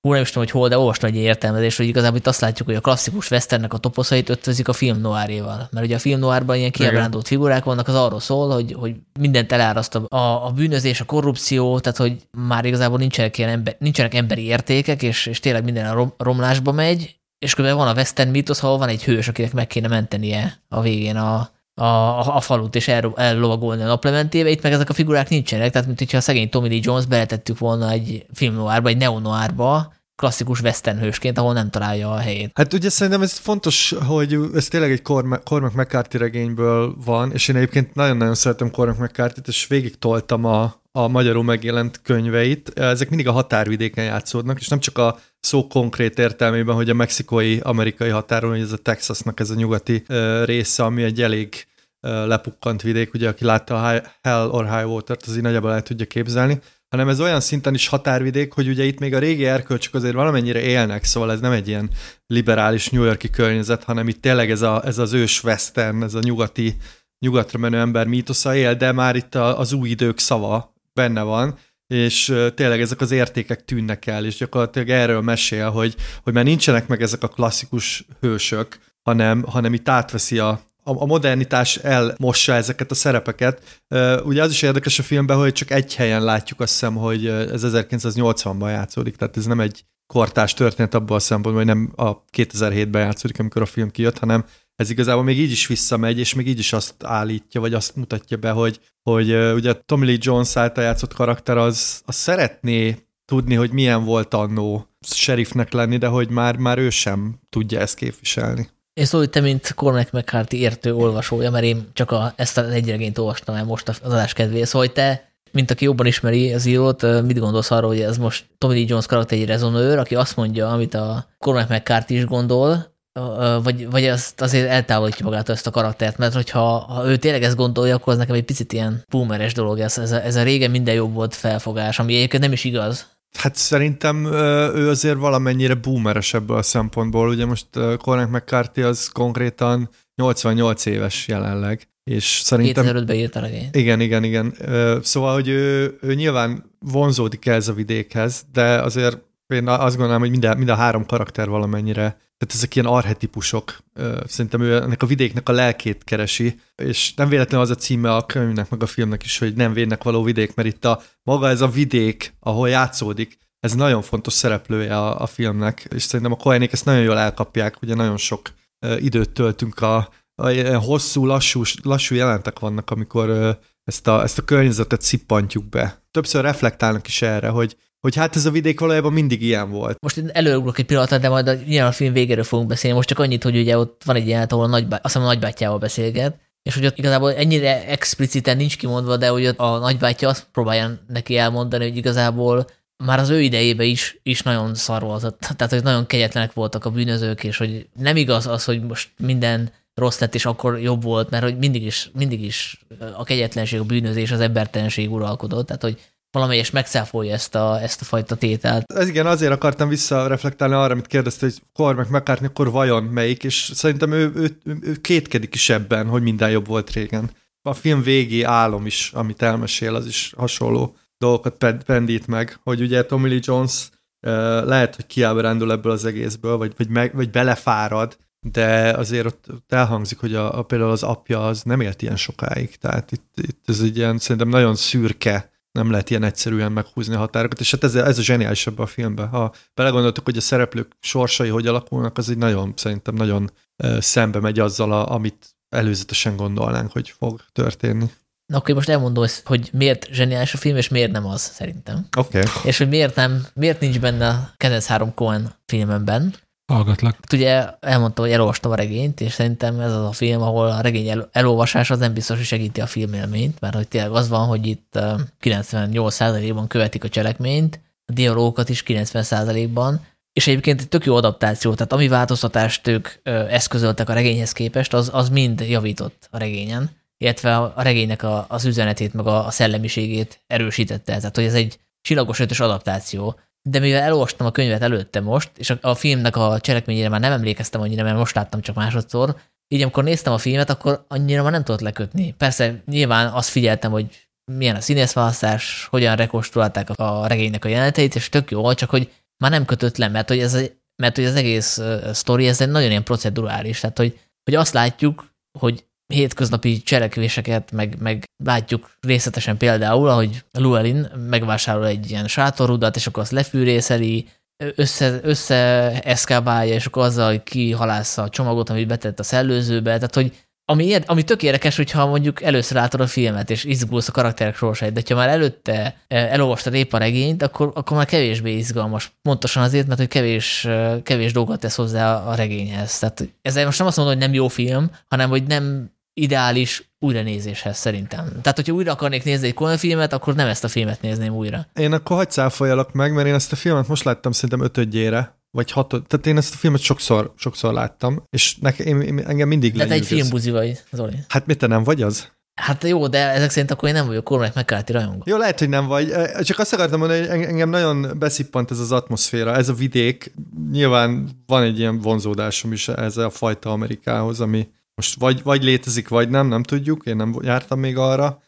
[SPEAKER 1] hú, nem is tudom, hogy hol, de olvastam egy értelmezés, hogy igazából itt azt látjuk, hogy a klasszikus westernnek a toposzait ötvözik a film noáréval. Mert ugye a film noárban ilyen kiábrándult figurák vannak, az arról szól, hogy, hogy mindent eláraszt a, a, bűnözés, a korrupció, tehát hogy már igazából nincsenek, ilyen ember, nincsenek emberi értékek, és, és tényleg minden a rom, romlásba megy, és közben van a western mítosz, ahol van egy hős, akinek meg kéne mentenie a végén a, a, a, a falut, és el, ellovagolni a naplementébe, itt meg ezek a figurák nincsenek, tehát mint hogyha a szegény Tommy Lee Jones beletettük volna egy film noárba, egy neonoárba, klasszikus western hősként, ahol nem találja a helyét.
[SPEAKER 3] Hát ugye szerintem ez fontos, hogy ez tényleg egy Cormac McCarthy regényből van, és én egyébként nagyon-nagyon szeretem Cormac McCarthy-t, és végig toltam a, a magyarul megjelent könyveit. Ezek mindig a határvidéken játszódnak, és nem csak a szó konkrét értelmében, hogy a mexikói, amerikai határon, hogy ez a Texasnak ez a nyugati uh, része, ami egy elég uh, lepukkant vidék, ugye aki látta a Hell or High Water-t, az így nagyjából el tudja képzelni, hanem ez olyan szinten is határvidék, hogy ugye itt még a régi erkölcsök azért valamennyire élnek, szóval ez nem egy ilyen liberális New Yorki környezet, hanem itt tényleg ez, a, ez az ős western, ez a nyugati, nyugatra menő ember mítosza él, de már itt a, az új idők szava benne van, és tényleg ezek az értékek tűnnek el, és gyakorlatilag erről mesél, hogy, hogy már nincsenek meg ezek a klasszikus hősök, hanem, hanem itt átveszi a, a modernitás elmossa ezeket a szerepeket. Ugye az is érdekes a filmben, hogy csak egy helyen látjuk azt hiszem, hogy ez 1980-ban játszódik, tehát ez nem egy kortás történet abban a szempontból, hogy nem a 2007-ben játszódik, amikor a film kijött, hanem ez igazából még így is visszamegy, és még így is azt állítja, vagy azt mutatja be, hogy, hogy ugye Tommy Lee Jones által játszott karakter az, az szeretné tudni, hogy milyen volt annó sheriffnek lenni, de hogy már, már ő sem tudja ezt képviselni.
[SPEAKER 1] Szól, hogy te, mint Cormac McCarthy értő olvasója, mert én csak a, ezt az egy olvastam el most az adás kedvéért, szóval hogy te, mint aki jobban ismeri az írót, mit gondolsz arról, hogy ez most Tommy Lee Jones karakter egy rezonőr, aki azt mondja, amit a Cormac McCarthy is gondol, vagy, vagy azt azért eltávolítja magától ezt a karaktert, mert hogyha ha ő tényleg ezt gondolja, akkor az nekem egy picit ilyen boomeres dolog, ez, ez, a, ez a régen minden jobb volt felfogás, ami egyébként nem is igaz.
[SPEAKER 3] Hát szerintem ő azért valamennyire boomeres ebből a szempontból. Ugye most Cormac McCarthy az konkrétan 88 éves jelenleg, és szerintem...
[SPEAKER 1] 2005-ben írt a regényt.
[SPEAKER 3] Igen, igen, igen. Szóval, hogy ő, ő nyilván vonzódik ez a vidékhez, de azért én azt gondolom, hogy minden, mind a három karakter valamennyire tehát ezek ilyen arhetipusok. Szerintem ő ennek a vidéknek a lelkét keresi, és nem véletlenül az a címe a könyvnek, meg a filmnek is, hogy nem védnek való vidék, mert itt a maga ez a vidék, ahol játszódik, ez nagyon fontos szereplője a, a filmnek, és szerintem a Koenék ezt nagyon jól elkapják, ugye nagyon sok időt töltünk a, a hosszú, lassú, lassú jelentek vannak, amikor ezt a, ezt a környezetet szippantjuk be. Többször reflektálnak is erre, hogy hogy hát ez a vidék valójában mindig ilyen volt.
[SPEAKER 1] Most én előugrok egy pillanatra, de majd a, nyilván a film végéről fogunk beszélni. Most csak annyit, hogy ugye ott van egy ilyen, ahol a nagybá, azt hiszem a nagybátyjával beszélget, és hogy ott igazából ennyire expliciten nincs kimondva, de hogy ott a nagybátyja azt próbálja neki elmondani, hogy igazából már az ő idejében is, is nagyon szar volt. Tehát, hogy nagyon kegyetlenek voltak a bűnözők, és hogy nem igaz az, hogy most minden rossz lett, és akkor jobb volt, mert hogy mindig is, mindig is a kegyetlenség, a bűnözés, az embertelenség uralkodott. Tehát, hogy valamelyes megszáfolja ezt a, ezt a fajta tételt.
[SPEAKER 3] Ez igen, azért akartam visszareflektálni arra, amit kérdezte, hogy Cormac McCartney akkor vajon melyik, és szerintem ő, ő, ő, kétkedik is ebben, hogy minden jobb volt régen. A film végi álom is, amit elmesél, az is hasonló dolgokat pendít meg, hogy ugye Tommy Lee Jones lehet, hogy kiábrándul ebből az egészből, vagy, vagy, meg, vagy belefárad, de azért ott, ott elhangzik, hogy a, a, például az apja az nem élt ilyen sokáig, tehát itt, itt ez egy ilyen szerintem nagyon szürke nem lehet ilyen egyszerűen meghúzni a határokat, és hát ez, ez a zseniális ebben a filmben. Ha belegondoltuk, hogy a szereplők sorsai hogy alakulnak, az egy nagyon, szerintem nagyon szembe megy azzal, a, amit előzetesen gondolnánk, hogy fog történni.
[SPEAKER 1] Na akkor most elmondom, hogy miért zseniális a film, és miért nem az, szerintem.
[SPEAKER 3] Oké. Okay.
[SPEAKER 1] És hogy miért nem, miért nincs benne a Kenneth 3 Cohen filmemben.
[SPEAKER 2] Hallgatlak.
[SPEAKER 1] Hát ugye elmondta, hogy elolvastam a regényt, és szerintem ez az a film, ahol a regény el, elolvasás az nem biztos, hogy segíti a filmélményt, mert hogy tényleg az van, hogy itt 98%-ban követik a cselekményt, a dialógokat is 90%-ban, és egyébként egy tök jó adaptáció, tehát ami változtatást ők eszközöltek a regényhez képest, az, az mind javított a regényen, illetve a regénynek a, az üzenetét, meg a, a szellemiségét erősítette. Tehát, hogy ez egy csillagos ötös adaptáció de mivel elolvastam a könyvet előtte most, és a, a filmnek a cselekményére már nem emlékeztem annyira, mert most láttam csak másodszor, így amikor néztem a filmet, akkor annyira már nem tudott lekötni. Persze nyilván azt figyeltem, hogy milyen a színészválasztás, hogyan rekonstruálták a regénynek a jeleneteit, és tök jó, csak hogy már nem kötött le, mert hogy, ez, mert hogy az egész sztori, ez egy nagyon ilyen procedurális, tehát hogy, hogy azt látjuk, hogy hétköznapi cselekvéseket, meg, meg látjuk részletesen például, ahogy Llewellyn megvásárol egy ilyen sátorrudat, és akkor azt lefűrészeli, össze, összeeszkábálja, és akkor azzal kihalásza a csomagot, amit betett a szellőzőbe, tehát hogy ami, ami tök érdekes, hogyha mondjuk először látod a filmet, és izgulsz a karakterek sorsait, de ha már előtte elolvastad épp a regényt, akkor, akkor már kevésbé izgalmas. Pontosan azért, mert hogy kevés, kevés dolgot tesz hozzá a regényhez. Tehát ezzel most nem azt mondom, hogy nem jó film, hanem hogy nem ideális újranézéshez szerintem. Tehát, hogyha újra akarnék nézni egy Coen filmet, akkor nem ezt a filmet nézném újra.
[SPEAKER 3] Én akkor hagyd cáfoljalak meg, mert én ezt a filmet most láttam szerintem ötödjére, vagy hatod, tehát én ezt a filmet sokszor, sokszor láttam, és nekem, én, én, engem mindig
[SPEAKER 1] Tehát egy filmbuzi vagy, Zoli.
[SPEAKER 3] Hát mit te nem vagy az?
[SPEAKER 1] Hát jó, de ezek szerint akkor én nem vagyok Cormac McCarthy rajongó.
[SPEAKER 3] Jó, lehet, hogy nem vagy. Csak azt akartam mondani, hogy engem nagyon beszippant ez az atmoszféra, ez a vidék. Nyilván van egy ilyen vonzódásom is ez a fajta Amerikához, ami, most vagy, vagy létezik, vagy nem, nem tudjuk, én nem jártam még arra,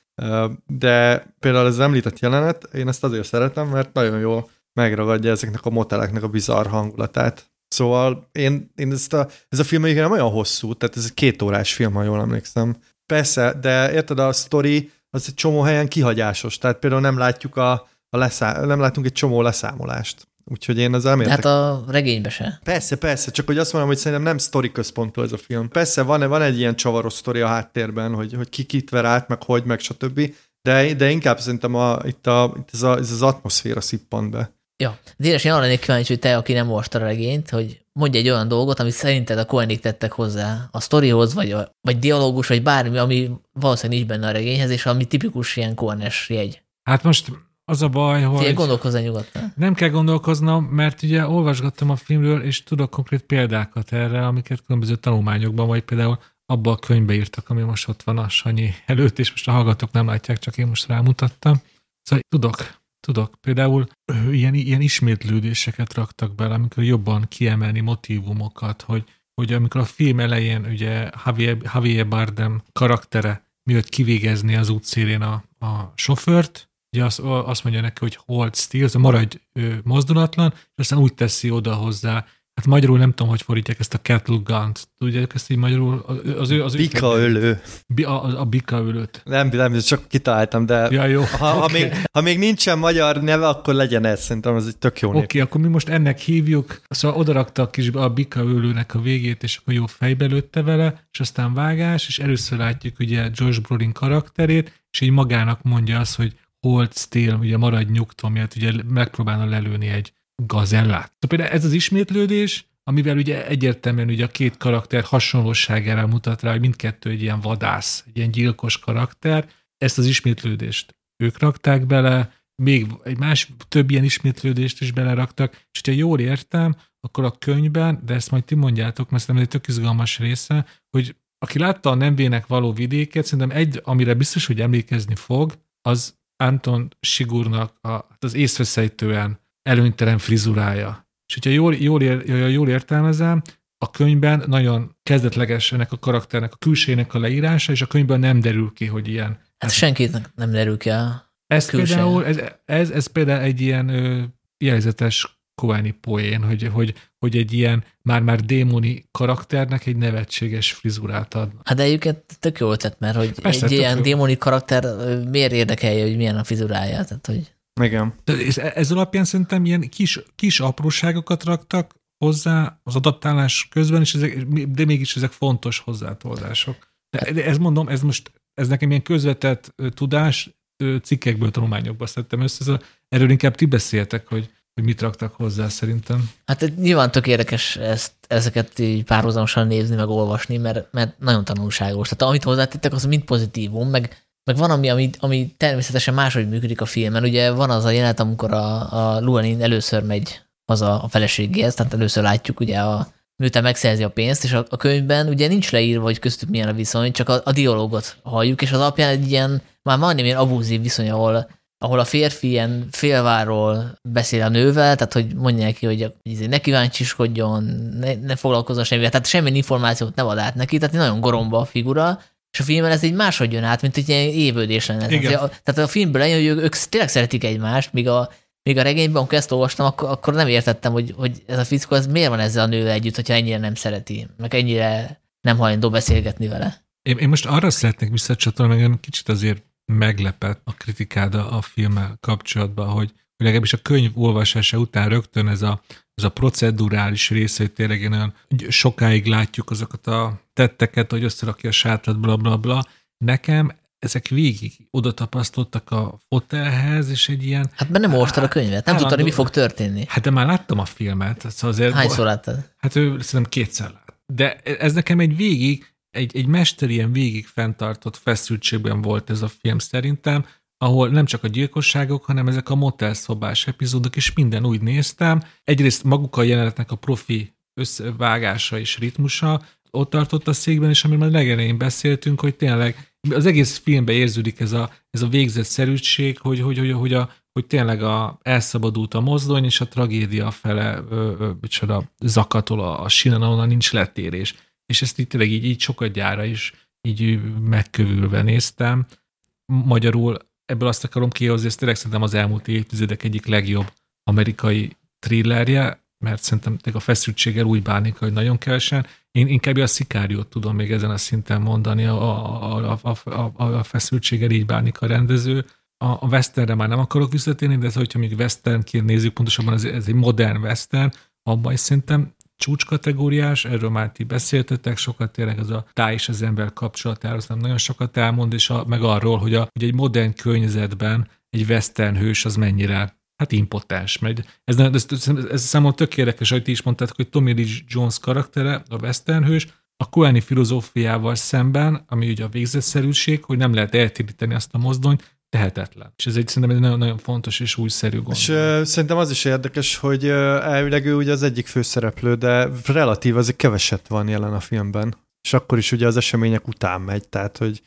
[SPEAKER 3] de például ez említett jelenet, én ezt azért szeretem, mert nagyon jól megragadja ezeknek a moteleknek a bizarr hangulatát. Szóval én, én ezt a, ez a film egyébként nem olyan hosszú, tehát ez egy két órás film, ha jól emlékszem. Persze, de érted, a sztori az egy csomó helyen kihagyásos, tehát például nem látjuk a, a leszá- nem látunk egy csomó leszámolást. Úgyhogy én az elméletek...
[SPEAKER 1] Hát a regénybe se.
[SPEAKER 3] Persze, persze, csak hogy azt mondom, hogy szerintem nem sztori központú ez a film. Persze van, van egy ilyen csavaros sztori a háttérben, hogy, hogy ki kit ver át, meg hogy, meg stb. De, de inkább szerintem a, itt, a, itt ez, a, ez az atmoszféra szippant be.
[SPEAKER 1] Ja, Dénes, én arra lennék kíváncsi, hogy te, aki nem olvasta a regényt, hogy mondj egy olyan dolgot, amit szerinted a Koenig tettek hozzá a sztorihoz, vagy, a, vagy dialógus, vagy bármi, ami valószínűleg nincs benne a regényhez, és ami tipikus ilyen Koenes jegy.
[SPEAKER 2] Hát most az a baj, hogy...
[SPEAKER 1] Figyelj, gondolkozz nyugodtan.
[SPEAKER 2] Nem kell gondolkoznom, mert ugye olvasgattam a filmről, és tudok konkrét példákat erre, amiket különböző tanulmányokban, vagy például abba a könyvbe írtak, ami most ott van a Sanyi előtt, és most a hallgatók nem látják, csak én most rámutattam. Szóval tudok, tudok. Például ilyen, ilyen ismétlődéseket raktak bele, amikor jobban kiemelni motivumokat, hogy, hogy amikor a film elején ugye Javier, Javier Bardem karaktere miatt kivégezni az útszélén a, a sofőrt, ugye azt, azt mondja neki, hogy hold still, maradj mozdulatlan, és aztán úgy teszi oda hozzá Hát magyarul nem tudom, hogy fordítják ezt a kettle gun-t. Tudják ezt így magyarul?
[SPEAKER 3] Az, ő, az bika ölő.
[SPEAKER 2] A, a, a bika ölőt.
[SPEAKER 3] Nem, nem, csak kitaláltam, de
[SPEAKER 2] ja, jó.
[SPEAKER 3] Ha, okay. ha, még, ha még nincsen magyar neve, akkor legyen ez, szerintem ez egy tök jó
[SPEAKER 2] Oké, okay, akkor mi most ennek hívjuk, szóval odarakta a kis a bika ölőnek a végét, és akkor jó fejbe lőtte vele, és aztán vágás, és először látjuk ugye Josh Brolin karakterét, és így magának mondja azt, hogy hold still, ugye maradj nyugton, miatt ugye megpróbálna lelőni egy gazellát. Tehát például ez az ismétlődés, amivel ugye egyértelműen ugye a két karakter hasonlóságára mutat rá, hogy mindkettő egy ilyen vadász, egy ilyen gyilkos karakter, ezt az ismétlődést ők rakták bele, még egy más, több ilyen ismétlődést is beleraktak, és ha jól értem, akkor a könyvben, de ezt majd ti mondjátok, mert szerintem ez egy tök izgalmas része, hogy aki látta a nemvének való vidéket, szerintem egy, amire biztos, hogy emlékezni fog, az Anton Sigurnak a, hát az észveszejtően előnytelen frizurája. És hogyha jól, jól, ér, jól értelmezem, a könyvben nagyon kezdetleges ennek a karakternek a külsének a leírása, és a könyvben nem derül ki, hogy ilyen. Hát,
[SPEAKER 1] hát senkit nem derül ki a
[SPEAKER 2] ez például, ez, ez, ez például egy ilyen ö, jelzetes Kováni poén, hogy, hogy, hogy egy ilyen már-már démoni karakternek egy nevetséges frizurát ad.
[SPEAKER 1] Hát de egyébként tök jó ötlet, mert hogy Persze, egy ilyen jó. démoni karakter miért érdekelje, hogy milyen a frizurája, tehát hogy
[SPEAKER 3] igen.
[SPEAKER 2] És e- ez alapján szerintem ilyen kis, kis apróságokat raktak hozzá az adaptálás közben, és ezek, de mégis ezek fontos hozzátoldások. De, de ez mondom, ez most, ez nekem ilyen közvetett tudás, cikkekből, tanulmányokból szedtem össze, erről inkább ti beszéltek, hogy, hogy mit raktak hozzá szerintem.
[SPEAKER 1] Hát nyilván tök érdekes ezt, ezeket így párhuzamosan nézni, meg olvasni, mert, mert nagyon tanulságos. Tehát amit hozzátettek, az mind pozitívum, meg meg van, ami, ami, ami természetesen máshogy működik a filmen. Ugye van az a jelenet, amikor a, a Luanin először megy haza a feleségéhez, tehát először látjuk ugye a, miután megszerzi a pénzt, és a, a könyvben ugye nincs leírva, hogy köztük milyen a viszony, csak a, a dialógot halljuk, és az alapján egy ilyen, már majdnem ilyen abúzív viszony, ahol, ahol a férfi ilyen félváról beszél a nővel, tehát hogy mondja neki, hogy, hogy ne kíváncsiskodjon, ne, ne foglalkozzon semmivel, tehát semmi információt nem ad át neki, tehát egy nagyon goromba a figura, és a filmben ez egy máshogy jön át, mint egy ilyen évődés lenne. Igen. Tehát, a, tehát a filmből lejön, hogy ők, ők tényleg szeretik egymást, míg a, míg a regényben, amikor ezt olvastam, akkor, akkor nem értettem, hogy, hogy ez a fickó, ez miért van ezzel a nővel együtt, hogyha ennyire nem szereti, meg ennyire nem hajlandó beszélgetni vele.
[SPEAKER 2] Én, én most arra szeretnék visszacsatolni, meg kicsit azért meglepett a kritikáda a filmmel kapcsolatban, hogy, hogy legalábbis a könyv olvasása után rögtön ez a, ez a procedurális része, hogy tényleg olyan sokáig látjuk azokat a tetteket, hogy összerakja a sátrat, bla bla bla. Nekem ezek végig oda tapasztottak a fotelhez, és egy ilyen...
[SPEAKER 1] Hát mert nem olvastad a könyvet, nem tudtad, mi fog történni.
[SPEAKER 2] Hát de már láttam a filmet. Szóval azért,
[SPEAKER 1] Hányszor láttad?
[SPEAKER 2] Hát ő szerintem kétszer lát. De ez nekem egy végig, egy, egy mester ilyen végig fenntartott feszültségben volt ez a film szerintem, ahol nem csak a gyilkosságok, hanem ezek a motelszobás epizódok, és minden úgy néztem. Egyrészt maguk a jelenetnek a profi összevágása és ritmusa, ott tartott a székben, és amiről már legelején beszéltünk, hogy tényleg az egész filmben érződik ez a, ez a szerűség, hogy, hogy, hogy, hogy, a, hogy tényleg a, elszabadult a mozdony, és a tragédia fele ö, ö, zakatol a, a sínen, ahonnan nincs letérés. És ezt itt tényleg így, így sokat gyára is így megkövülve néztem. Magyarul ebből azt akarom kihozni, ez tényleg szerintem az elmúlt évtizedek egyik legjobb amerikai thrillerje, mert szerintem a feszültséggel úgy bánik, hogy nagyon kevesen. Én inkább a szikáriót tudom még ezen a szinten mondani, a, a, a, a, a feszültséggel így bánik a rendező. A, a westernre már nem akarok visszatérni, de ez, hogyha még westernként nézzük, pontosabban ez, ez egy modern western, abban is szerintem csúcskategóriás, erről már ti beszéltetek, sokat tényleg ez a táj és az ember kapcsolatáról, nem nagyon sokat elmond, és a, meg arról, hogy, a, hogy egy modern környezetben egy western hős az mennyire hát impotens. Mert ez, ez, ez, ez számomra tök érdekes, hogy ti is mondtátok, hogy Tommy Lee Jones karaktere, a western hős, a Coeni filozófiával szemben, ami ugye a végzetszerűség, hogy nem lehet eltéríteni azt a mozdonyt, tehetetlen. És ez egy szerintem egy nagyon, nagyon fontos és újszerű gond.
[SPEAKER 3] És uh, szerintem az is érdekes, hogy elvileg ő ugye az egyik főszereplő, de relatív azért keveset van jelen a filmben. És akkor is ugye az események után megy, tehát hogy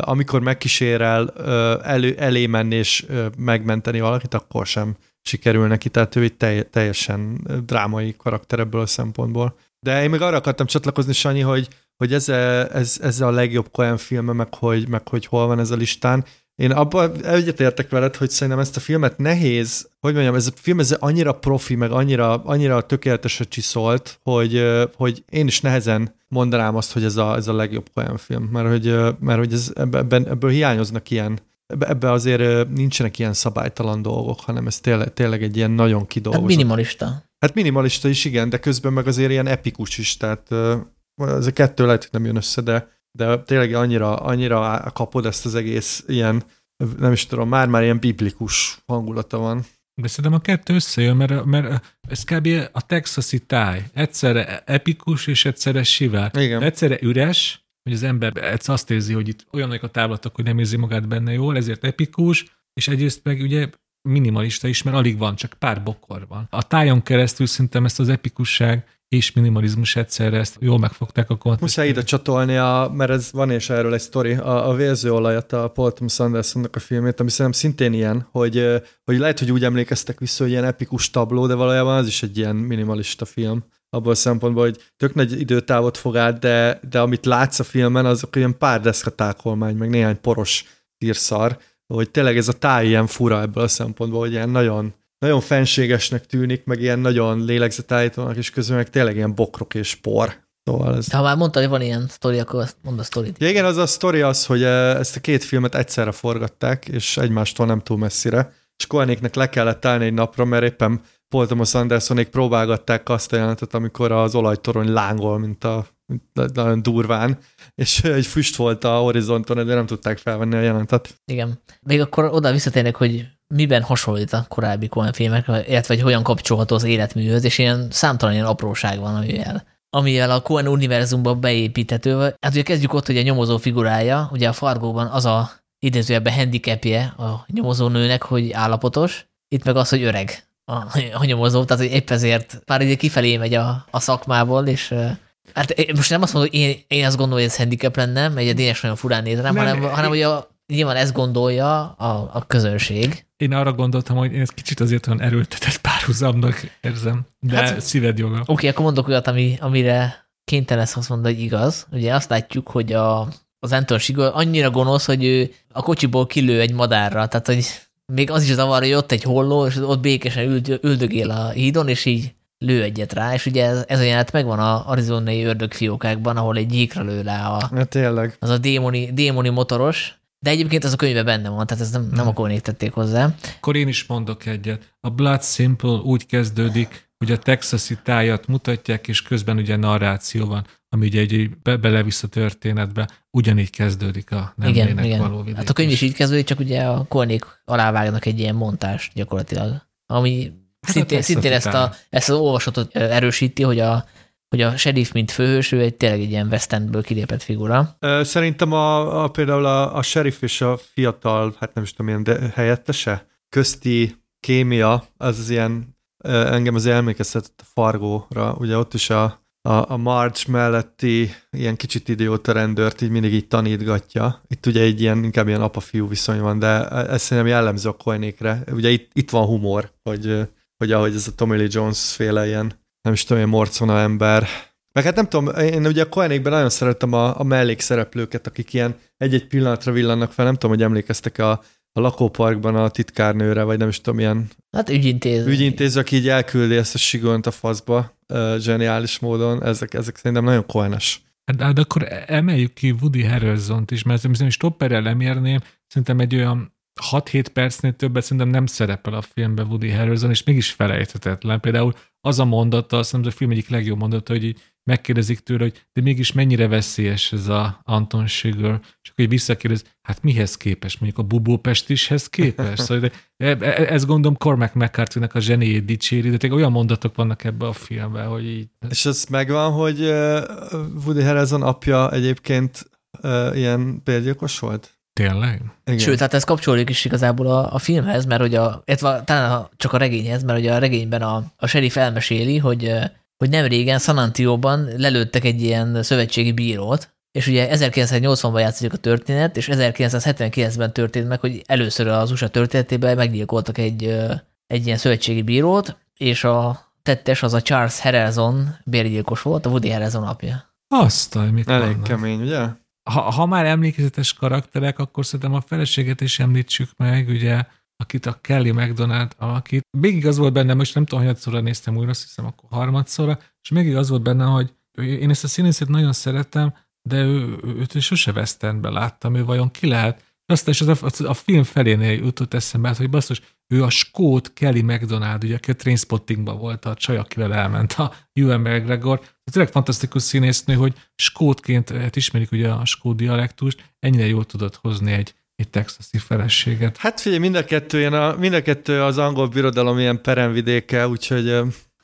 [SPEAKER 3] amikor megkísérel uh, elő, elé menni és megmenteni valakit, akkor sem sikerül neki, tehát ő egy telj, teljesen drámai karakter ebből a szempontból. De én még arra akartam csatlakozni, Sanyi, hogy, hogy ez, ez, ez a legjobb Coen filme, meg hogy, meg hogy hol van ez a listán. Én abban egyetértek veled, hogy szerintem ezt a filmet nehéz, hogy mondjam, ez a film ez annyira profi, meg annyira, annyira tökéletesen csiszolt, hogy, hogy én is nehezen mondanám azt, hogy ez a, ez a legjobb olyan film, mert hogy, mert hogy ez, ebben, ebből hiányoznak ilyen, ebbe azért nincsenek ilyen szabálytalan dolgok, hanem ez tényleg, tényleg egy ilyen nagyon kidolgozott.
[SPEAKER 1] Hát minimalista.
[SPEAKER 3] Hát minimalista is, igen, de közben meg azért ilyen epikus is, tehát ez a kettő lehet, hogy nem jön össze, de, de tényleg annyira, annyira kapod ezt az egész ilyen, nem is tudom, már-már ilyen biblikus hangulata van.
[SPEAKER 2] De szerintem a kettő összejön, mert, mert ez kb. a texasi táj. Egyszerre epikus és egyszerre sivár.
[SPEAKER 3] Igen.
[SPEAKER 2] Egyszerre üres, hogy az ember azt érzi, hogy itt olyanok a távlatok, hogy nem érzi magát benne jól, ezért epikus, és egyrészt meg ugye minimalista is, mert alig van, csak pár bokor van. A tájon keresztül szerintem ezt az epikusság és minimalizmus egyszerre ezt jól megfogták a kontextusban.
[SPEAKER 3] Muszáj ide csatolni, a, mert ez van és erről egy sztori, a, a vérzőolajat, a Paul Thomas Andersonnak a filmét, ami szerintem szintén ilyen, hogy, hogy lehet, hogy úgy emlékeztek vissza, hogy ilyen epikus tabló, de valójában az is egy ilyen minimalista film abból a szempontból, hogy tök nagy időtávot fog át, de, de amit látsz a filmen, azok ilyen pár deszkatákolmány, meg néhány poros írszar, hogy tényleg ez a táj ilyen fura ebből a szempontból, hogy ilyen nagyon, nagyon fenségesnek tűnik, meg ilyen nagyon lélegzetállítónak, és közben meg tényleg ilyen bokrok és por. Szóval ez...
[SPEAKER 1] Ha már mondtad, hogy van ilyen sztori, akkor mondd a sztorit.
[SPEAKER 3] Ja, igen, az a sztori az, hogy eh, ezt a két filmet egyszerre forgatták, és egymástól nem túl messzire, és Koenéknek le kellett állni egy napra, mert éppen Paul Thomas Andersonék próbálgatták azt a jelenetet, amikor az olajtorony lángol, mint a nagyon durván, és egy füst volt a horizonton, de nem tudták felvenni a jelentet.
[SPEAKER 1] Igen. Még akkor oda visszatérnek, hogy miben hasonlít a korábbi Coen filmek, illetve hogy hogyan kapcsolható az életműhöz, és ilyen számtalan ilyen apróság van, amivel amivel a Coen univerzumba beépíthető. Hát ugye kezdjük ott, hogy a nyomozó figurája, ugye a Fargóban az a idézőjelben handicapje a nyomozónőnek, hogy állapotos, itt meg az, hogy öreg a, a nyomozó, tehát hogy épp ezért pár ide kifelé megy a, a szakmából, és Hát most nem azt mondom, hogy én, én azt gondolom, hogy ez handicap lenne, mert egy Dénes nagyon furán néz rám, hanem, hanem hogy a, nyilván ezt gondolja a, a közönség.
[SPEAKER 2] Én arra gondoltam, hogy én ezt kicsit azért olyan erőltetett párhuzamnak érzem, de hát, szíved joga. Oké,
[SPEAKER 1] okay, akkor mondok olyat, ami, amire kénytelen lesz azt mondani, hogy igaz. Ugye azt látjuk, hogy a, az Anton Sigol annyira gonosz, hogy ő a kocsiból kilő egy madárra, tehát hogy még az is zavar, hogy ott egy holló, és ott békesen üld, üldögél a hídon, és így lő egyet rá, és ugye ez, ez a jelenet megvan a arizonai ördögfiókákban, ahol egy gyíkra lő rá a,
[SPEAKER 3] ja, tényleg.
[SPEAKER 1] az a démoni, démoni motoros, de egyébként az a könyve benne van, tehát ez nem, nem akkor tették hozzá.
[SPEAKER 2] Akkor én is mondok egyet. A Blood Simple úgy kezdődik, hogy a texasi tájat mutatják, és közben ugye narráció van, ami ugye egy be, belevisz a történetbe, ugyanígy kezdődik a nem igen, igen. való vidék
[SPEAKER 1] Hát a könyv is így kezdődik, csak ugye a kornék alávágnak egy ilyen montást gyakorlatilag, ami Hát szintén, szintén ezt, a, ezt az olvasatot erősíti, hogy a, hogy a sheriff, mint főhős, ő egy tényleg egy ilyen West Endből kilépett figura.
[SPEAKER 3] Szerintem a, a például a, a sheriff és a fiatal, hát nem is tudom, ilyen de helyettese, közti kémia, az az ilyen, engem az elmékeztetett a Fargóra, ugye ott is a, a, a Marge melletti ilyen kicsit idióta rendőrt így mindig így tanítgatja. Itt ugye egy ilyen, inkább ilyen apa-fiú viszony van, de ez szerintem jellemző a Koenékre. Ugye itt, itt van humor, hogy hogy ahogy ez a Tommy Lee Jones féle ilyen, nem is tudom, ilyen morcona ember. Meg hát nem tudom, én ugye a Koenékben nagyon szeretem a, a mellékszereplőket, akik ilyen egy-egy pillanatra villannak fel, nem tudom, hogy emlékeztek a, a lakóparkban a titkárnőre, vagy nem is tudom, ilyen
[SPEAKER 1] hát ügyintéző.
[SPEAKER 3] ügyintéző, aki így elküldi ezt a sigont a faszba uh, zseniális módon, ezek, ezek szerintem nagyon koenes.
[SPEAKER 2] Hát, de akkor emeljük ki Woody Harrelson-t is, mert szerintem stopperrel lemérném, szerintem egy olyan 6-7 percnél többet szerintem nem szerepel a filmben Woody Harrelson, és mégis felejthetetlen. Például az a mondata, azt hiszem, a film egyik legjobb mondata, hogy így megkérdezik tőle, hogy de mégis mennyire veszélyes ez a Anton Sugar, és akkor visszakérdez, hát mihez képes, mondjuk a Bubópestishez képes? Szóval de e, e, ez gondolom Cormac mccarthy a zseniét dicséri, de tényleg olyan mondatok vannak ebbe a filmben, hogy így...
[SPEAKER 3] És ez megvan, hogy Woody Harrelson apja egyébként ilyen bérgyilkos volt?
[SPEAKER 2] Tényleg?
[SPEAKER 1] Igen. Sőt, hát ez kapcsolódik is igazából a, a filmhez, mert hogy a, illetve talán a, csak a regényhez, mert hogy a regényben a, a sheriff elmeséli, hogy, hogy nem régen San Antonio-ban lelőttek egy ilyen szövetségi bírót, és ugye 1980-ban játszik a történet, és 1979-ben történt meg, hogy először az USA történetében meggyilkoltak egy, egy ilyen szövetségi bírót, és a tettes az a Charles Harrelson bérgyilkos volt, a Woody Harrelson apja.
[SPEAKER 2] Azt, mit
[SPEAKER 3] Elég vannak. kemény, ugye?
[SPEAKER 2] Ha, ha már emlékezetes karakterek, akkor szerintem a feleséget is említsük meg, ugye, akit a Kelly McDonald alakít. Még az volt benne, most nem tudom, szóra néztem újra, azt hiszem akkor harmadszorra, és még az volt benne, hogy én ezt a színészét nagyon szeretem, de ő, őt sose Westernbe láttam, ő vajon ki lehet? Aztán is az a, a film felénél jutott eszembe, hát, hogy basszus, ő a skót Kelly McDonald, ugye, aki a Trainspottingban volt a csaj, akivel elment a Ewan McGregor. Ez tényleg fantasztikus színésznő, hogy skótként, hát ismerik ugye a skót dialektust, ennyire jól tudott hozni egy, egy texasi feleséget.
[SPEAKER 3] Hát figyelj, mind a kettő, ilyen a, mind a kettő az angol birodalom ilyen peremvidéke, úgyhogy...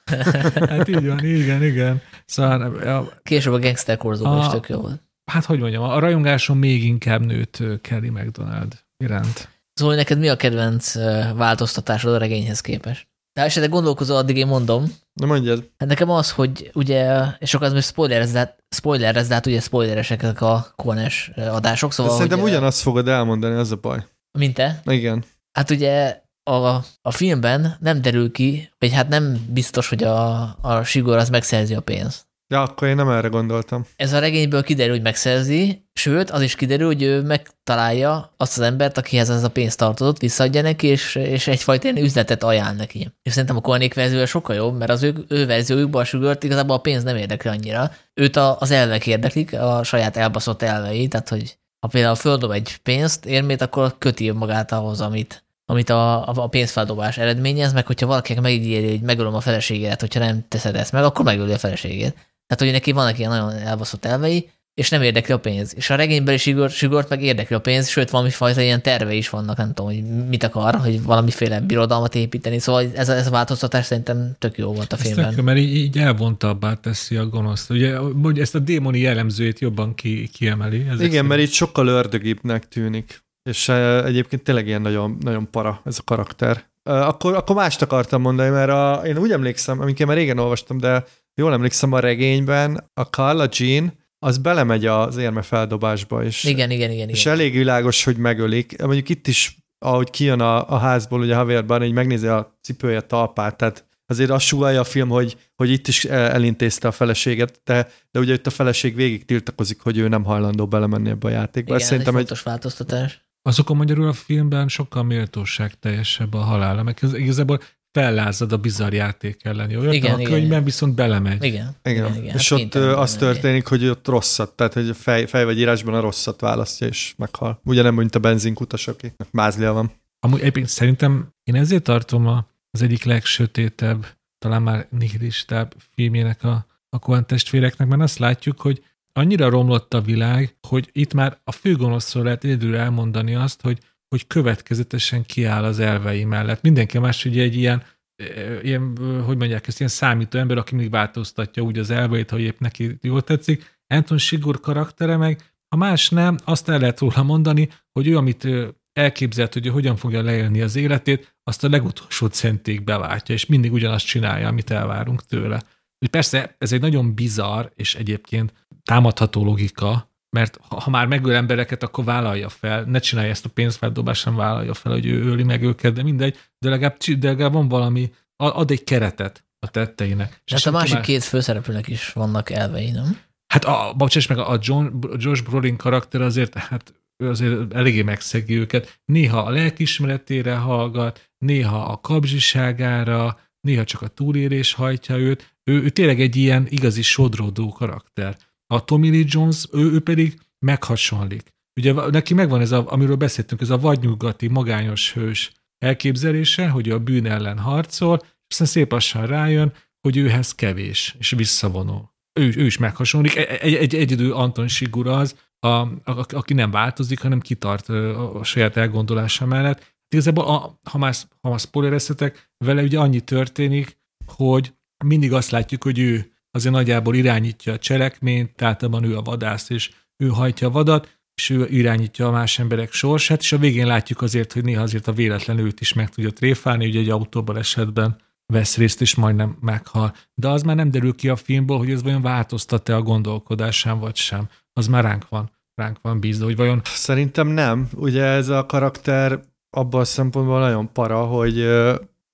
[SPEAKER 2] hát így van, igen, igen. Szóval,
[SPEAKER 1] a, Később a gangster korzóban is tök jó volt
[SPEAKER 2] hát hogy mondjam, a rajongásom még inkább nőtt Kelly McDonald iránt.
[SPEAKER 1] Szóval neked mi a kedvenc változtatásod a regényhez képest? De esetleg gondolkozol, addig én mondom.
[SPEAKER 3] Na mondjad.
[SPEAKER 1] Hát nekem az, hogy ugye, és akkor az most spoilerez, de, hát, spoilerez, de hát ugye spoileresek ezek a kones adások, szóval...
[SPEAKER 3] De szerintem hogy, ugyanazt fogod elmondani, az a baj.
[SPEAKER 1] Mint te?
[SPEAKER 3] Igen.
[SPEAKER 1] Hát ugye a, a filmben nem derül ki, vagy hát nem biztos, hogy a, a Sigor az megszerzi a pénzt.
[SPEAKER 3] Ja, akkor én nem erre gondoltam.
[SPEAKER 1] Ez a regényből kiderül, hogy megszerzi, sőt, az is kiderül, hogy ő megtalálja azt az embert, akihez ez a pénz tartozott, visszaadja neki, és, és egyfajta ilyen üzletet ajánl neki. És szerintem a Kornék verzió sokkal jobb, mert az ő, ő verziójukban a sugart igazából a pénz nem érdekli annyira. Őt a, az elvek érdeklik, a saját elbaszott elvei, tehát hogy ha például földom egy pénzt, érmét, akkor köti magát ahhoz, amit, amit a, a pénzfeldobás eredményez, meg hogyha valakinek megígéri, hogy megölöm a feleséget, hogyha nem teszed ezt meg, akkor megöli a feleségét. Tehát, hogy neki vannak ilyen nagyon elbaszott elvei, és nem érdekli a pénz. És a regényben is Sigort, Sigort meg érdekli a pénz, sőt, valami fajta ilyen terve is vannak, nem tudom, hogy mit akar, hogy valamiféle birodalmat építeni. Szóval ez a, ez a változtatás szerintem tök jó volt a filmben.
[SPEAKER 2] Tök, mert így, így elvontabbá teszi a gonoszt. Ugye, hogy ezt a démoni jellemzőjét jobban ki, kiemeli.
[SPEAKER 3] Ezek Igen, mert így sokkal ördögibbnek tűnik. És uh, egyébként tényleg ilyen nagyon, nagyon para ez a karakter. Akkor, akkor mást akartam mondani, mert a, én úgy emlékszem, amiket már régen olvastam, de jól emlékszem a regényben, a Carla Jean, az belemegy az érme feldobásba, és,
[SPEAKER 1] igen, igen, igen,
[SPEAKER 3] és
[SPEAKER 1] igen.
[SPEAKER 3] elég világos, hogy megölik. Mondjuk itt is, ahogy kijön a, a házból, ugye Javier Bardem, így megnézi a cipője talpát, tehát azért azt sugalja a film, hogy, hogy itt is elintézte a feleséget, de, de ugye itt a feleség végig tiltakozik, hogy ő nem hajlandó belemenni ebbe a játékba.
[SPEAKER 1] Igen, ez szerintem egy fontos változtatás.
[SPEAKER 2] Azokon magyarul a filmben sokkal méltóság teljesebb a halála, meg igazából fellázad a bizarr játék ellen. Jó? Igen, a könyvben igen. viszont belemegy.
[SPEAKER 1] Igen.
[SPEAKER 3] igen. igen, igen. És hát ott az történik, hogy ott rosszat, tehát hogy a fej, fej vagy írásban a rosszat választja, és meghal. Ugye nem, mint a benzinkutas, akinek mázlia van.
[SPEAKER 2] Amúgy egyébként szerintem én ezért tartom a, az egyik legsötétebb, talán már nihilistább filmjének a, a Coen testvéreknek, mert azt látjuk, hogy annyira romlott a világ, hogy itt már a főgonoszról lehet egyedül elmondani azt, hogy hogy következetesen kiáll az elvei mellett. Mindenki más ugye egy ilyen, e, ilyen hogy mondják ezt, ilyen számító ember, aki mindig változtatja úgy az elveit, hogy épp neki jól tetszik. Anton Sigur karaktere meg, ha más nem, azt el lehet róla mondani, hogy ő, amit elképzelt, hogy ő hogyan fogja leélni az életét, azt a legutolsó centéig beváltja, és mindig ugyanazt csinálja, amit elvárunk tőle. Persze ez egy nagyon bizarr, és egyébként támadható logika, mert ha már megöl embereket, akkor vállalja fel, ne csinálja ezt a pénzfeldobást, sem vállalja fel, hogy ő öli meg őket, de mindegy, de legalább, de legalább van valami, ad egy keretet a tetteinek.
[SPEAKER 1] De hát a másik már... két főszereplőnek is vannak elvei, nem?
[SPEAKER 2] Hát a, bocsáss meg, a John, Josh Brolin karakter azért, hát ő azért eléggé megszegi őket. Néha a lelkismeretére hallgat, néha a kabzsiságára, néha csak a túlérés hajtja őt. Ő, ő tényleg egy ilyen igazi sodródó karakter. A Tommy Lee Jones, ő, ő pedig meghasonlik. Ugye neki megvan ez, a, amiről beszéltünk, ez a vadnyugati, magányos hős elképzelése, hogy a bűn ellen harcol, és aztán szép lassan rájön, hogy őhez kevés, és visszavonul. ő, ő is meghasonlik. Egy, egy, egy egyedül Anton Sigura az, a, a, aki nem változik, hanem kitart a, a saját elgondolása mellett. Igazából, a, ha már, ha már spoilereztetek, vele ugye annyi történik, hogy mindig azt látjuk, hogy ő azért nagyjából irányítja a cselekményt, általában ő a vadász, és ő hajtja a vadat, és ő irányítja a más emberek sorsát, és a végén látjuk azért, hogy néha azért a véletlen őt is meg tudja tréfálni, ugye egy autóban esetben vesz részt, és majdnem meghal. De az már nem derül ki a filmból, hogy ez vajon változtat-e a gondolkodásán, vagy sem. Az már ránk van, ránk van bízva, hogy vajon...
[SPEAKER 3] Szerintem nem. Ugye ez a karakter abban a szempontból nagyon para, hogy,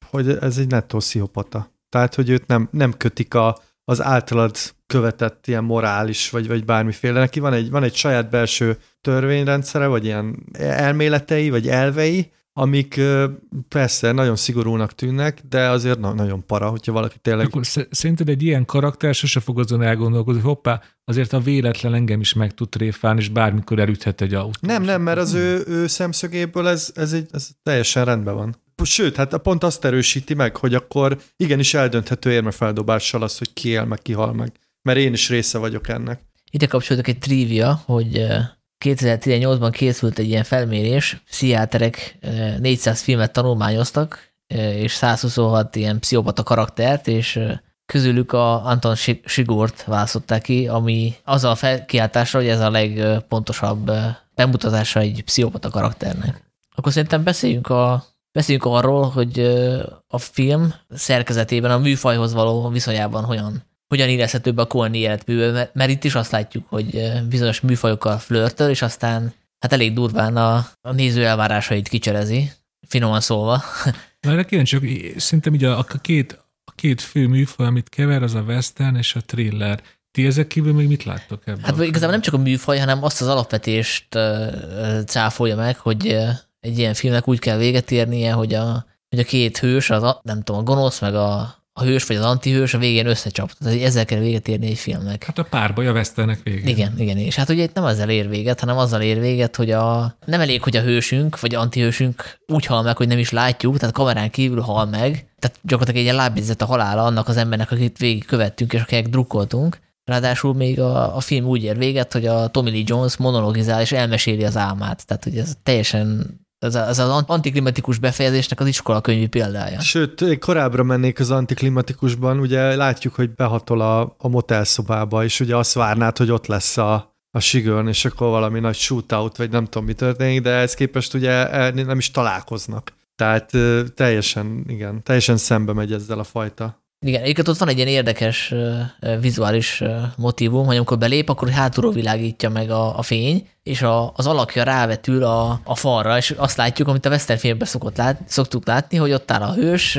[SPEAKER 3] hogy ez egy nettó sziopata. Tehát, hogy őt nem, nem kötik a, az általad követett ilyen morális, vagy, vagy bármiféle. Neki van egy, van egy saját belső törvényrendszere, vagy ilyen elméletei, vagy elvei, amik persze nagyon szigorúnak tűnnek, de azért na- nagyon para, hogyha valaki tényleg...
[SPEAKER 2] Akkor szerinted egy ilyen karakter sose fog azon elgondolkozni, hogy hoppá, azért a véletlen engem is meg tud tréfálni, és bármikor elüthet egy autó.
[SPEAKER 3] Nem, nem, mert az ő, ő szemszögéből ez, ez, egy, ez teljesen rendben van. Sőt, hát pont azt erősíti meg, hogy akkor igenis eldönthető érmefeldobással az, hogy ki él meg, ki hal meg. Mert én is része vagyok ennek.
[SPEAKER 1] Ide kapcsolódik egy trivia, hogy 2018-ban készült egy ilyen felmérés, pszichiáterek 400 filmet tanulmányoztak, és 126 ilyen pszichopata karaktert, és közülük a Anton Sigort választották ki, ami az a felkiáltásra, hogy ez a legpontosabb bemutatása egy pszichopata karakternek. Akkor szerintem beszéljünk, a, beszéljünk arról, hogy a film szerkezetében, a műfajhoz való viszonyában hogyan hogyan illeszhető be a Cohen életműbe, mert, mert itt is azt látjuk, hogy bizonyos műfajokkal flörtöl, és aztán hát elég durván a, a néző elvárásait kicserezi, finoman szólva.
[SPEAKER 2] Na, erre kíváncsi, szerintem így a, a, két, a két fő műfaj, amit kever, az a western és a thriller. Ti ezek kívül még mit láttok ebben?
[SPEAKER 1] Hát igazából nem csak a műfaj, hanem azt az alapvetést cáfolja meg, hogy egy ilyen filmnek úgy kell véget érnie, hogy a, hogy a két hős, az a, nem tudom, a gonosz, meg a, a hős vagy az antihős a végén összecsap. Tehát ezzel kell véget érni egy filmnek.
[SPEAKER 2] Hát a párbaj a vesztenek végén.
[SPEAKER 1] Igen, igen. És hát ugye itt nem azzal ér véget, hanem azzal ér véget, hogy a, nem elég, hogy a hősünk vagy antihősünk úgy hal meg, hogy nem is látjuk, tehát kamerán kívül hal meg. Tehát gyakorlatilag egy ilyen lábjegyzet a halála annak az embernek, akit végig követtünk és akinek drukkoltunk. Ráadásul még a, a film úgy ér véget, hogy a Tommy Lee Jones monologizál és elmeséli az álmát. Tehát ugye ez teljesen ez, ez az antiklimatikus befejezésnek az iskola könyvi példája.
[SPEAKER 3] Sőt, korábbra mennék az antiklimatikusban, ugye látjuk, hogy behatol a, a motelszobába, és ugye azt várnád, hogy ott lesz a, a sigőn, és akkor valami nagy shootout, vagy nem tudom, mi történik, de ez képest ugye nem is találkoznak. Tehát teljesen, igen, teljesen szembe megy ezzel a fajta
[SPEAKER 1] igen, egyébként ott van egy ilyen érdekes vizuális motivum, hogy amikor belép, akkor hátulról világítja meg a, a fény, és a, az alakja rávetül a, a falra, és azt látjuk, amit a western filmben szokott lát, szoktuk látni, hogy ott áll a hős,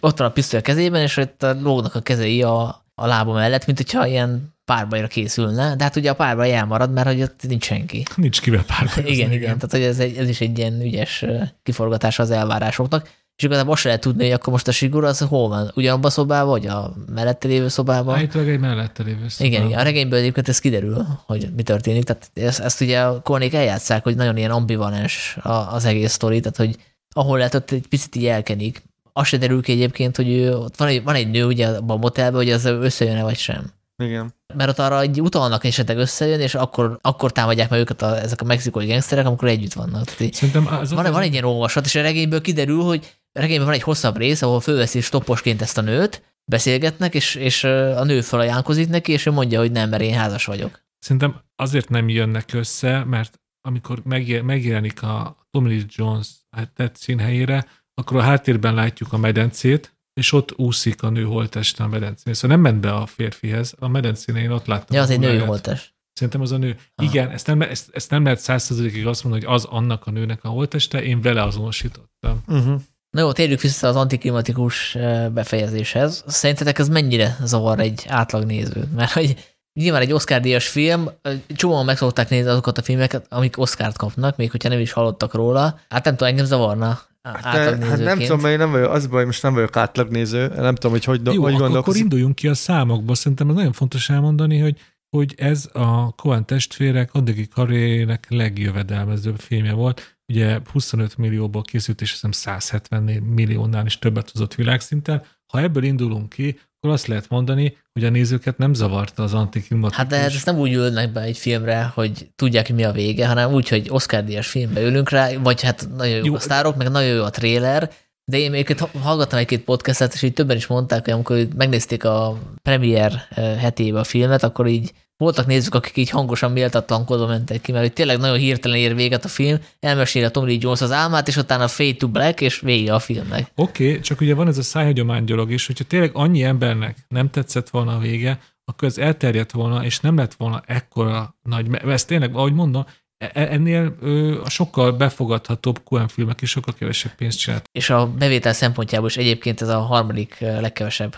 [SPEAKER 1] ott van a pisztoly a kezében, és ott lógnak a kezei a, a lába mellett, mint hogyha ilyen párbajra készülne, de hát ugye a párbaj elmarad, mert hogy ott nincs senki.
[SPEAKER 2] Nincs kivel párbaj.
[SPEAKER 1] Igen, igen, igen, tehát hogy ez, egy, ez is egy ilyen ügyes kiforgatás az elvárásoknak. És igazából azt se lehet tudni, hogy akkor most a Sigura az hol van? Ugyanabban a szobában, vagy a mellette lévő szobában?
[SPEAKER 2] Állítólag egy mellette lévő szobában.
[SPEAKER 1] Igen, igen, a regényből egyébként ez kiderül, hogy mi történik. Tehát ezt, ezt ugye a kornék eljátszák, hogy nagyon ilyen ambivalens az egész sztori, tehát hogy ahol lehet, ott egy picit így elkenik. Azt se derül ki egyébként, hogy ő, ott van egy, van egy nő ugye abban a motelben, hogy az összejön-e vagy sem.
[SPEAKER 3] Igen.
[SPEAKER 1] Mert ott arra egy utalnak esetleg összejön, és akkor, akkor támadják meg őket a, ezek a mexikói gangsterek, amikor együtt vannak.
[SPEAKER 2] Szerintem az
[SPEAKER 1] van, az van egy ilyen olvasat, és a regényből kiderül, hogy regényben van egy hosszabb rész, ahol fölveszi stopposként ezt a nőt, beszélgetnek, és, és a nő felajánlkozik neki, és ő mondja, hogy nem, mert én házas vagyok.
[SPEAKER 2] Szerintem azért nem jönnek össze, mert amikor megjelenik a Tommy Lee Jones tett színhelyére, akkor a háttérben látjuk a medencét, és ott úszik a nő holteste a medencén. Szóval nem ment be a férfihez, a medencén én ott láttam.
[SPEAKER 1] Ja, az egy női holtest.
[SPEAKER 2] Szerintem az a nő. Ah. Igen, ezt nem, ezt, ezt nem lehet százszerzalékig azt mondani, hogy az annak a nőnek a holteste, én vele azonosítottam.
[SPEAKER 1] Uh-huh. Na jó, térjük vissza az antiklimatikus befejezéshez. Szerintetek ez mennyire zavar egy átlagnézőt? Mert hogy nyilván egy Oscar-díjas film, csomóan meg szokták nézni azokat a filmeket, amik Oscar-t kapnak, még hogyha nem is hallottak róla. Hát nem tudom, engem zavarna
[SPEAKER 3] Hát, hát nem tudom, mert én nem vagyok, az baj, most nem vagyok átlagnéző, nem tudom, hogy hogy, Jó, hogy
[SPEAKER 2] akkor, akkor induljunk ki a számokból. Szerintem ez nagyon fontos elmondani, hogy hogy ez a Coen testvérek addigi karrierének legjövedelmezőbb filmje volt. Ugye 25 millióból készült, és hiszem 170 milliónál is többet hozott világszinten. Ha ebből indulunk ki, akkor azt lehet mondani, hogy a nézőket nem zavarta az antiklimatikus.
[SPEAKER 1] Hát de ezt nem úgy ülnek be egy filmre, hogy tudják, hogy mi a vége, hanem úgy, hogy Oscar díjas filmbe ülünk rá, vagy hát nagyon jó, jó. a sztárok, meg nagyon jó a tréler, de én még hallgattam egy-két podcastet, és így többen is mondták, hogy amikor megnézték a premier eh, hetébe a filmet, akkor így voltak nézők, akik így hangosan méltatlankodva mentek ki, mert hogy tényleg nagyon hirtelen ér véget a film, elmesél a Tom Lee Jones az álmát, és utána Fade to Black, és vége a filmnek.
[SPEAKER 2] Oké, okay, csak ugye van ez a szájhagyomány dolog is, hogyha tényleg annyi embernek nem tetszett volna a vége, akkor ez elterjedt volna, és nem lett volna ekkora nagy, ezt tényleg, ahogy mondom, ennél ö, a sokkal befogadhatóbb QM filmek is sokkal kevesebb pénzt csinált.
[SPEAKER 1] És a bevétel szempontjából is egyébként ez a harmadik legkevesebb,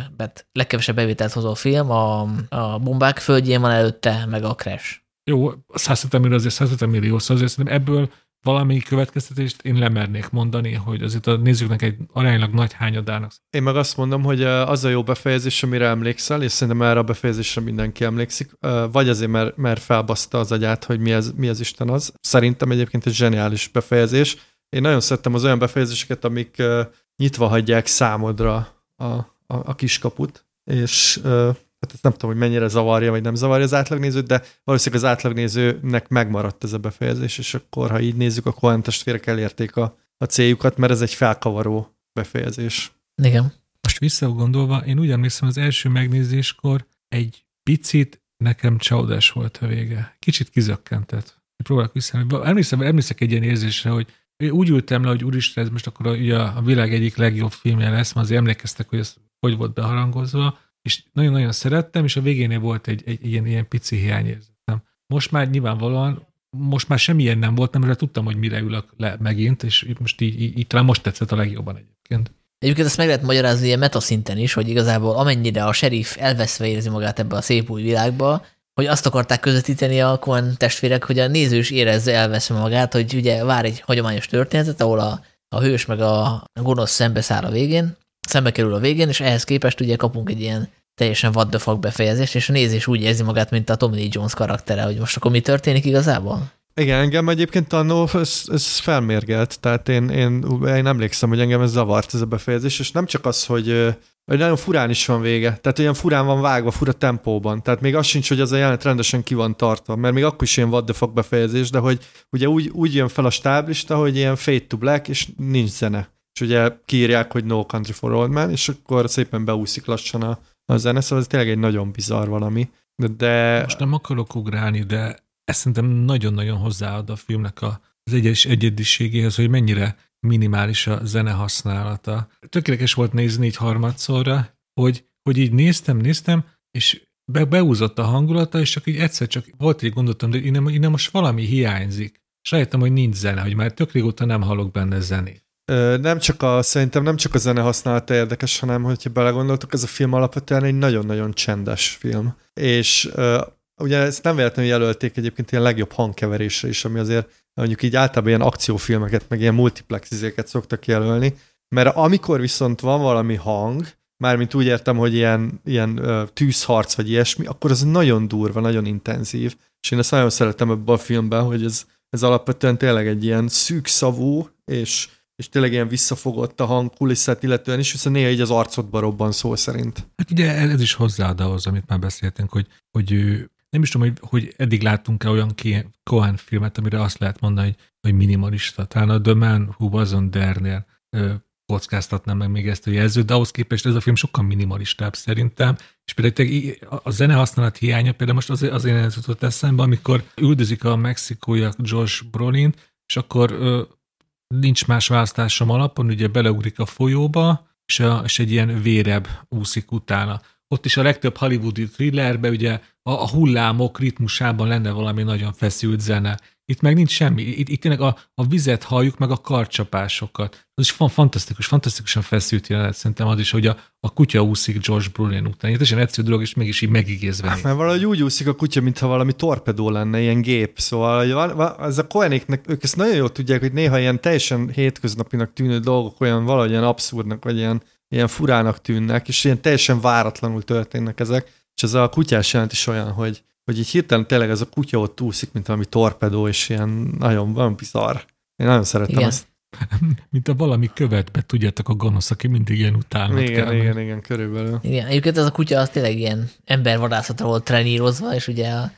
[SPEAKER 1] legkevesebb bevételt hozó film, a, a bombák földjén van előtte, meg a Crash.
[SPEAKER 2] Jó, 170 millió azért 170 millió, szóval azért szerintem ebből valami következtetést én lemernék mondani, hogy azért a nézőknek egy aránylag nagy hányadának.
[SPEAKER 3] Én meg azt mondom, hogy az a jó befejezés, amire emlékszel, és szerintem erre a befejezésre mindenki emlékszik, vagy azért, mert, mert felbaszta az agyát, hogy mi ez, mi ez Isten az. Szerintem egyébként egy zseniális befejezés. Én nagyon szerettem az olyan befejezéseket, amik nyitva hagyják számodra a, a, a kiskaput, és hát ezt nem tudom, hogy mennyire zavarja, vagy nem zavarja az átlagnézőt, de valószínűleg az átlagnézőnek megmaradt ez a befejezés, és akkor, ha így nézzük, akkor olyan testvérek elérték a, a céljukat, mert ez egy felkavaró befejezés.
[SPEAKER 1] Igen.
[SPEAKER 2] Most visszagondolva, én úgy emlékszem, az első megnézéskor egy picit nekem csaudás volt a vége. Kicsit kizökkentett. Próbálok vissza. Emlékszem, emlékszek egy ilyen érzésre, hogy úgy ültem le, hogy úristen, ez most akkor a, a világ egyik legjobb filmje lesz, mert azért emlékeztek, hogy ez hogy volt beharangozva, és nagyon-nagyon szerettem, és a végénél volt egy, egy ilyen, ilyen pici hiányérzetem. Most már nyilvánvalóan, most már semmilyen nem volt, mert tudtam, hogy mire ülök le megint, és most így, így, így talán most tetszett a legjobban egyébként.
[SPEAKER 1] Egyébként ezt meg lehet magyarázni ilyen metaszinten is, hogy igazából amennyire a sheriff elveszve érzi magát ebbe a szép új világba, hogy azt akarták közvetíteni a Coen testvérek, hogy a néző is érezze elveszve magát, hogy ugye vár egy hagyományos történetet, ahol a, a hős meg a gonosz szembeszáll a végén, szembe kerül a végén, és ehhez képest ugye kapunk egy ilyen teljesen what the fuck befejezést, és a nézés úgy érzi magát, mint a Tommy Lee Jones karaktere, hogy most akkor mi történik igazából?
[SPEAKER 3] Igen, engem egyébként annó ez, ez felmérgelt, tehát én, én, én emlékszem, hogy engem ez zavart ez a befejezés, és nem csak az, hogy, hogy nagyon furán is van vége, tehát olyan furán van vágva, fura tempóban, tehát még az sincs, hogy az a jelenet rendesen ki van tartva, mert még akkor is ilyen what the fuck befejezés, de hogy ugye úgy, úgy jön fel a stáblista, hogy ilyen fade to black, és nincs zene és ugye kiírják, hogy No Country for Old Man, és akkor szépen beúszik lassan a, a zene, szóval ez tényleg egy nagyon bizarr valami. De, de...
[SPEAKER 2] Most nem akarok ugrálni, de ez szerintem nagyon-nagyon hozzáad a filmnek a, az egyes egyediségéhez, hogy mennyire minimális a zene használata. Tökéletes volt nézni így harmadszorra, hogy, hogy így néztem, néztem, és be, beúzott a hangulata, és csak így egyszer csak volt egy gondoltam, de innen, innen most valami hiányzik. És rájöttem, hogy nincs zene, hogy már tök régóta nem hallok benne zenét
[SPEAKER 3] nem csak a, szerintem nem csak a zene használata érdekes, hanem hogyha belegondoltok, ez a film alapvetően egy nagyon-nagyon csendes film. És ugye ezt nem véletlenül jelölték egyébként ilyen legjobb hangkeverésre is, ami azért mondjuk így általában ilyen akciófilmeket, meg ilyen multiplex izéket szoktak jelölni, mert amikor viszont van valami hang, mármint úgy értem, hogy ilyen, ilyen uh, tűzharc vagy ilyesmi, akkor az nagyon durva, nagyon intenzív. És én ezt nagyon szeretem ebben a filmben, hogy ez, ez alapvetően tényleg egy ilyen szűkszavú és és tényleg ilyen visszafogott a hang kulisszát illetően is, hiszen néha így az arcodba robban szó szerint.
[SPEAKER 2] Hát ugye ez is hozzáad ahhoz, amit már beszéltünk, hogy, hogy nem is tudom, hogy, hogy eddig láttunk-e olyan Cohen filmet, amire azt lehet mondani, hogy, hogy minimalista. Talán a The Man Who Was on There-nél kockáztatnám meg még ezt a jelzőt, de ahhoz képest ez a film sokkal minimalistább szerintem, és például a zene használat hiánya például most azért, azért jutott eszembe, amikor üldözik a mexikóiak Josh Brolin, és akkor nincs más választásom alapon, ugye beleugrik a folyóba, és, a, és egy ilyen vérebb úszik utána. Ott is a legtöbb hollywoodi thrillerbe ugye a, a hullámok ritmusában lenne valami nagyon feszült zene. Itt meg nincs semmi. Itt, itt tényleg a, a vizet halljuk, meg a karcsapásokat. Az is fan, fantasztikus, fantasztikusan feszült jelenet szerintem az is, hogy a, a kutya úszik George Brolin után. Ez egy egyszerű dolog, és mégis így megigézve.
[SPEAKER 3] Hát, mert valahogy úgy úszik a kutya, mintha valami torpedó lenne, ilyen gép. Szóval ez a Koenéknek, ők ezt nagyon jól tudják, hogy néha ilyen teljesen hétköznapinak tűnő dolgok olyan valahogy ilyen abszurdnak, vagy ilyen, ilyen furának tűnnek, és ilyen teljesen váratlanul történnek ezek. És ez a kutyás jelent is olyan, hogy hogy így hirtelen tényleg ez a kutya ott úszik, mint valami torpedó, és ilyen nagyon, van bizarr. Én nagyon szerettem
[SPEAKER 1] Igen.
[SPEAKER 3] ezt.
[SPEAKER 2] Mint a valami követbe, tudjátok, a gonosz, aki mindig ilyen utálnak
[SPEAKER 3] Igen,
[SPEAKER 2] kell.
[SPEAKER 3] igen, igen, körülbelül.
[SPEAKER 1] Igen, egyébként ez a kutya az tényleg ilyen embervadászatra volt trenírozva, és ugye a-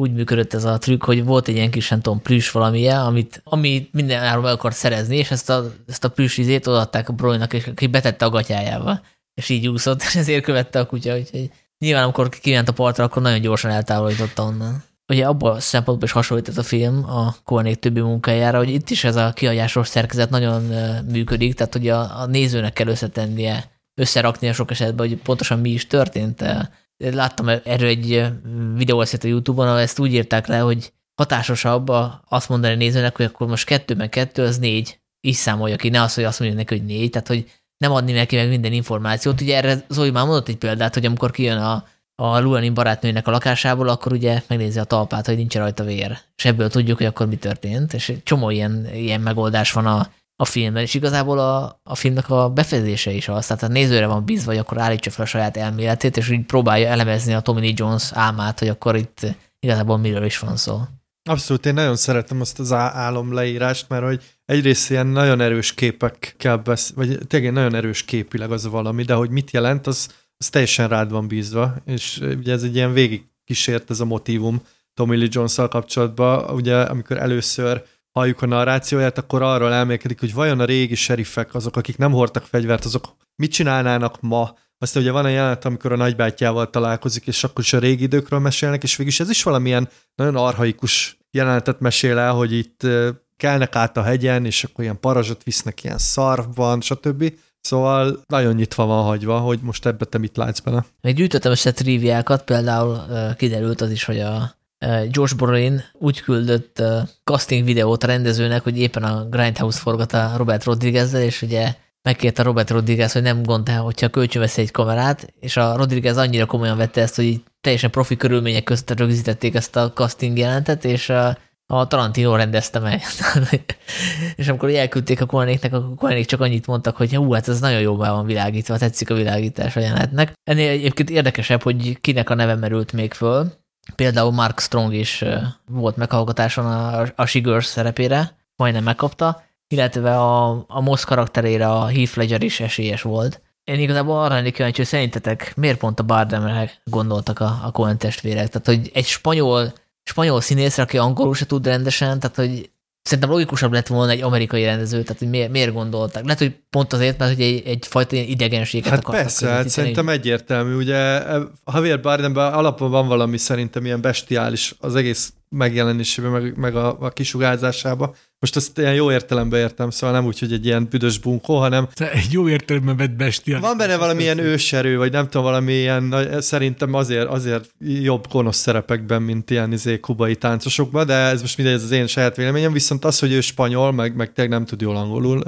[SPEAKER 1] úgy működött ez a trükk, hogy volt egy ilyen kis, nem tudom, plüss valamilyen, amit, amit minden áron meg akart szerezni, és ezt a, ezt a plüss izét odaadták a Brolynak, és aki betette a gatyájába, és így úszott, és ezért követte a kutya, úgyhogy nyilván amikor kiment a partra, akkor nagyon gyorsan eltávolította onnan. Ugye abban a szempontból is hasonlít ez a film a Kornék többi munkájára, hogy itt is ez a kihagyásos szerkezet nagyon működik, tehát hogy a, a nézőnek kell összetennie, a sok esetben, hogy pontosan mi is történt. Láttam erről egy videóeszét a Youtube-on, ahol ezt úgy írták le, hogy hatásosabb a- azt mondani a nézőnek, hogy akkor most kettő meg kettő, az négy. Így számolja ki, ne az, hogy azt mondja neki, hogy négy, tehát hogy nem adni neki meg minden információt. Ugye erre Zoli már mondott egy példát, hogy amikor kijön a, a Luanin barátnőnek a lakásából, akkor ugye megnézi a talpát, hogy nincs rajta vér. És ebből tudjuk, hogy akkor mi történt. És egy csomó ilyen, ilyen megoldás van a, a filmben, és igazából a, a filmnek a befejezése is az, tehát a nézőre van bízva, hogy akkor állítsa fel a saját elméletét, és így próbálja elemezni a Tommy Lee Jones álmát, hogy akkor itt igazából miről is van szó.
[SPEAKER 3] Abszolút, én nagyon szeretem azt az álom leírást, mert hogy egyrészt ilyen nagyon erős képekkel besz, vagy tényleg nagyon erős képileg az valami, de hogy mit jelent, az, az teljesen rád van bízva, és ugye ez egy ilyen végig kísért ez a motivum Tommy Lee jones kapcsolatban, ugye amikor először halljuk a narrációját, akkor arról elmélkedik, hogy vajon a régi serifek, azok, akik nem hordtak fegyvert, azok mit csinálnának ma, aztán ugye van a jelenet, amikor a nagybátyjával találkozik, és akkor is a régi időkről mesélnek, és végülis ez is valamilyen nagyon arhaikus jelenetet mesél el, hogy itt kelnek át a hegyen, és akkor ilyen parazsot visznek ilyen szarvban, stb. Szóval nagyon nyitva van hagyva, hogy most ebbe te mit látsz benne.
[SPEAKER 1] Még gyűjtöttem össze triviákat, például kiderült az is, hogy a Josh Brolin úgy küldött ö, casting videót a rendezőnek, hogy éppen a Grindhouse forgat a Robert Rodriguezzel, és ugye megkérte Robert Rodriguez, hogy nem gond, hogyha kölcsönvesz egy kamerát, és a Rodriguez annyira komolyan vette ezt, hogy így teljesen profi körülmények között rögzítették ezt a casting jelentet, és a, a Tarantino rendezte meg. és amikor elküldték a Kornéknek, akkor Kornék csak annyit mondtak, hogy hú, hát ez nagyon be van világítva, tetszik a világítás a jelenetnek. Ennél egyébként érdekesebb, hogy kinek a neve merült még föl. Például Mark Strong is volt meghallgatáson a, a Shigers szerepére, majdnem megkapta, illetve a, a Moss karakterére a Heath Ledger is esélyes volt. Én igazából arra lennék kíváncsi, hogy szerintetek miért pont a Bardemre gondoltak a, a Coen testvérek? Tehát, hogy egy spanyol, spanyol színészre, aki angolul se tud rendesen, tehát, hogy szerintem logikusabb lett volna egy amerikai rendező, tehát, hogy miért, miért gondolták. Lehet, hogy pont azért, mert hogy egy, egyfajta ilyen idegenséget
[SPEAKER 3] Hát
[SPEAKER 1] akartak
[SPEAKER 3] persze, hát szerintem egyértelmű. Ugye e, Javier Bardemben alapban van valami szerintem ilyen bestiális az egész megjelenésében, meg, meg a, a kisugárzásában. Most ezt ilyen jó értelemben értem, szóval nem úgy, hogy egy ilyen büdös bunkó, hanem
[SPEAKER 2] Te Egy jó értelemben vett bestiál.
[SPEAKER 3] van benne valamilyen őserő, vagy nem tudom, valami ilyen, szerintem azért, azért jobb gonosz szerepekben, mint ilyen izé, kubai táncosokban, de ez most mindegy, ez az én saját véleményem, viszont az, hogy ő spanyol, meg, meg tényleg nem tud jól angolul,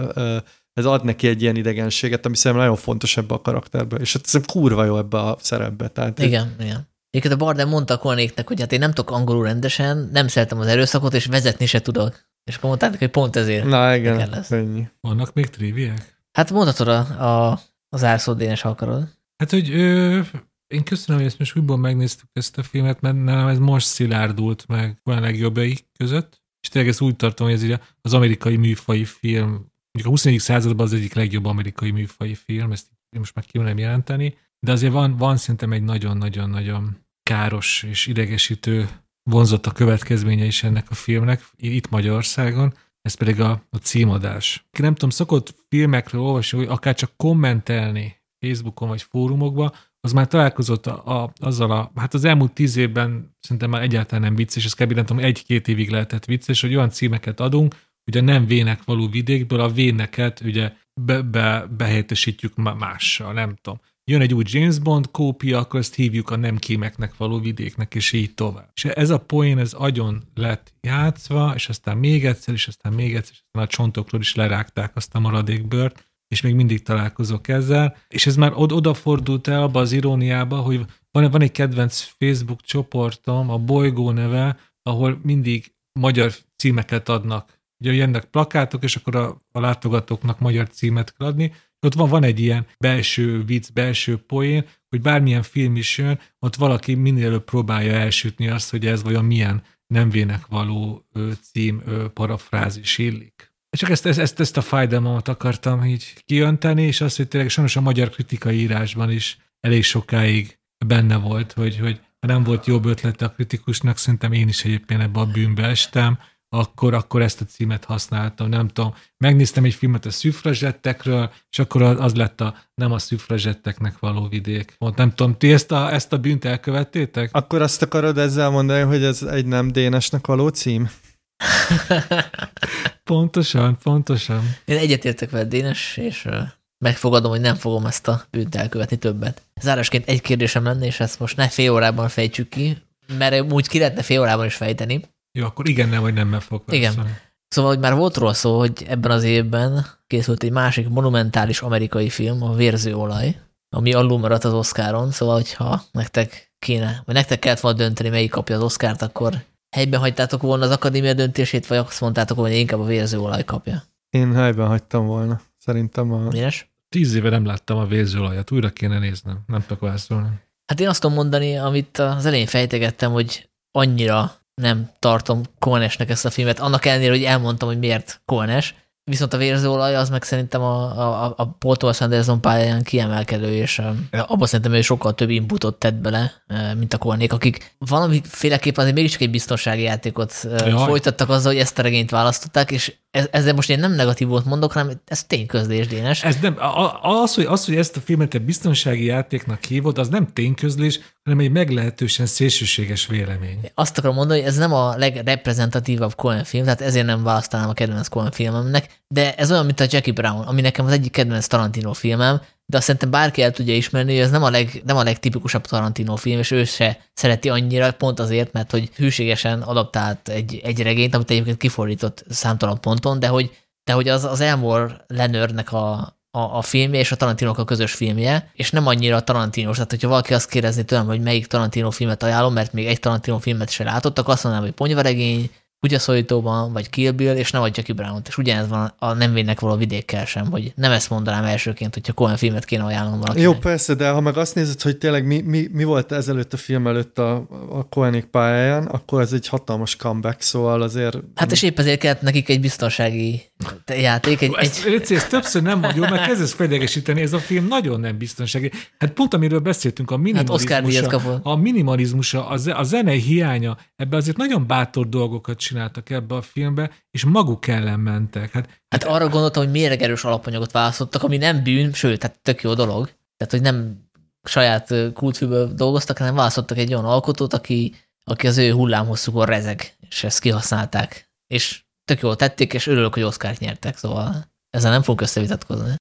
[SPEAKER 3] ez ad neki egy ilyen idegenséget, ami szerintem nagyon fontos ebbe a karakterbe, és hát ez kurva jó ebbe a szerepbe. Tehát
[SPEAKER 1] Igen, igen. Egyébként a Bardem mondta a Kornéknek, hogy hát én nem tudok angolul rendesen, nem szeretem az erőszakot, és vezetni se tudok. És akkor mondták hogy pont ezért.
[SPEAKER 3] Na igen,
[SPEAKER 1] lesz.
[SPEAKER 3] ennyi.
[SPEAKER 2] Vannak még triviák?
[SPEAKER 1] Hát mondhatod a, a, az árszót, Dénes, ha akarod.
[SPEAKER 2] Hát, hogy ö, én köszönöm, hogy ezt most újból megnéztük ezt a filmet, mert nálam ez most szilárdult meg olyan legjobbjai között, és tényleg ezt úgy tartom, hogy ez így az amerikai műfai film, mondjuk a 21. században az egyik legjobb amerikai műfai film, ezt most már kívánom jelenteni, de azért van, van szerintem egy nagyon-nagyon-nagyon káros és idegesítő vonzott a következménye is ennek a filmnek, itt Magyarországon, ez pedig a, a címadás. Nem tudom, szokott filmekről olvasni, hogy akár csak kommentelni Facebookon vagy fórumokban, az már találkozott a, a, azzal a, hát az elmúlt tíz évben szerintem már egyáltalán nem vicces, ez kb. nem tudom, egy-két évig lehetett vicces, hogy olyan címeket adunk, a nem vének való vidékből a véneket ugye be, be, behelyettesítjük má- mással, nem tudom. Jön egy új James Bond kópia, akkor ezt hívjuk a nem kémeknek való vidéknek, és így tovább. És ez a poén, ez agyon lett játszva, és aztán még egyszer, és aztán még egyszer, és aztán a csontokról is lerágták azt a maradék bört, és még mindig találkozok ezzel. És ez már od- odafordult el abba az iróniába, hogy van, van egy kedvenc Facebook csoportom, a Bolygó neve, ahol mindig magyar címeket adnak. Ugye jönnek plakátok, és akkor a, a látogatóknak magyar címet kell adni. Ott van, van egy ilyen belső vicc, belső poén, hogy bármilyen film is jön, ott valaki minél előbb próbálja elsütni azt, hogy ez vajon milyen nemvének való ö, cím, parafrázis illik. Csak ezt, ezt, ezt, a fájdalmat akartam így kijönteni, és azt, hogy tényleg sajnos a magyar kritikai írásban is elég sokáig benne volt, hogy, hogy nem volt jobb ötlete a kritikusnak, szerintem én is egyébként ebbe a bűnbe estem, akkor, akkor ezt a címet használtam, nem tudom. Megnéztem egy filmet a szüfrazsettekről, és akkor az lett a nem a szüfrazsetteknek való vidék. Mond, nem tudom, ti ezt a, ezt a bűnt elkövettétek?
[SPEAKER 3] Akkor azt akarod ezzel mondani, hogy ez egy nem Dénesnek való cím?
[SPEAKER 2] pontosan, pontosan.
[SPEAKER 1] Én egyetértek veled, Dénes, és megfogadom, hogy nem fogom ezt a bűnt elkövetni többet. Zárásként egy kérdésem lenne, és ezt most ne fél órában fejtsük ki, mert úgy ki lehetne fél órában is fejteni.
[SPEAKER 2] Jó, akkor igen, nem, vagy nem fog.
[SPEAKER 1] Igen. Szóval, hogy már volt róla szó, hogy ebben az évben készült egy másik monumentális amerikai film, a Vérző olaj, ami alul maradt az Oscaron, szóval, hogyha nektek kéne, vagy nektek kellett volna dönteni, melyik kapja az Oscárt, akkor helyben hagytátok volna az akadémia döntését, vagy azt mondtátok, hogy inkább a vérző olaj kapja?
[SPEAKER 3] Én helyben hagytam volna. Szerintem a...
[SPEAKER 1] Miért?
[SPEAKER 2] Tíz éve nem láttam a vérzőolajat, újra kéne néznem, nem tudok válaszolni.
[SPEAKER 1] Hát én azt tudom mondani, amit az elején fejtegettem, hogy annyira nem tartom Koenesnek ezt a filmet, annak ellenére, hogy elmondtam, hogy miért Koenes, viszont a vérzőolaj az meg szerintem a, a, a Paul Thomas Anderson pályán kiemelkedő, és abban szerintem ő sokkal több inputot tett bele, mint a Koenék, akik valamiféleképpen azért mégiscsak egy biztonsági játékot Jaj. folytattak azzal, hogy ezt a regényt választották, és ezzel most én nem negatívot mondok, hanem ez tényközlés, Dénes.
[SPEAKER 2] Ez nem, az, hogy, az, hogy ezt a filmet egy biztonsági játéknak hívod, az nem tényközlés, hanem egy meglehetősen szélsőséges vélemény.
[SPEAKER 1] Azt akarom mondani, hogy ez nem a legreprezentatívabb Coen film, tehát ezért nem választanám a kedvenc Coen filmemnek, de ez olyan, mint a Jackie Brown, ami nekem az egyik kedvenc Tarantino filmem, de azt szerintem bárki el tudja ismerni, hogy ez nem a, leg, nem a legtipikusabb Tarantino film, és ő se szereti annyira, pont azért, mert hogy hűségesen adaptált egy, egy regényt, amit egyébként kifordított számtalan ponton, de hogy, de hogy az, az Elmore Lenörnek a, a, a filmje és a Tarantino a közös filmje, és nem annyira Tarantinos. Tehát, hogyha valaki azt kérdezni tőlem, hogy melyik Tarantino filmet ajánlom, mert még egy Tarantino filmet se látottak, azt mondanám, hogy Ponyvaregény, kutyaszólítóban, vagy Kill Bill, és nem a Jackie Brown-t. És ugyanez van a nem vénnek való vidékkel sem, hogy nem ezt mondanám elsőként, hogyha Cohen filmet kéne ajánlom valakinek.
[SPEAKER 3] Jó, persze, de ha meg azt nézed, hogy tényleg mi, mi, mi volt ezelőtt a film előtt a, a Cohenik pályáján, akkor ez egy hatalmas comeback, szóval azért...
[SPEAKER 1] Hát és épp ezért kellett nekik egy biztonsági játék. Egy,
[SPEAKER 2] ezt, egy... ezt, ezt többször nem mondjuk, mert kezdesz fedegesíteni, ez a film nagyon nem biztonsági. Hát pont amiről beszéltünk, a minimalizmusa, hát a minimalizmusa, a zenei hiánya, ebbe azért nagyon bátor dolgokat csináltak ebbe a filmbe, és maguk ellen mentek. Hát,
[SPEAKER 1] hát arra gondoltam, hogy mérgerős alapanyagot választottak, ami nem bűn, sőt, tehát tök jó dolog. Tehát, hogy nem saját kultfilmből dolgoztak, hanem választottak egy olyan alkotót, aki, aki az ő hullámhosszúkon rezeg, és ezt kihasználták. És tök jól tették, és örülök, hogy Oszkárt nyertek, szóval ezzel nem fogunk összevitatkozni.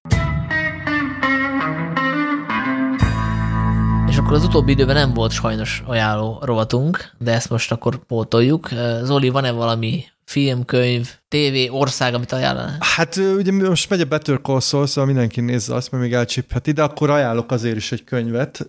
[SPEAKER 1] És akkor az utóbbi időben nem volt sajnos ajánló rovatunk, de ezt most akkor pótoljuk. Zoli, van-e valami film, könyv, tévé, ország, amit ajánlana?
[SPEAKER 3] Hát ugye most megy a Better Call Saul, szóval mindenki nézze azt, mert még elcsipheti, de akkor ajánlok azért is egy könyvet.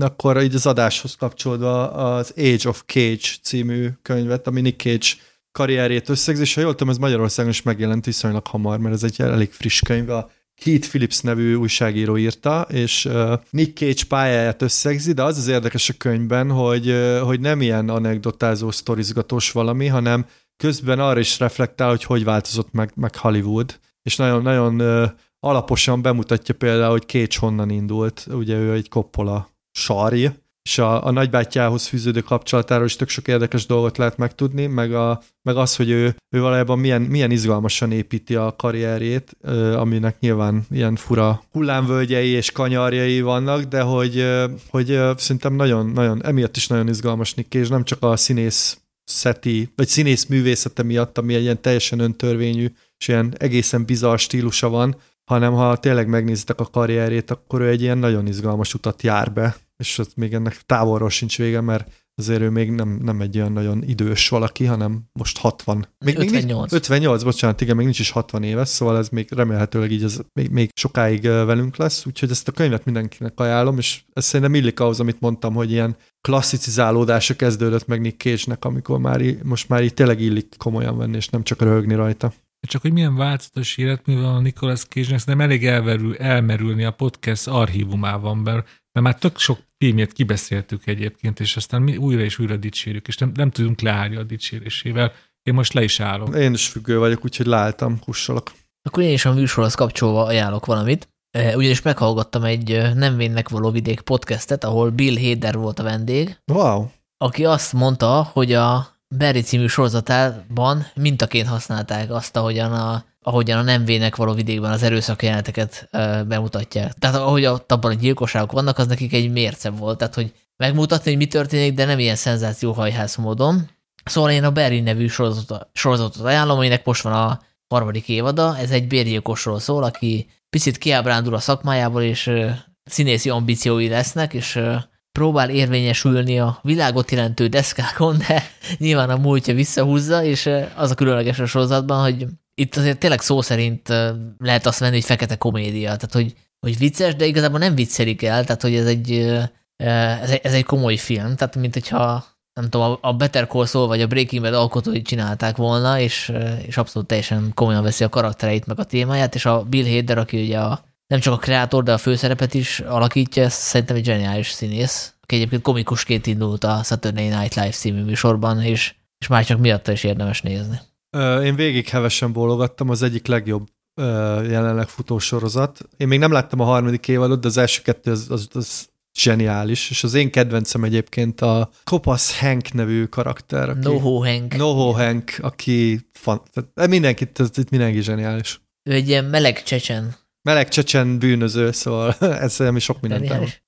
[SPEAKER 3] Akkor így az adáshoz kapcsolódva az Age of Cage című könyvet, ami Nick Cage karrierjét összegzi, és ha jól tudom, ez Magyarországon is megjelent viszonylag hamar, mert ez egy elég friss könyv, a Keith Phillips nevű újságíró írta, és Nick Cage pályáját összegzi, de az az érdekes a könyvben, hogy, hogy nem ilyen anekdotázó, sztorizgatós valami, hanem közben arra is reflektál, hogy hogy változott meg, meg Hollywood, és nagyon, nagyon uh, alaposan bemutatja például, hogy Cage honnan indult, ugye ő egy Coppola sarj, és a, a nagybátyjához fűződő kapcsolatáról is tök sok érdekes dolgot lehet megtudni, meg, a, meg az, hogy ő, ő valójában milyen, milyen izgalmasan építi a karrierjét, aminek nyilván ilyen fura hullámvölgyei és kanyarjai vannak, de hogy, hogy szerintem nagyon, nagyon, emiatt is nagyon izgalmas Nick és nem csak a színész szeti, vagy színész művészete miatt, ami egy ilyen teljesen öntörvényű, és ilyen egészen bizarr stílusa van, hanem ha tényleg megnézitek a karrierjét, akkor ő egy ilyen nagyon izgalmas utat jár be, és ott még ennek távolról sincs vége, mert azért ő még nem, nem egy olyan nagyon idős valaki, hanem most 60.
[SPEAKER 1] Még, 58.
[SPEAKER 3] Még 58, bocsánat, igen, még nincs is 60 éves, szóval ez még remélhetőleg így az még, még sokáig velünk lesz, úgyhogy ezt a könyvet mindenkinek ajánlom, és ez szerintem illik ahhoz, amit mondtam, hogy ilyen klasszicizálódása kezdődött meg Nick Cage-nek, amikor már most már így tényleg illik komolyan venni, és nem csak röhögni rajta.
[SPEAKER 2] Csak hogy milyen változatos életművel a Nicolas Cage-nek, nem elég elverül, elmerülni a podcast archívumában, mert mert már tök sok filmjét kibeszéltük egyébként, és aztán mi újra és újra dicsérjük, és nem, nem tudunk leállni a dicsérésével. Én most le is állok.
[SPEAKER 3] Én is függő vagyok, úgyhogy leálltam, kussolok.
[SPEAKER 1] Akkor én is a műsorhoz kapcsolva ajánlok valamit. Ugyanis meghallgattam egy Nem vénnek való vidék podcastet, ahol Bill Hader volt a vendég.
[SPEAKER 3] Wow.
[SPEAKER 1] Aki azt mondta, hogy a Barry című sorozatában mintaként használták azt, ahogyan a, ahogyan a nem vének való vidékben az erőszak jeleneteket bemutatják. Tehát ahogy ott abban a gyilkosságok vannak, az nekik egy mérce volt. Tehát, hogy megmutatni, hogy mi történik, de nem ilyen szenzációhajház módon. Szóval én a Barry nevű sorozatot, sorozatot ajánlom, aminek most van a harmadik évada. Ez egy bérgyilkosról szól, aki picit kiábrándul a szakmájából, és színészi ambíciói lesznek, és próbál érvényesülni a világot jelentő deszkákon, de nyilván a múltja visszahúzza, és az a különleges a sorozatban, hogy itt azért tényleg szó szerint lehet azt venni, hogy fekete komédia, tehát hogy, hogy vicces, de igazából nem viccelik el, tehát hogy ez egy, ez egy, ez egy komoly film, tehát mint hogyha nem tudom, a Better Call Saul vagy a Breaking Bad alkotói csinálták volna, és, és abszolút teljesen komolyan veszi a karaktereit meg a témáját, és a Bill Hader, aki ugye a, nem csak a kreátor, de a főszerepet is alakítja, ez szerintem egy zseniális színész, aki egyébként komikusként indult a Saturday Night Live című műsorban, és, és már csak miatta is érdemes nézni.
[SPEAKER 3] Én végig hevesen bólogattam, az egyik legjobb jelenleg futó sorozat. Én még nem láttam a harmadik évadot, de az első kettő az, az, az zseniális, és az én kedvencem egyébként a Kopasz Hank nevű karakter. Aki,
[SPEAKER 1] Noho Hank.
[SPEAKER 3] Noho Hank, aki fan, tehát mindenkit, ez itt mindenki zseniális.
[SPEAKER 1] Ő egy ilyen meleg csecsen.
[SPEAKER 3] Meleg csecsen bűnöző, szóval ez mi sok mindent
[SPEAKER 1] Dénes?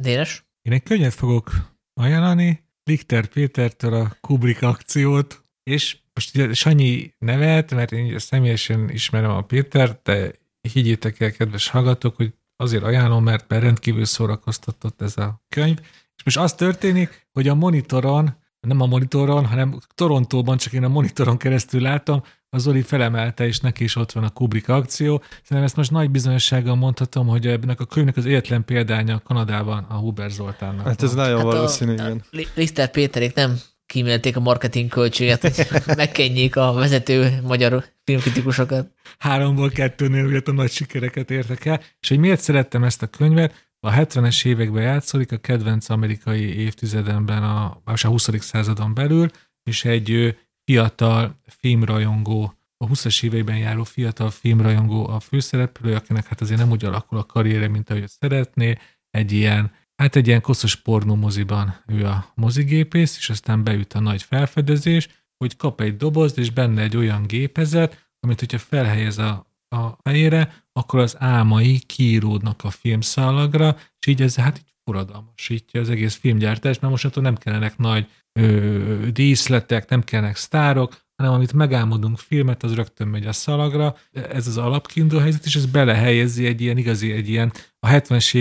[SPEAKER 2] Én egy könyvet fogok ajánlani, Lichter Pétertől a Kubrick akciót, és most Sanyi nevet, mert én személyesen ismerem a Pétert, de higgyétek el, kedves hallgatók, hogy azért ajánlom, mert, mert rendkívül szórakoztatott ez a könyv. És most az történik, hogy a monitoron, nem a monitoron, hanem Torontóban, csak én a monitoron keresztül láttam, az Zoli felemelte, és neki is ott van a Kubrick akció. Szerintem ezt most nagy bizonyossággal mondhatom, hogy ebben a könyvnek az egyetlen példánya Kanadában a Huber Zoltánnak.
[SPEAKER 3] Hát ez van. nagyon hát valószínű, igen.
[SPEAKER 1] Lister Péterék nem kímélték a marketing költséget, hogy megkenjék a vezető magyar filmkritikusokat.
[SPEAKER 2] Háromból kettőnél ugye a nagy sikereket értek el. És hogy miért szerettem ezt a könyvet? A 70-es években játszódik, a kedvenc amerikai évtizedemben, a, a 20. századon belül, és egy fiatal filmrajongó, a 20-as éveiben járó fiatal filmrajongó a főszereplő, akinek hát azért nem úgy alakul a karriere, mint ahogy szeretné, egy ilyen Hát egy ilyen koszos pornó moziban ő a mozigépész, és aztán beüt a nagy felfedezés, hogy kap egy dobozt, és benne egy olyan gépezet, amit hogyha felhelyez a, a helyére, akkor az álmai kiíródnak a filmszálagra, és így ez hát így forradalmasítja az egész filmgyártást, mert mostantól nem kellenek nagy ö, díszletek, nem kellenek sztárok, hanem amit megálmodunk filmet, az rögtön megy a szalagra. Ez az alapkiinduló helyzet, és ez belehelyezi egy ilyen igazi, egy ilyen a 70-es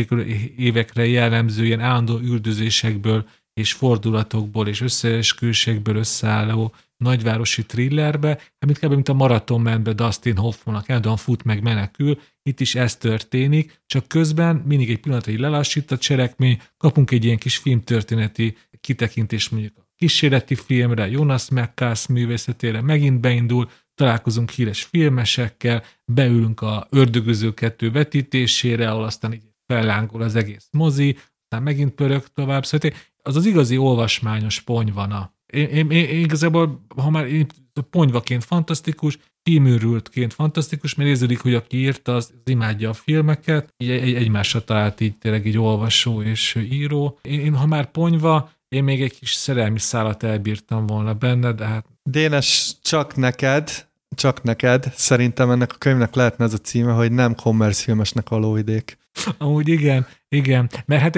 [SPEAKER 2] évekre jellemző ilyen állandó üldözésekből és fordulatokból és összeesküvésekből összeálló nagyvárosi thrillerbe, amit kb. mint a maratonmenbe Dustin Hoffmannak eldon fut meg menekül, itt is ez történik, csak közben mindig egy pillanatra így lelassít a cselekmény, kapunk egy ilyen kis filmtörténeti kitekintést mondjuk kísérleti filmre, Jonas McCass művészetére megint beindul, találkozunk híres filmesekkel, beülünk a Ördögöző kettő vetítésére, ahol aztán így fellángol az egész mozi, aztán megint pörög tovább, szóval az az igazi olvasmányos ponyvana. Én, én, én igazából, ha már én, ponyvaként fantasztikus, filműrültként fantasztikus, mert érződik, hogy aki írta, az, az imádja a filmeket, így egy, egymásra talált így tényleg így olvasó és író. Én, én ha már ponyva, én még egy kis szerelmi szállat elbírtam volna benne, de hát...
[SPEAKER 3] Dénes, csak neked, csak neked, szerintem ennek a könyvnek lehetne ez a címe, hogy nem kommerszfilmesnek a lóvidék.
[SPEAKER 2] Amúgy igen, igen. Mert hát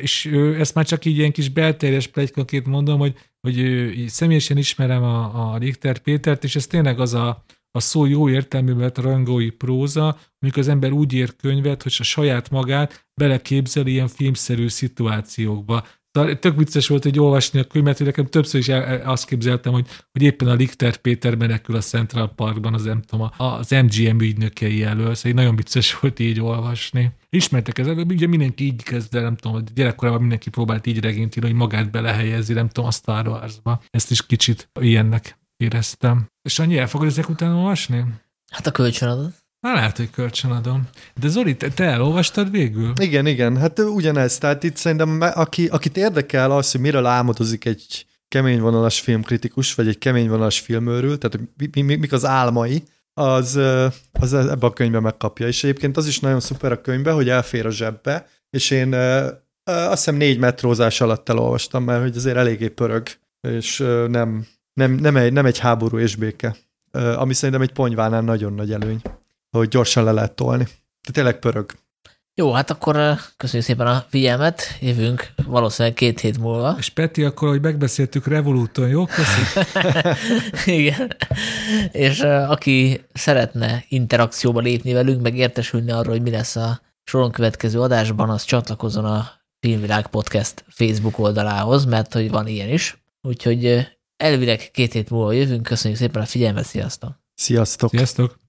[SPEAKER 2] és ezt már csak így ilyen kis belterjes plegykaként mondom, hogy, hogy személyesen ismerem a, a Richter Pétert, és ez tényleg az a, a szó jó értelműben rangói próza, amikor az ember úgy ír könyvet, hogy a saját magát beleképzeli ilyen filmszerű szituációkba. Szóval tök vicces volt, hogy olvasni a könyvet, hogy nekem többször is azt képzeltem, hogy, hogy éppen a Lichter Péter menekül a Central Parkban az, nem tudom, az MGM ügynökei elől, szóval nagyon vicces volt így olvasni. Ismertek ezzel, ugye mindenki így kezd el, nem tudom, gyerekkorában mindenki próbált így regényt írni, hogy magát belehelyezni, nem tudom, a Star Wars-ba. Ezt is kicsit ilyennek éreztem. És annyi el fogod ezek után olvasni?
[SPEAKER 1] Hát a kölcsönadat.
[SPEAKER 2] Na, lehet, hogy kölcsönadom. De Zoli, te, te elolvastad végül?
[SPEAKER 3] Igen, igen, hát ez. Tehát itt szerintem, aki, akit érdekel az, hogy miről álmodozik egy keményvonalas filmkritikus, vagy egy keményvonalas filmőrül, tehát mi, mi, mik az álmai, az, az ebbe a könyvbe megkapja. És egyébként az is nagyon szuper a könyvbe, hogy elfér a zsebbe, és én azt hiszem négy metrózás alatt elolvastam, mert hogy azért eléggé pörög, és nem, nem, nem, egy, nem egy háború és béke, ami szerintem egy ponyvánál nagyon nagy előny, hogy gyorsan le lehet tolni. De tényleg pörög.
[SPEAKER 1] Jó, hát akkor köszönjük szépen a figyelmet, jövünk valószínűleg két hét múlva.
[SPEAKER 2] És Peti, akkor, hogy megbeszéltük Revoluton, jó? Köszönjük.
[SPEAKER 1] Igen. És aki szeretne interakcióba lépni velünk, meg értesülni arról, hogy mi lesz a soron következő adásban, az csatlakozzon a Filmvilág Podcast Facebook oldalához, mert hogy van ilyen is. Úgyhogy elvileg két hét múlva jövünk. Köszönjük szépen a figyelmet, sziasztok!
[SPEAKER 3] Sziasztok!
[SPEAKER 2] Sziasztok!